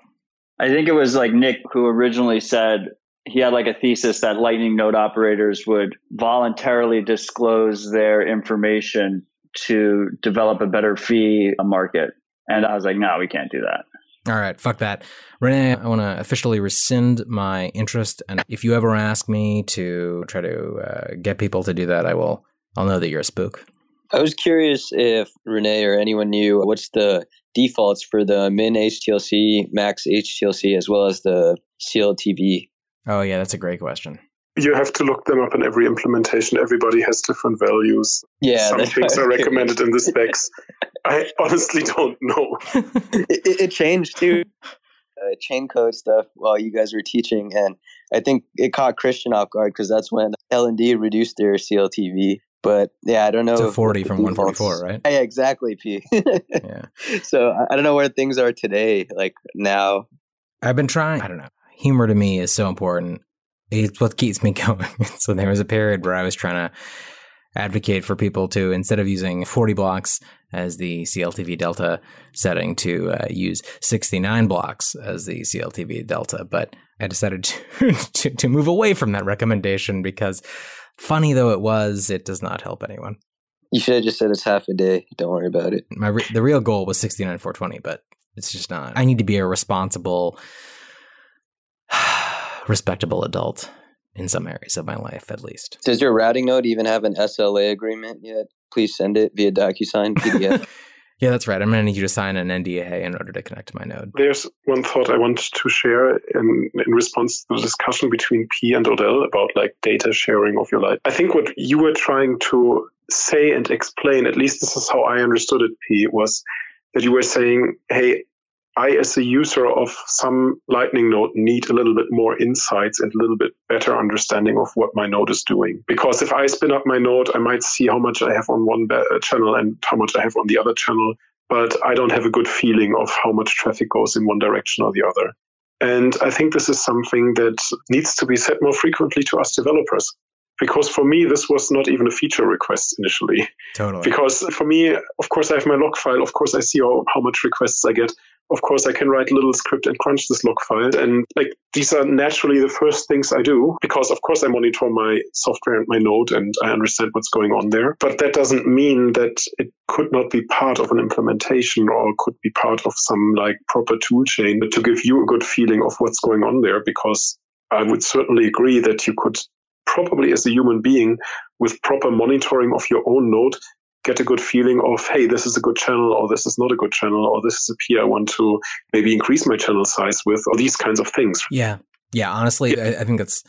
I think it was like Nick who originally said he had like a thesis that Lightning node operators would voluntarily disclose their information to develop a better fee market. And I was like, no, we can't do that. All right, fuck that. René, I want to officially rescind my interest. And if you ever ask me to try to uh, get people to do that, I will, I'll know that you're a spook. I was curious if René or anyone knew what's the defaults for the min HTLC, max HTLC, as well as the CLTV. Oh, yeah, that's a great question. You have to look them up in every implementation. Everybody has different values. Yeah, some things are recommended in the (laughs) specs. I honestly don't know. (laughs) it, it, changed too. Uh, Chaincode stuff while you guys were teaching, and I think it caught Christian off guard because that's when LND reduced their CLTV. But yeah, I don't know. To 40 from 144, right? Yeah, exactly, P. (laughs) yeah. So I don't know where things are today, like now. I've been trying, I don't know. Humor to me is so important. It's what keeps me (laughs) going. so there was a period where I was trying to advocate for people to, instead of using 40 blocks as the CLTV delta setting, to uh, use 69 blocks as the CLTV delta. But I decided to, (laughs) to, to move away from that recommendation because Funny though it was, it does not help anyone. You should have just said it's half a day. Don't worry about it. My re- the real goal was 69 420, but it's just not. I need to be a responsible, (sighs) respectable adult in some areas of my life, at least. Does your routing node even have an SLA agreement yet? Please send it via DocuSign (laughs) PDF. Yeah, that's right. I'm going to need you to sign an NDA in order to connect to my node. There's one thought I want to share in, in response to the discussion between P and Odell about like data sharing of your life. I think what you were trying to say and explain, at least this is how I understood it, P, was that you were saying, hey, I, as a user of some Lightning node, need a little bit more insights and a little bit better understanding of what my node is doing. Because if I spin up my node, I might see how much I have on one uh, channel and how much I have on the other channel, but I don't have a good feeling of how much traffic goes in one direction or the other. And I think this is something that needs to be said more frequently to us developers. Because for me, this was not even a feature request initially. Totally. Because for me, of course, I have my log file. Of course, I see how, how much requests I get of course I can write a little script and crunch this log file. And like these are naturally the first things I do because of course I monitor my software and my node and I understand what's going on there. But that doesn't mean that it could not be part of an implementation or could be part of some like proper tool chain to give you a good feeling of what's going on there because I would certainly agree that you could probably as a human being with proper monitoring of your own node get a good feeling of, hey, this is a good channel, or this is not a good channel, or this is a peer I want to maybe increase my channel size with, or these kinds of things. Yeah. Yeah. Honestly, I, I think that's,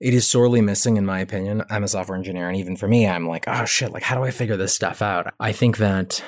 it is sorely missing in my opinion. I'm a software engineer, and even for me, I'm like, oh shit, like, how do I figure this stuff out? I think that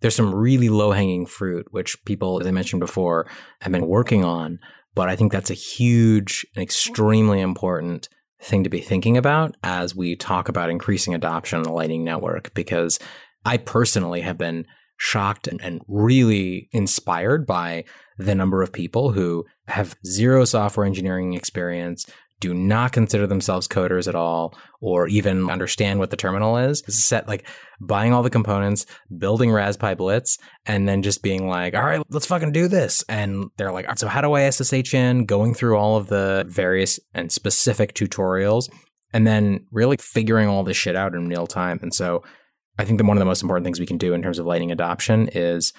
there's some really low hanging fruit, which people, as I mentioned before, have been working on. But I think that's a huge and extremely important thing to be thinking about as we talk about increasing adoption on the Lightning Network, because I personally have been shocked and, and really inspired by the number of people who have zero software engineering experience, do not consider themselves coders at all or even understand what the terminal is. Set like buying all the components, building Raspberry Blitz, and then just being like, all right, let's fucking do this. And they're like, so how do I SSH in? Going through all of the various and specific tutorials and then really figuring all this shit out in real time. And so I think that one of the most important things we can do in terms of Lightning adoption is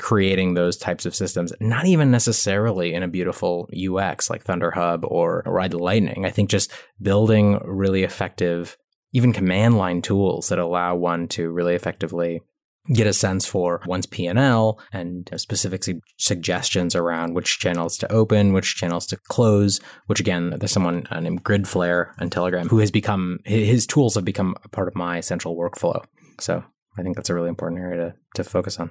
creating those types of systems, not even necessarily in a beautiful UX like ThunderHub or Ride the Lightning. I think just building really effective, even command line tools that allow one to really effectively get a sense for one's P&L and specific su- suggestions around which channels to open, which channels to close, which again, there's someone uh, named Gridflare on Telegram who has become, his tools have become a part of my central workflow. So I think that's a really important area to, to focus on.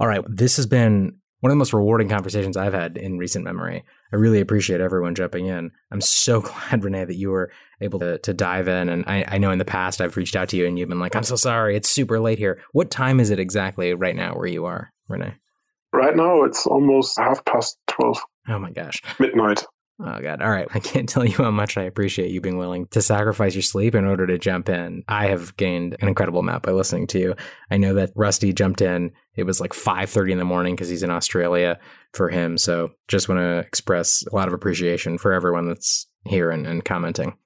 All right. This has been one of the most rewarding conversations I've had in recent memory. I really appreciate everyone jumping in. I'm so (laughs) glad, René, that you were able to, to dive in. And I, I know in the past I've reached out to you and you've been like, I'm so sorry. It's super late here. What time is it exactly right now where you are, René? Right now, it's almost half past 12. Oh my gosh. Midnight. Oh god. All right. I can't tell you how much I appreciate you being willing to sacrifice your sleep in order to jump in. I have gained an incredible amount by listening to you. I know that Rusty jumped in. It was like 5:30 in the morning because he's in Australia for him. So just want to express a lot of appreciation for everyone that's here and, and commenting.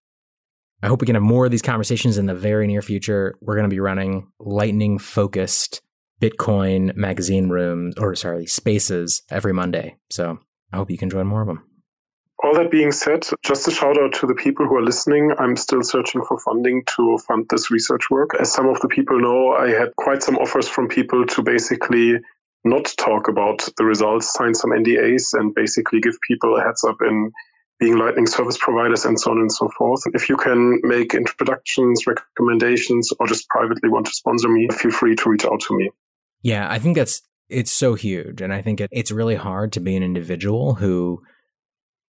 I hope we can have more of these conversations in the very near future. We're going to be running lightning focused Bitcoin magazine rooms or sorry, spaces every Monday. So I hope you can join more of them. All that being said, just a shout out to the people who are listening. I'm still searching for funding to fund this research work. As some of the people know, I had quite some offers from people to basically not talk about the results, sign some NDAs, and basically give people a heads up in being Lightning service providers and so on and so forth. If you can make introductions, recommendations, or just privately want to sponsor me, feel free to reach out to me. Yeah, I think that's it's so huge, and I think it, it's really hard to be an individual who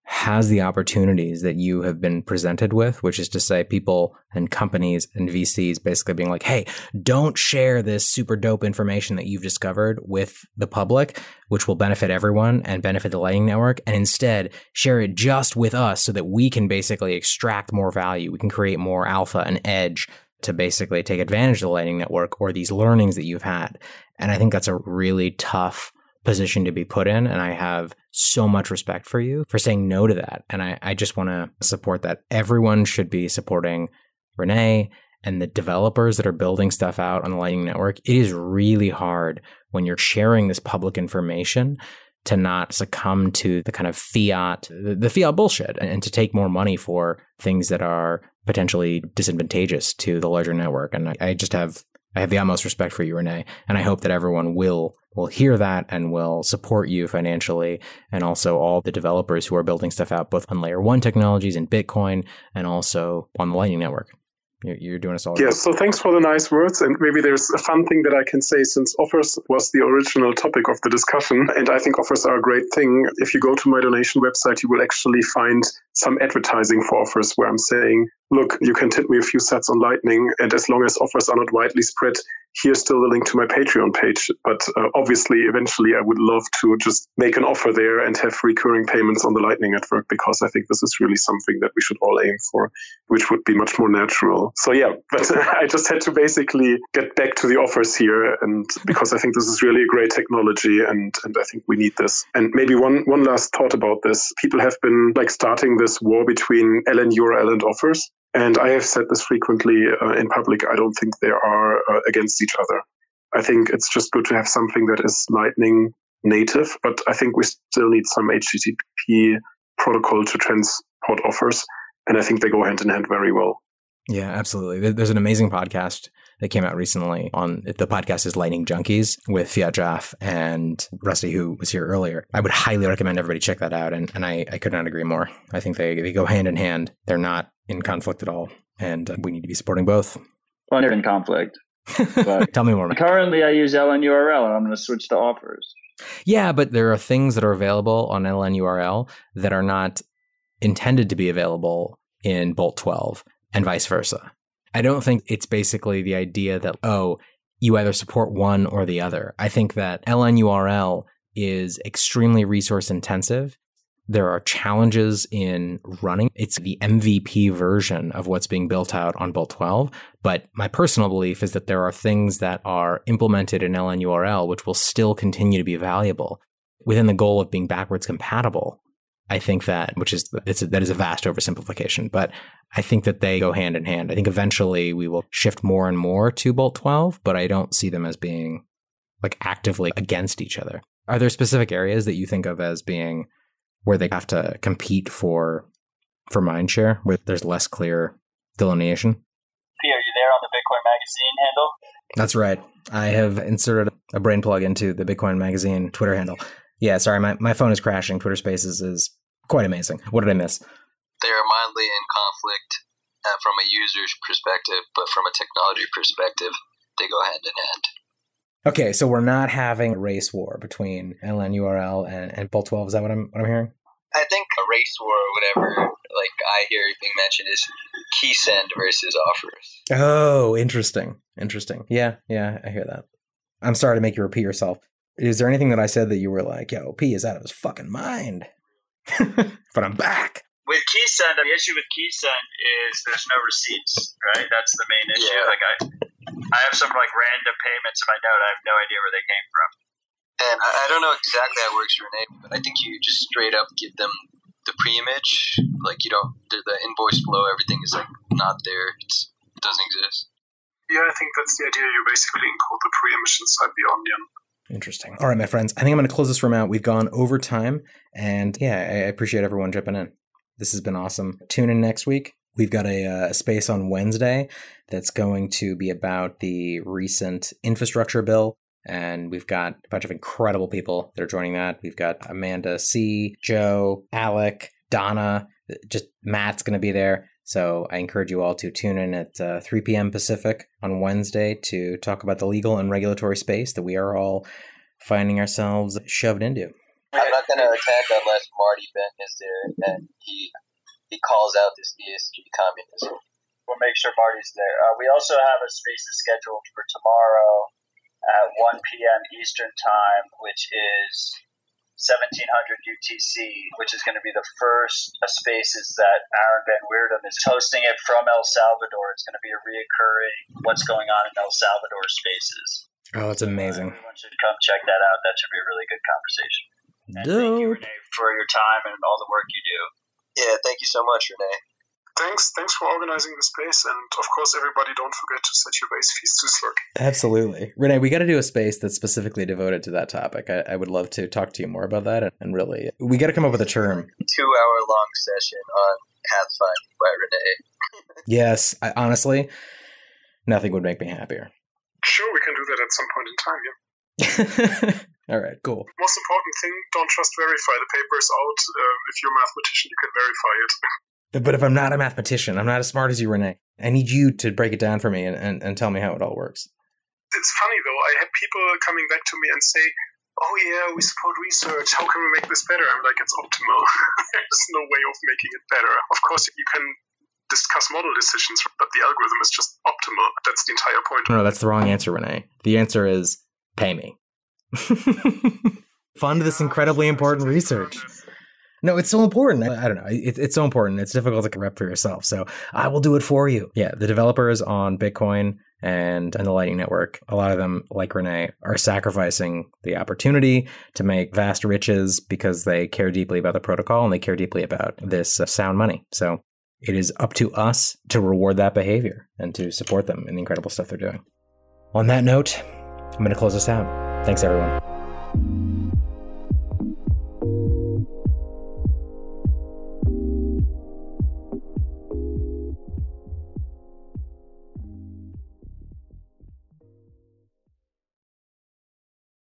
has the opportunities that you have been presented with, which is to say, people and companies and VCs basically being like, hey, don't share this super dope information that you've discovered with the public, which will benefit everyone and benefit the Lightning Network. And instead, share it just with us so that we can basically extract more value. We can create more alpha and edge to basically take advantage of the Lightning Network or these learnings that you've had. And I think that's a really tough position to be put in. And I have so much respect for you for saying no to that. And I, I just want to support that. Everyone should be supporting René and the developers that are building stuff out on the Lightning Network. It is really hard when you're sharing this public information to not succumb to the kind of fiat, the, fiat bullshit, and, to take more money for things that are potentially disadvantageous to the larger network. And I, I just have I have the utmost respect for you, René, and I hope that everyone will will hear that and will support you financially, and also all the developers who are building stuff out both on layer one technologies and Bitcoin, and also on the Lightning Network. You're, you're doing us all. Yes, so thanks for the nice words. And maybe there's a fun thing that I can say since offers was the original topic of the discussion. And I think offers are a great thing. If you go to my donation website, you will actually find some advertising for offers where I'm saying, look, you can tip me a few sets on Lightning. And as long as offers are not widely spread, here's still the link to my Patreon page. But uh, obviously, eventually, I would love to just make an offer there and have recurring payments on the Lightning Network because I think this is really something that we should all aim for, which would be much more natural. So, yeah, (laughs) but I just had to basically get back to the offers here. And because I think this is really a great technology and, and I think we need this. And maybe one, one last thought about this people have been like starting this war between LNURL and offers. And I have said this frequently uh, in public. I don't think they are uh, against each other. I think it's just good to have something that is Lightning native, but I think we still need some HTTP protocol to transport offers. And I think they go hand in hand very well. Yeah, absolutely. There's an amazing podcast that came out recently on the podcast is Lightning Junkies with fiatjaf and Rusty, who was here earlier. I would highly recommend everybody check that out. And, and I, I could not agree more. I think they, they go hand in hand. They're not in conflict at all. And uh, we need to be supporting both. Well, they're in conflict. (laughs) Tell me more. Currently, I use LNURL and I'm going to switch to offers. Yeah, but there are things that are available on LNURL that are not intended to be available in Bolt 12 and vice versa. I don't think it's basically the idea that, oh, you either support one or the other. I think that LNURL is extremely resource intensive there are challenges in running. It's the MVP version of what's being built out on Bolt 12. But my personal belief is that there are things that are implemented in LNURL which will still continue to be valuable within the goal of being backwards compatible. I think that, which is it's a, that is a vast oversimplification, but I think that they go hand in hand. I think eventually we will shift more and more to Bolt 12, but I don't see them as being like actively against each other. Are there specific areas that you think of as being where they have to compete for for mindshare, where there's less clear delineation. P, are you there on the Bitcoin Magazine handle? That's right. I have inserted a brain plug into the Bitcoin Magazine Twitter handle. Yeah, sorry, my, my phone is crashing. Twitter Spaces is quite amazing. What did I miss? They are mildly in conflict uh, from a user's perspective, but from a technology perspective, they go hand in hand. Okay, so we're not having a race war between LNURL and, and Bolt 12. Is that what I'm what I'm hearing? I think a race war or whatever, like I hear being mentioned, is key send versus offers. Oh, interesting. Interesting. Yeah, yeah, I hear that. I'm sorry to make you repeat yourself. Is there anything that I said that you were like, yo, P is out of his fucking mind? (laughs) but I'm back. With KeySend, the issue with KeySend is there's no receipts, right? That's the main issue. Yeah. Like I, I have some like random payments in my note. I have no idea where they came from. And I, I don't know exactly how it works, René, but I think you just straight up give them the pre-image. Like you don't, the, the invoice flow, everything is like not there. It's, it doesn't exist. Yeah, I think that's the idea. You basically encode the pre-image inside the onion. Interesting. All right, my friends. I think I'm going to close this room out. We've gone over time, and yeah, I appreciate everyone jumping in. This has been awesome. Tune in next week. We've got a, uh, a space on Wednesday that's going to be about the recent infrastructure bill. And we've got a bunch of incredible people that are joining that. We've got Amanda C, Joe, Alec, Donna, just Matt's going to be there. So I encourage you all to tune in at uh, 3 p.m. Pacific on Wednesday to talk about the legal and regulatory space that we are all finding ourselves shoved into. I'm not going to attack unless Marty Bent is there and he he calls out this ESG communism. We'll make sure Marty's there. Uh, we also have a space scheduled for tomorrow at 1 p.m. Eastern Time, which is 1700 UTC, which is going to be the first uh, spaces that Aaron Van Wirdum is hosting it from El Salvador. It's going to be a reoccurring what's going on in El Salvador spaces. Oh, it's amazing. Everyone should come check that out. That should be a really good conversation. And thank you, René, for your time and all the work you do. Yeah, thank you so much, René. Thanks, thanks for organizing the space, and of course, everybody, don't forget to set your base fees to Slack. Absolutely. René, we got to do a space that's specifically devoted to that topic. I, I would love to talk to you more about that. And, and really, we got to come up with a term. Two hour long session on Pathfinding by René. (laughs) Yes, I, honestly, nothing would make me happier. Sure, we can do that at some point in time. Yeah. (laughs) All right, cool. Most important thing: don't trust verify. The paper is out. Uh, if you're a mathematician, you can verify it. (laughs) But if I'm not a mathematician, I'm not as smart as you, René. I need you to break it down for me and, and, and tell me how it all works. It's funny though. I had people coming back to me and say, "Oh yeah, we support research. How can we make this better?" I'm like, "It's optimal. (laughs) There's no way of making it better. Of course, you can discuss model decisions, but the algorithm is just optimal. That's the entire point." No, that's the wrong answer, René. The answer is pay me. (laughs) Fund this incredibly important research. No, it's so important. I, I don't know. It, it's so important. It's difficult to rep for yourself. So I will do it for you. Yeah, the developers on Bitcoin and, and the Lightning Network, a lot of them, like René, are sacrificing the opportunity to make vast riches because they care deeply about the protocol and they care deeply about this uh, sound money. So it is up to us to reward that behavior and to support them in the incredible stuff they're doing. On that note, I'm going to close this out. Thanks, everyone.